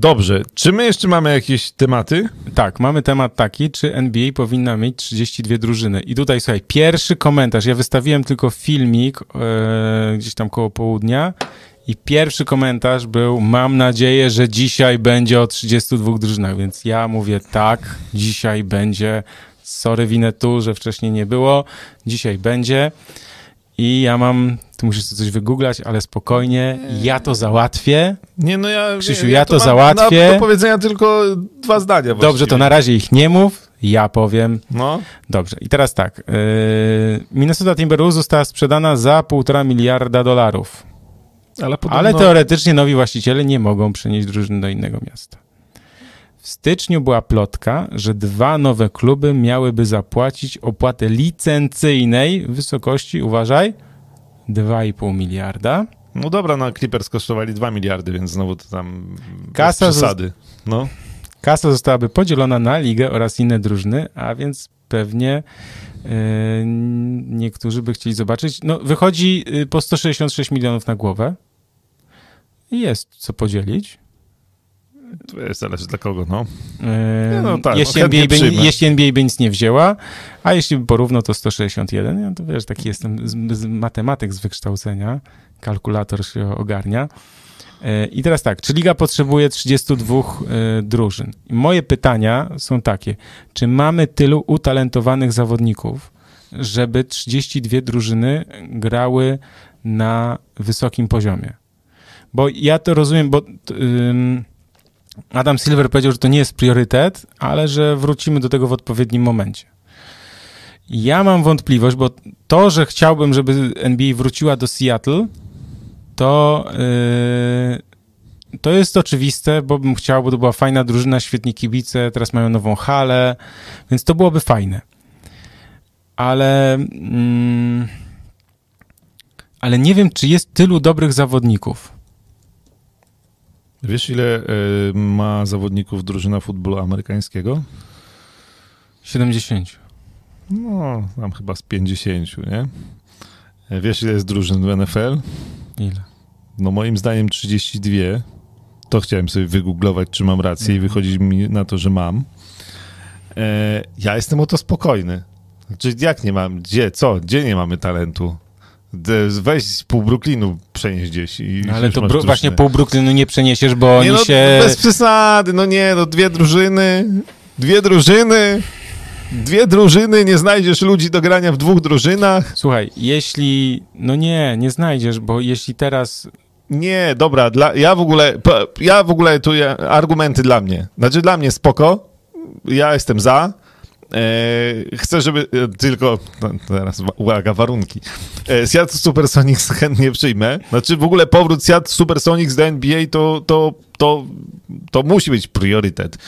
Dobrze. Czy my jeszcze mamy jakieś tematy? Tak, mamy temat taki, czy NBA powinna mieć 32 drużyny. I tutaj, słuchaj, pierwszy komentarz. Ja wystawiłem tylko filmik e, gdzieś tam koło południa i pierwszy komentarz był, mam nadzieję, że dzisiaj będzie o 32 drużynach, więc ja mówię tak, dzisiaj będzie. Sorry, winę tu, że wcześniej nie było. Dzisiaj będzie. I ja mam, tu musisz coś wygooglać, ale spokojnie, ja to załatwię. Nie, no ja... Krzysiu, ja, ja to mam załatwię. Na, do powiedzenia tylko dwa zdania Dobrze, to właściwie. na razie ich nie mów, ja powiem. No, Dobrze, i teraz tak. Yy, Minnesota Timberwolves została sprzedana za półtora miliarda dolarów. ale podobno... Ale teoretycznie nowi właściciele nie mogą przenieść drużyny do innego miasta. W styczniu była plotka, że dwa nowe kluby miałyby zapłacić opłatę licencyjnej w wysokości, uważaj, 2,5 miliarda. No dobra, no Clippers kosztowali 2 miliardy, więc znowu to tam Kasa przesady. No. Kasa zostałaby podzielona na ligę oraz inne drużyny, a więc pewnie yy, niektórzy by chcieli zobaczyć. No, wychodzi yy, po 166 milionów na głowę. Jest co podzielić. To jest, zależy dla kogo, no. Yy, no tak, jeśli, no NBA chętnie by, jeśli NBA by nic nie wzięła, a jeśli by porównał to 161, ja to wiesz, taki jestem z, z matematyk z wykształcenia, kalkulator się ogarnia. Yy, I teraz tak, czy liga potrzebuje 32 yy, drużyn? I moje pytania są takie, czy mamy tylu utalentowanych zawodników, żeby 32 drużyny grały na wysokim poziomie? Bo ja to rozumiem, bo... Ym, Adam Silver powiedział, że to nie jest priorytet, ale że wrócimy do tego w odpowiednim momencie. Ja mam wątpliwość, bo to, że chciałbym, żeby NBA wróciła do Seattle, to, yy, to jest oczywiste, bo bym chciał, bo to była fajna drużyna, świetni kibice, teraz mają nową halę, więc to byłoby fajne. Ale, mm, ale nie wiem, czy jest tylu dobrych zawodników. Wiesz, ile y, ma zawodników drużyna futbolu amerykańskiego? 70. No, tam chyba z 50, nie? E, Wiesz, ile jest drużyn w NFL? Ile? No moim zdaniem 32. To chciałem sobie wygooglować, czy mam rację i wychodzi mi na to, że mam. E, ja jestem o to spokojny. Znaczy, jak nie mam? Gdzie? Co? Gdzie nie mamy talentu? Weź z pół Brooklynu przenieść gdzieś i No ale to bro, właśnie pół Brooklynu nie przeniesiesz, bo oni Nie no, się... bez przesady, no nie, no dwie drużyny, dwie drużyny, dwie drużyny, nie znajdziesz ludzi do grania w dwóch drużynach. Słuchaj, jeśli... No nie, nie znajdziesz, bo jeśli teraz... Nie, dobra, dla, ja w ogóle, ja w ogóle tu ja, argumenty dla mnie. Znaczy dla mnie spoko, ja jestem za. E, chcę, żeby e, tylko, no, teraz wa- uwaga, warunki. E, Seattle Supersonics [laughs] chętnie przyjmę. Znaczy w ogóle powrót Seattle Supersonics do NBA to, to, to, to musi być priorytet.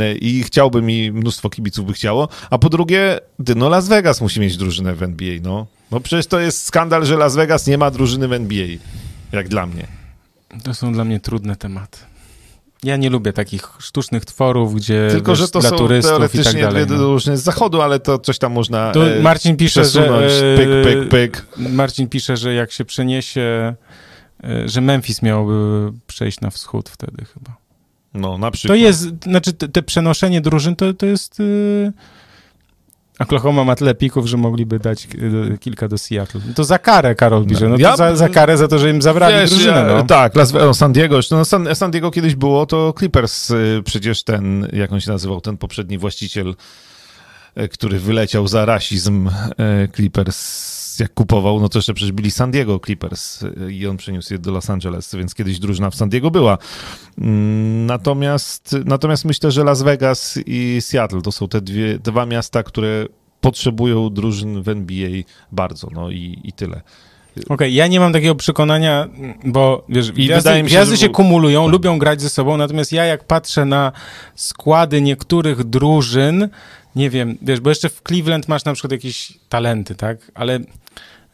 E, I chciałbym i mnóstwo kibiców by chciało. A po drugie, no Las Vegas musi mieć drużynę w NBA, no. No przecież to jest skandal, że Las Vegas nie ma drużyny w NBA. Jak dla mnie. To są dla mnie trudne tematy. Ja nie lubię takich sztucznych tworów, gdzie Tylko, wiesz, że to dla są turystów i tak teoretycznie dalej. dwie no. drużyny z zachodu, ale to coś tam można Tu e, Marcin pisze, że... e, Pyk, pyk, pyk. Marcin pisze, że jak się przeniesie, e, że Memphis miałby przejść na wschód wtedy chyba. No, na To przykład. jest, znaczy te, te przenoszenie drużyn to, to jest... Yy... Oklahoma ma tyle pików, że mogliby dać kilka do Seattle. No to za karę, Karol pisze. No Ja- za, za karę za to, że im zabrali Wiesz, drużynę, no. Tak, Las Vegas, San Diego. No, San, San Diego kiedyś było, to Clippers y, przecież ten, jak on się nazywał, ten poprzedni właściciel, y, który wyleciał za rasizm y, Jak kupował, no to jeszcze przecież byli San Diego Clippers y, i on przeniósł je do Los Angeles, więc kiedyś drużyna w San Diego była. Mm, Natomiast, natomiast myślę, że Las Vegas i Seattle to są te dwie, dwa miasta, które potrzebują drużyn w NBA bardzo, no i, i tyle. Okej, ja nie mam takiego przekonania, bo wiesz, I gwiazdy, wydaje mi się, gwiazdy się kumulują, lubią grać ze sobą, natomiast ja jak patrzę na składy niektórych drużyn, nie wiem, wiesz, bo jeszcze w Cleveland masz na przykład jakieś talenty, tak, ale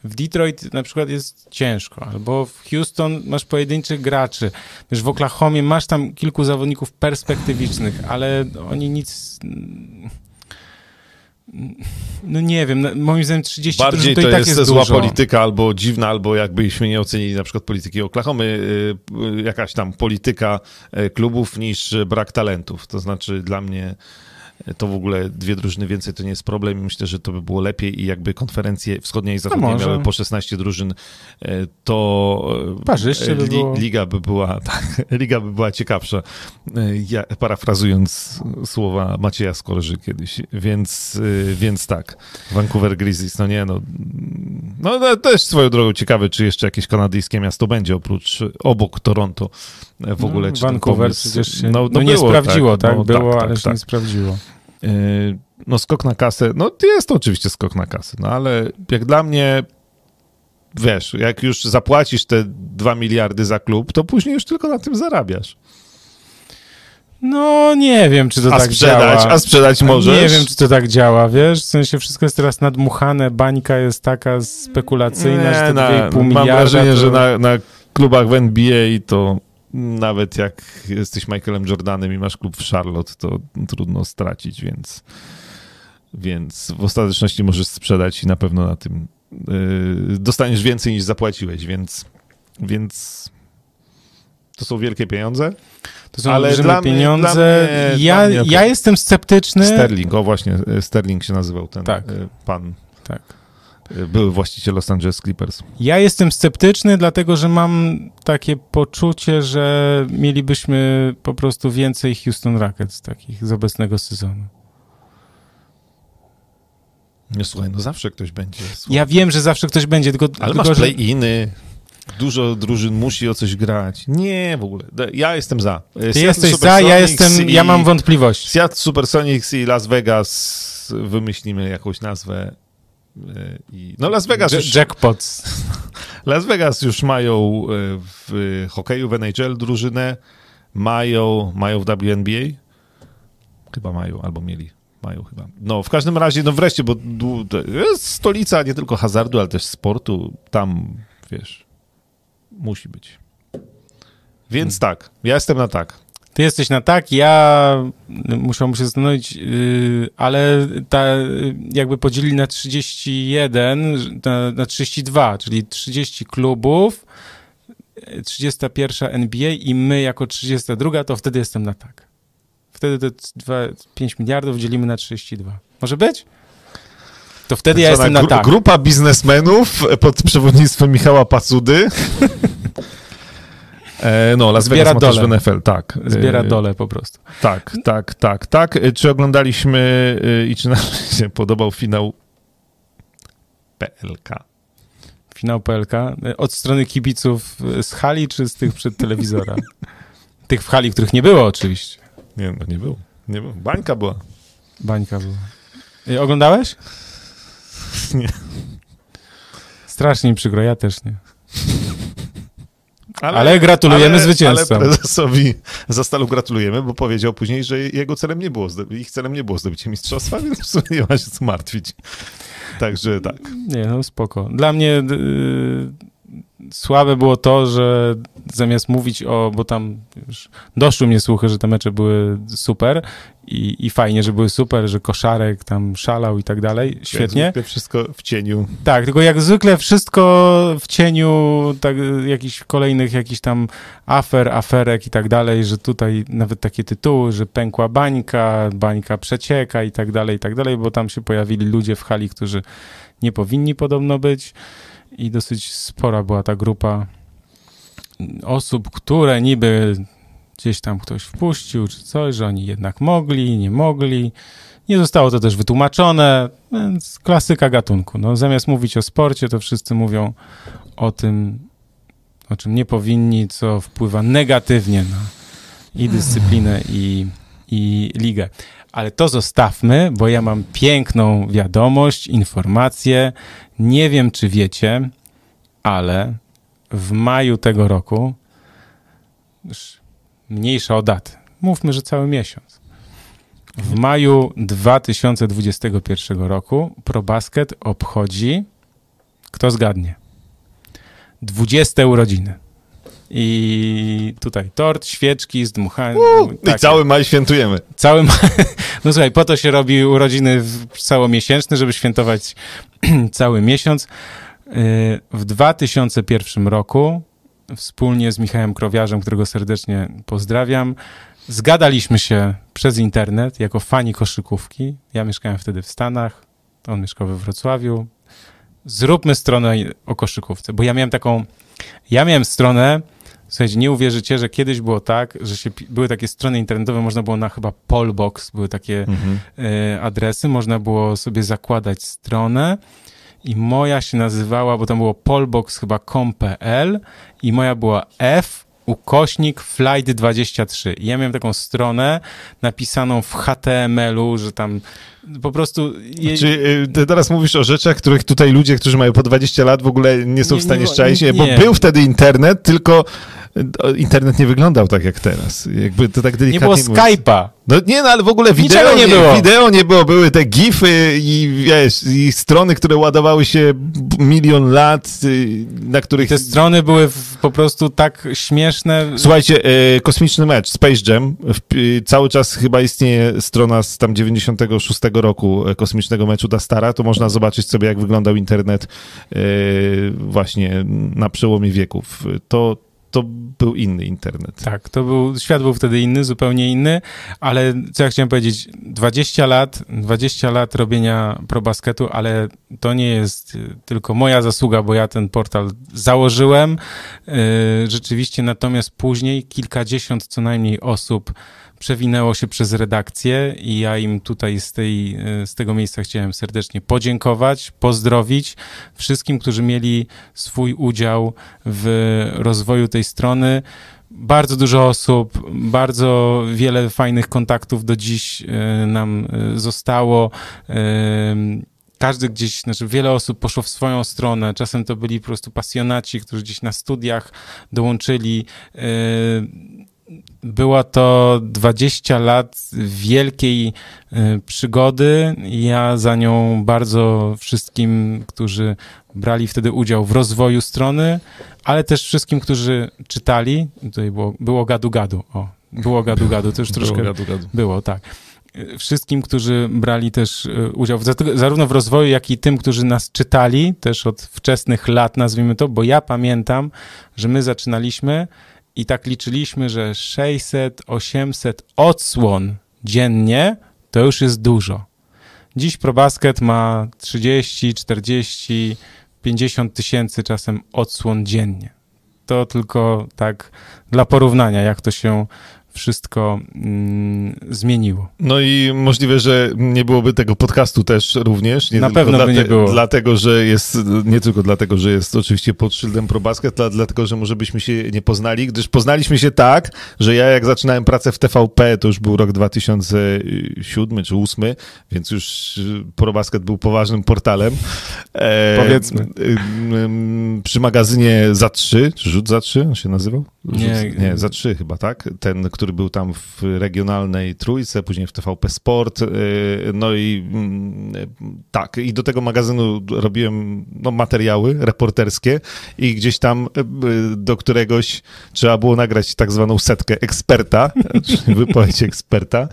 w Detroit na przykład jest ciężko, albo w Houston masz pojedynczych graczy, wiesz, w Oklahomie masz tam kilku zawodników perspektywicznych, ale oni nic... No nie wiem, no, moim zdaniem 30 Bardziej to, to i tak jest, jest zła dużo. polityka albo dziwna, albo jakbyśmy nie ocenili na przykład polityki Oklahomy, y, jakaś tam polityka y, klubów niż brak talentów. To znaczy dla mnie to w ogóle dwie drużyny więcej to nie jest problem. Myślę, że to by było lepiej i jakby konferencje wschodniej i zachodniej może. miały po 16 drużyn, e, to e, Parzyście by było. liga by była [laughs] tak, liga by była ciekawsza. E, Ja, parafrazując słowa Macieja Skorzy kiedyś, więc, więc tak. Vancouver Grizzlies, no nie, no, no no, też swoją drogą ciekawe, czy jeszcze jakieś kanadyjskie miasto będzie oprócz, obok Toronto w ogóle. No, czy ten Vancouver przecież się, no, nie było, sprawdziło, tak? no, było, ale tak, się tak. nie sprawdziło. Yy, No skok na kasę, no jest to oczywiście skok na kasę, no ale jak dla mnie, wiesz, jak już zapłacisz te 2 miliardy za klub, to później już tylko na tym zarabiasz. No nie wiem, czy to a tak sprzedać, działa. a sprzedać możesz. Nie wiem, czy to tak działa, wiesz? W sensie wszystko jest teraz nadmuchane, bańka jest taka spekulacyjna, że te na, 2,5 mam miliarda... wrażenie, to... że na, na klubach w NBA to nawet jak jesteś Michaelem Jordanem i masz klub w Charlotte, to trudno stracić, więc, więc w ostateczności możesz sprzedać i na pewno na tym yy, dostaniesz więcej niż zapłaciłeś, więc, więc to są wielkie pieniądze. To są ale dla mnie- pieniądze. dla mnie- ja, mnie okej. ja jestem sceptyczny. Sterling, o właśnie, Sterling się nazywał ten Tak. yy, pan, Tak. Były właściciel Los Angeles Clippers. Ja jestem sceptyczny, dlatego że mam takie poczucie, że mielibyśmy po prostu więcej Houston Rockets takich z obecnego sezonu. Nie słuchaj, no zawsze ktoś będzie. Słuchaj. Ja wiem, że zawsze ktoś będzie, tylko, Ale tylko masz że... play-iny, dużo drużyn musi o coś grać. Nie, w ogóle. Ja jestem za. Ty jesteś za, ja jestem, ja mam wątpliwości. Seattle Supersonics i Las Vegas wymyślimy jakąś nazwę. I... No Las Vegas, już, Jackpots. [laughs] Las Vegas już mają e, w hokeju w NHL drużynę, mają, mają w WNBA. Chyba mają, albo mieli. Mają chyba. No, w każdym razie, no wreszcie, bo jest stolica nie tylko hazardu, ale też sportu. Tam, wiesz, musi być. Więc tak, ja jestem na tak. Ty jesteś na tak, ja musiałbym się zastanowić, yy, ale ta, jakby podzielili na 31, na, na 32, czyli 30 klubów, yy, 31 NBA i my jako 32, to wtedy jestem na tak. Wtedy te dwa, 5 miliardów dzielimy na 32. Może być? To wtedy ja Tak zwana jestem na gru- tak. Grupa biznesmenów pod przewodnictwem Michała Pacudy. [laughs] E, no, Las Zbiera Vegas ma też dole. w NFL, tak. Zbiera E, dole po prostu. Tak, tak, tak, tak. E, Czy oglądaliśmy i czy nam [laughs] się podobał finał PLK? Finał PLK. Od strony kibiców z hali, czy z tych przed telewizora? [laughs] Tych w hali, których nie było oczywiście. Nie, no nie było. Nie było. Bańka była. Bańka była. Yy, Oglądałeś? [laughs] Nie. Strasznie mi przykro, ja też nie. Ale, Ale gratulujemy zwycięzcom. Ale prezesowi Zastalu gratulujemy, bo powiedział później, że jego celem nie było, ich celem nie było zdobycie mistrzostwa, [laughs] więc w sumie nie ma się co martwić. Także tak. Nie, no spoko. Dla mnie yy, słabe było to, że zamiast mówić o, bo tam już doszły mnie słuchy, że te mecze były super i, i fajnie, że były super, że koszarek tam szalał i tak dalej, świetnie. Jak zwykle wszystko w cieniu. Tak, tylko jak zwykle wszystko w cieniu tak, jakichś kolejnych jakichś tam afer, aferek i tak dalej, że tutaj nawet takie tytuły, że pękła bańka, bańka przecieka i tak dalej, i tak dalej, bo tam się pojawili ludzie w hali, którzy nie powinni podobno być i dosyć spora była ta grupa osób, które niby gdzieś tam ktoś wpuścił czy coś, że oni jednak mogli, nie mogli. Nie zostało to też wytłumaczone, więc klasyka gatunku. No, zamiast mówić o sporcie, to wszyscy mówią o tym, o czym nie powinni, co wpływa negatywnie na i dyscyplinę, i, i ligę. Ale to zostawmy, bo ja mam piękną wiadomość, informację. Nie wiem, czy wiecie, ale w maju tego roku, już mniejsza o datę, mówmy, że cały miesiąc. W maju 2021 roku ProBasket obchodzi, kto zgadnie, 20 urodziny. I tutaj tort, świeczki, zdmuchane. I cały maj świętujemy. Cały ma... [laughs] No słuchaj, po to się robi urodziny całomiesięczne, żeby świętować [clears throat] cały miesiąc. Yy, W 2001 roku wspólnie z Michałem Krowiarzem, którego serdecznie pozdrawiam, zgadaliśmy się przez internet jako fani koszykówki. Ja mieszkałem wtedy w Stanach, on mieszkał we Wrocławiu. Zróbmy stronę o koszykówce, bo ja miałem taką, ja miałem stronę, słuchajcie, nie uwierzycie, że kiedyś było tak, że się, były takie strony internetowe, można było na chyba Polbox, były takie Mhm. e, adresy, można było sobie zakładać stronę i moja się nazywała, bo tam było polbox chyba com.pl i moja była F ukośnik flight23. I ja miałem taką stronę napisaną w HTML-u, że tam po prostu... Je... Czy y, ty teraz mówisz o rzeczach, których tutaj ludzie, którzy mają po 20 lat w ogóle nie są Nie, w stanie nie- szczaić, nie. bo był wtedy internet, tylko internet nie wyglądał tak jak teraz. Jakby to tak nie delikatnie było mówiąc. Skype'a. No nie, no ale w ogóle wideo Niczego nie było. Wideo nie było, były te gify i wiesz, i strony, które ładowały się milion lat, y, na których... Te strony były w, po prostu tak śmieszne. Słuchajcie, e, kosmiczny mecz, Space Jam, w, cały czas chyba istnieje strona z tam 96 roku e, kosmicznego meczu Dastara, to można zobaczyć sobie, jak wyglądał internet e, właśnie na przełomie wieków. To, to był inny internet. Tak, to był, świat był wtedy inny, zupełnie inny, ale co ja chciałem powiedzieć, 20 lat, 20 lat robienia probasketu, ale to nie jest y, tylko moja zasługa, bo ja ten portal założyłem, yy, rzeczywiście, natomiast później kilkadziesiąt co najmniej osób przewinęło się przez redakcję i ja im tutaj z, tej, z tego miejsca chciałem serdecznie podziękować, pozdrowić wszystkim, którzy mieli swój udział w rozwoju tej strony. Bardzo dużo osób, bardzo wiele fajnych kontaktów do dziś y, nam y, zostało. Ym, Każdy gdzieś, znaczy wiele osób poszło w swoją stronę. Czasem to byli po prostu pasjonaci, którzy gdzieś na studiach dołączyli. Było to 20 lat wielkiej y, przygody. Ja za nią bardzo wszystkim, którzy brali wtedy udział w rozwoju strony, ale też wszystkim, którzy czytali. Tutaj było, było gadu-gadu. O, było gadu-gadu. To już [laughs] troszkę Było gadu, gadu. było, tak. Wszystkim, którzy brali też y, udział zarówno w rozwoju, jak i tym, którzy nas czytali, też od wczesnych lat, nazwijmy to, bo ja pamiętam, że my zaczynaliśmy i tak liczyliśmy, że 600, 800 odsłon dziennie to już jest dużo. Dziś ProBasket ma 30, 40, 50 tysięcy czasem odsłon dziennie. To tylko tak dla porównania, jak to się wszystko mm, zmieniło. No i możliwe, że nie byłoby tego podcastu też również. Nie Na pewno by nie było. Dlatego, że jest, nie tylko dlatego, że jest oczywiście pod szyldem ProBasket, ale dlatego, że może byśmy się nie poznali, gdyż poznaliśmy się tak, że ja jak zaczynałem pracę w TVP, to już był rok 2007 czy 2008, więc już y, ProBasket był poważnym portalem. E, Powiedzmy. y, Przy magazynie za 3, czy rzut za 3 on się nazywał? Rzut, Nie. nie, za 3 chyba, tak? Ten, który był tam w regionalnej trójce, później w TVP Sport, y, no i mm, tak, i do tego magazynu robiłem no, materiały reporterskie i gdzieś tam y, do któregoś trzeba było nagrać tak zwaną setkę eksperta, [laughs] czyli wypowiedź eksperta.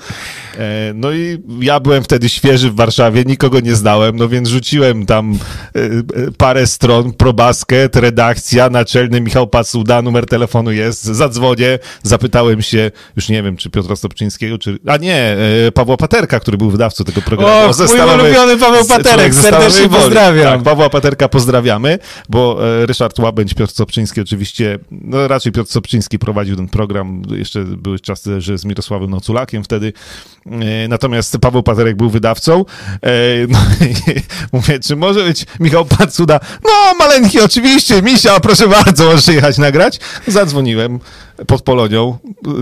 E, No i ja byłem wtedy świeży w Warszawie, nikogo nie znałem, no więc rzuciłem tam y, parę stron, probasket, redakcja, naczelny Michał Pacuda, numer telefonu jest, zadzwonię, zapytałem się, już nie wiem, czy Piotra Stopczyńskiego, czy, a nie, e, Pawła Paterka, który był wydawcą tego programu. O, ze mój ulubiony Paweł Paterek, serdecznie pozdrawiam. Tak, Pawła Paterka pozdrawiamy, bo e, Ryszard Łabędź, Piotr Sobczyński oczywiście, no raczej Piotr Sobczyński prowadził ten program, jeszcze były czasy, że z Mirosławem Noculakiem wtedy, e, natomiast Paweł Paterek był wydawcą, [laughs] no i mówię, czy może być Michał Pacuda? No, maleńki oczywiście, Misia, proszę bardzo, możesz jechać nagrać. Zadzwoniłem pod Polonią,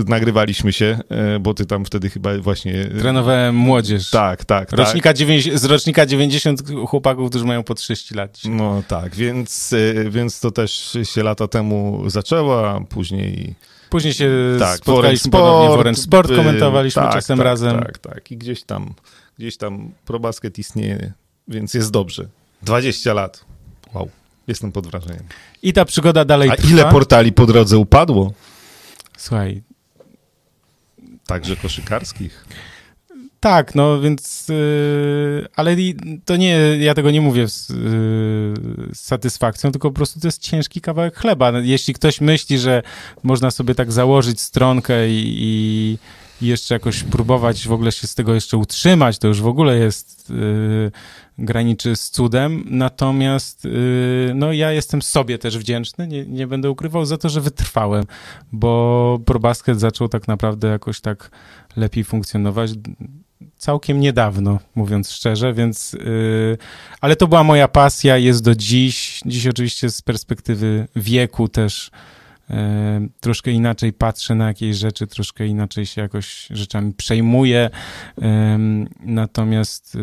nagrywaliśmy się, e, bo ty tam wtedy chyba właśnie... Trenowałem młodzież. Tak, tak, tak. Rocznika 90, z rocznika 90 chłopaków, którzy mają po 30 lat. No tak, więc, y, więc to też się lata temu zaczęło, a później Później się tak, spotkaliśmy Foreign ponownie w Orange Sport, y, komentowaliśmy tak, czasem tak, razem. Tak, tak, i gdzieś tam, gdzieś tam ProBasket istnieje, więc jest dobrze. 20 lat. Wow, jestem pod wrażeniem. I ta przygoda dalej A trwa. ile portali po drodze upadło? Słuchaj, Także koszykarskich. tak, no więc, yy, ale to nie, ja tego nie mówię z, yy, z, satysfakcją, tylko po prostu to jest ciężki kawałek chleba. Jeśli ktoś myśli, że można sobie tak założyć stronkę i, i i jeszcze jakoś próbować w ogóle się z tego jeszcze utrzymać, to już w ogóle jest yy, graniczy z cudem. Natomiast yy, no ja jestem sobie też wdzięczny, nie, nie będę ukrywał za to, że wytrwałem, bo ProBasket zaczął tak naprawdę jakoś tak lepiej funkcjonować całkiem niedawno, mówiąc szczerze, więc yy, ale to była moja pasja, jest do dziś. Dziś oczywiście z perspektywy wieku też troszkę inaczej patrzę na jakieś rzeczy, troszkę inaczej się jakoś rzeczami przejmuję. Natomiast y,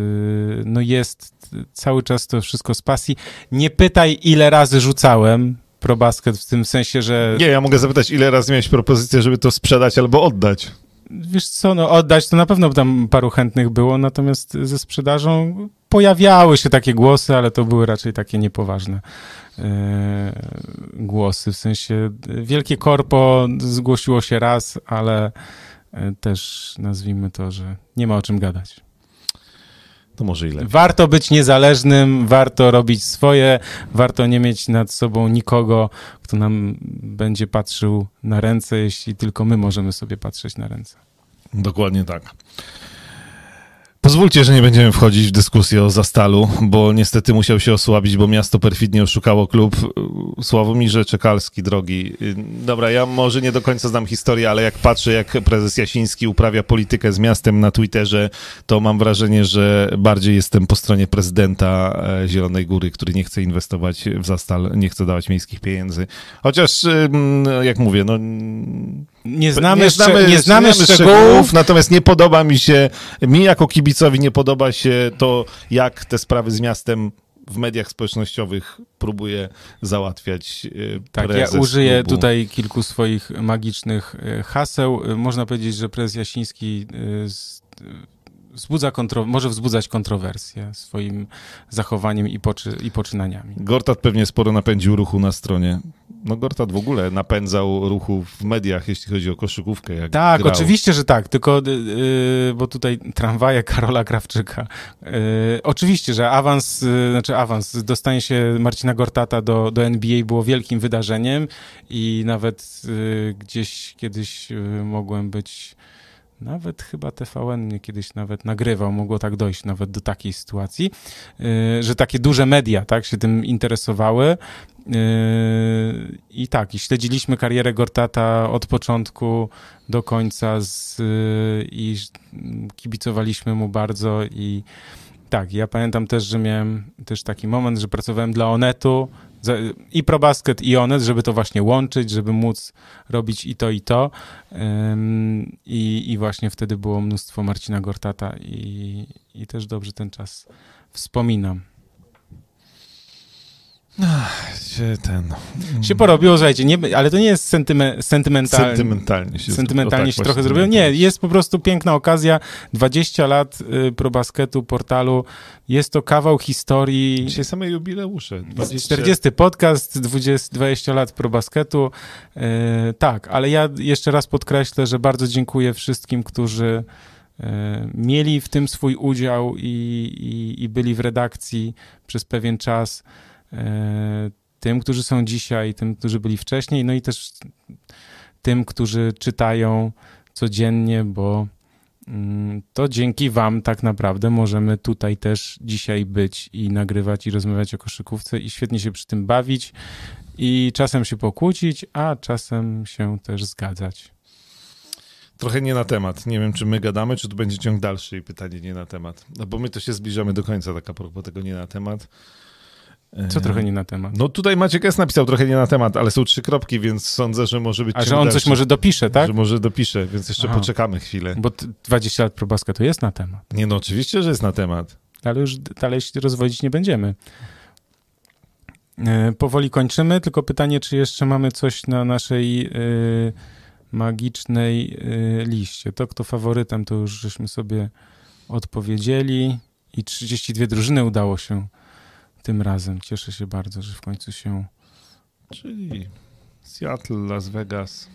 no jest cały czas to wszystko z pasji. Nie pytaj, ile razy rzucałem probasket w tym sensie, że... Nie, ja mogę zapytać, ile razy miałeś propozycję, żeby to sprzedać albo oddać? Wiesz co, no oddać to na pewno tam paru chętnych było, natomiast ze sprzedażą pojawiały się takie głosy, ale to były raczej takie niepoważne e, głosy. W sensie wielkie korpo zgłosiło się raz, ale e, też nazwijmy to, że nie ma o czym gadać. To może ile? Warto być niezależnym, warto robić swoje, warto nie mieć nad sobą nikogo, kto nam będzie patrzył na ręce, jeśli tylko my możemy sobie patrzeć na ręce. Dokładnie tak. Pozwólcie, że nie będziemy wchodzić w dyskusję o Zastalu, bo niestety musiał się osłabić, bo miasto perfidnie oszukało klub. Sławomirze Czekalski, drogi. Dobra, ja może nie do końca znam historię, ale jak patrzę, jak prezes Jasiński uprawia politykę z miastem na Twitterze, to mam wrażenie, że bardziej jestem po stronie prezydenta e, Zielonej Góry, który nie chce inwestować w Zastal, nie chce dawać miejskich pieniędzy. Chociaż, jak mówię, no nie znamy, nie znamy, nie znamy, szczegółów. szczegółów. Natomiast nie podoba mi się, mi jako kibicowi nie podoba się to, jak te sprawy z miastem w mediach społecznościowych próbuje załatwiać e, Tak, ja użyję klubu. tutaj kilku swoich magicznych e, haseł. E, można powiedzieć, że prezes Jasiński wzbudza kontro, może wzbudzać kontrowersje swoim zachowaniem i, poczy, i poczynaniami. Gortat pewnie sporo napędził ruchu na stronie. No Gortat w ogóle napędzał ruchu w mediach, jeśli chodzi o koszykówkę. Tak, grał. oczywiście, że tak, tylko yy, bo tutaj tramwaje Karola Krawczyka. Yy, oczywiście, że awans, yy, znaczy awans, dostanie się Marcina Gortata do, do NBA było wielkim wydarzeniem i nawet y, gdzieś kiedyś y, mogłem być nawet chyba TVN mnie kiedyś nawet nagrywał, mogło tak dojść nawet do takiej sytuacji, yy, że takie duże media tak, się tym interesowały. Yy, I tak, i śledziliśmy karierę Gortata od początku do końca z, yy, i kibicowaliśmy mu bardzo i tak, ja pamiętam też, że miałem też taki moment, że pracowałem dla Onetu, i ProBasket i Onet, żeby to właśnie łączyć, żeby móc robić i to, i to. I, i właśnie wtedy było mnóstwo Marcina Gortata i, i też dobrze ten czas wspominam. Ach, się ten... Się porobiło, słuchajcie, nie, ale to nie jest sentyme, sentymentalnie. Sentymentalnie się, sentymentalnie tak, się trochę zrobiło. Nie, jest po prostu piękna okazja. 20 lat y, ProBasketu, portalu. Jest to kawał historii. Dzisiaj same jubileusze. 20... 40 podcast, 20, 20 lat ProBasketu. Y, tak, ale ja jeszcze raz podkreślę, że bardzo dziękuję wszystkim, którzy y, mieli w tym swój udział i, i, i byli w redakcji przez pewien czas. E, tym, którzy są dzisiaj, tym, którzy byli wcześniej, no i też tym, którzy czytają codziennie, bo mm, to dzięki Wam tak naprawdę możemy tutaj też dzisiaj być i nagrywać i rozmawiać o koszykówce i świetnie się przy tym bawić i czasem się pokłócić, a czasem się też zgadzać. Trochę nie na temat. Nie wiem, czy my gadamy, czy tu będzie ciąg dalszy i pytanie nie na temat. No bo my to się zbliżamy do końca, tak a propos tego nie na temat. Co trochę nie na temat? No tutaj Maciek S. napisał trochę nie na temat, ale są trzy kropki, więc sądzę, że może być... A że on coś może dopisze, tak? Że może dopisze, więc jeszcze Aha. poczekamy chwilę. Bo 20 lat probaska to jest na temat. Nie no, oczywiście, że jest na temat. Ale już dalej się rozwodzić nie będziemy. E, powoli kończymy, tylko pytanie, czy jeszcze mamy coś na naszej e, magicznej e, liście. To, kto faworytem, to już żeśmy sobie odpowiedzieli i 32 drużyny udało się tym razem. Cieszę się bardzo, że w końcu się. Czyli Seattle, Las Vegas.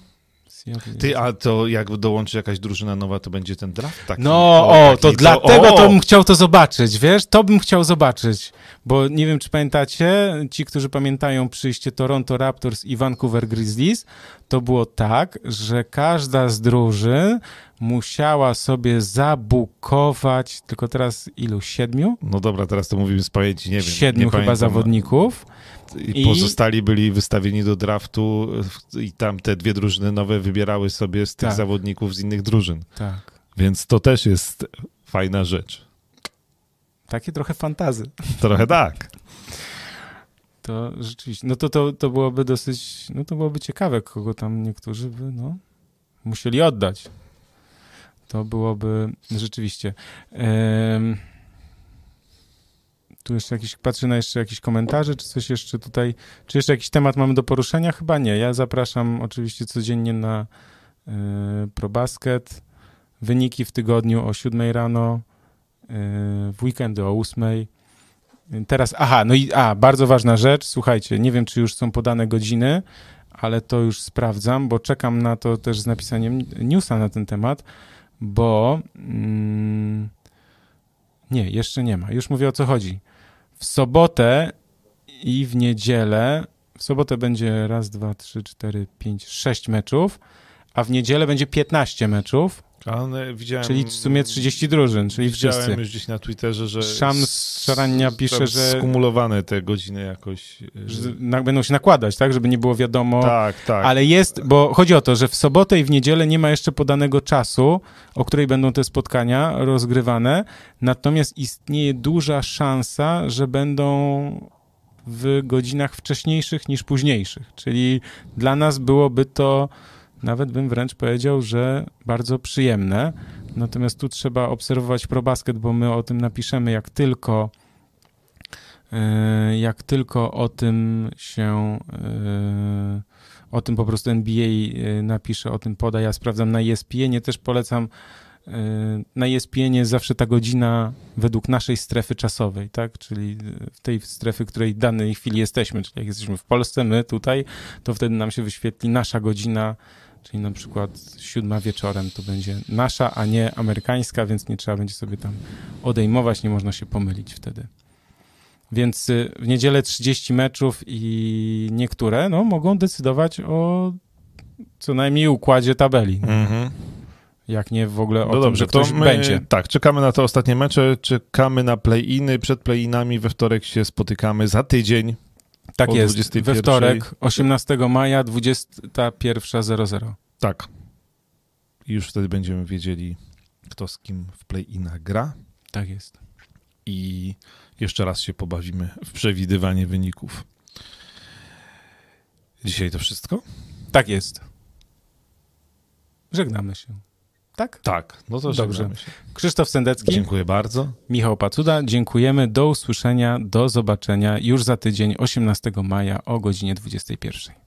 Ty, a to jak dołączy jakaś drużyna nowa, to będzie ten draft taki? No, o, taki, to co- dlatego o! to bym chciał to zobaczyć, wiesz? To bym chciał zobaczyć, bo nie wiem, czy pamiętacie, ci, którzy pamiętają przyjście Toronto Raptors i Vancouver Grizzlies, to było tak, że każda z drużyn musiała sobie zabukować, tylko teraz ilu? Siedmiu? No dobra, teraz to mówimy z pamięci, nie wiem. Siedmiu nie chyba pamiętam. zawodników. I pozostali byli wystawieni do draftu i tam te dwie drużyny nowe wybierały sobie z tych Tak. zawodników z innych drużyn. Tak. Więc to też jest fajna rzecz. Takie trochę fantazy. Trochę [laughs] tak. To rzeczywiście, no to, to, to byłoby dosyć, no to byłoby ciekawe, kogo tam niektórzy by, no, musieli oddać. To byłoby rzeczywiście. Em, tu jeszcze jakiś, patrzę na jeszcze jakieś komentarze, czy coś jeszcze tutaj, czy jeszcze jakiś temat mamy do poruszenia? Chyba nie. Ja zapraszam oczywiście codziennie na y, ProBasket. Wyniki w tygodniu o 7 rano, y, w weekendy o 8. Teraz, aha, no i a, bardzo ważna rzecz, słuchajcie, nie wiem, czy już są podane godziny, ale to już sprawdzam, bo czekam na to też z napisaniem newsa na ten temat, bo mm, nie, jeszcze nie ma. Już mówię o co chodzi. W sobotę i w niedzielę, w sobotę będzie raz, dwa, trzy, cztery, pięć, sześć meczów, a w niedzielę będzie 15 meczów, widziałem... czyli w sumie 30 drużyn, czyli Widziałem wszyscy. już gdzieś na Twitterze, że... Szams Szarania pisze, że- Skumulowane te godziny jakoś... Że będą się nakładać, tak, żeby nie było wiadomo. Tak, tak. Ale jest, bo chodzi o to, że w sobotę i w niedzielę nie ma jeszcze podanego czasu, o której będą te spotkania rozgrywane, natomiast istnieje duża szansa, że będą w godzinach wcześniejszych niż późniejszych. Czyli dla nas byłoby to, nawet bym wręcz powiedział, że bardzo przyjemne. Natomiast tu trzeba obserwować ProBasket, bo my o tym napiszemy, jak tylko e, jak tylko o tym się e, o tym po prostu NBA e, napisze, o tym poda. Ja sprawdzam na ESPN, też polecam na ESPN zawsze ta godzina według naszej strefy czasowej, tak? Czyli w tej strefy, w której w danej chwili jesteśmy, czyli jak jesteśmy w Polsce, my tutaj, to wtedy nam się wyświetli nasza godzina, czyli na przykład siódma wieczorem to będzie nasza, a nie amerykańska, więc nie trzeba będzie sobie tam odejmować, nie można się pomylić wtedy. Więc y, w niedzielę 30 meczów i niektóre no, mogą decydować o co najmniej układzie tabeli. Mhm. Jak nie w ogóle o No tym, dobrze, że ktoś to my, będzie. Tak, czekamy na te ostatnie mecze, czekamy na play-iny. Przed play-inami we wtorek się spotykamy za tydzień. Tak o jest. 21. We wtorek, 18 maja, 21.00. Tak. I już wtedy będziemy wiedzieli, kto z kim w play-inach gra. Tak jest. I jeszcze raz się pobawimy w przewidywanie wyników. Dzisiaj to wszystko? Tak jest. Żegnamy się. Tak? Tak, no to Dobrze. się. Krzysztof Sendecki, Dziękuję bardzo. Michał Pacuda. Dziękujemy. Do usłyszenia, do zobaczenia już za tydzień, 18 maja o godzinie 21.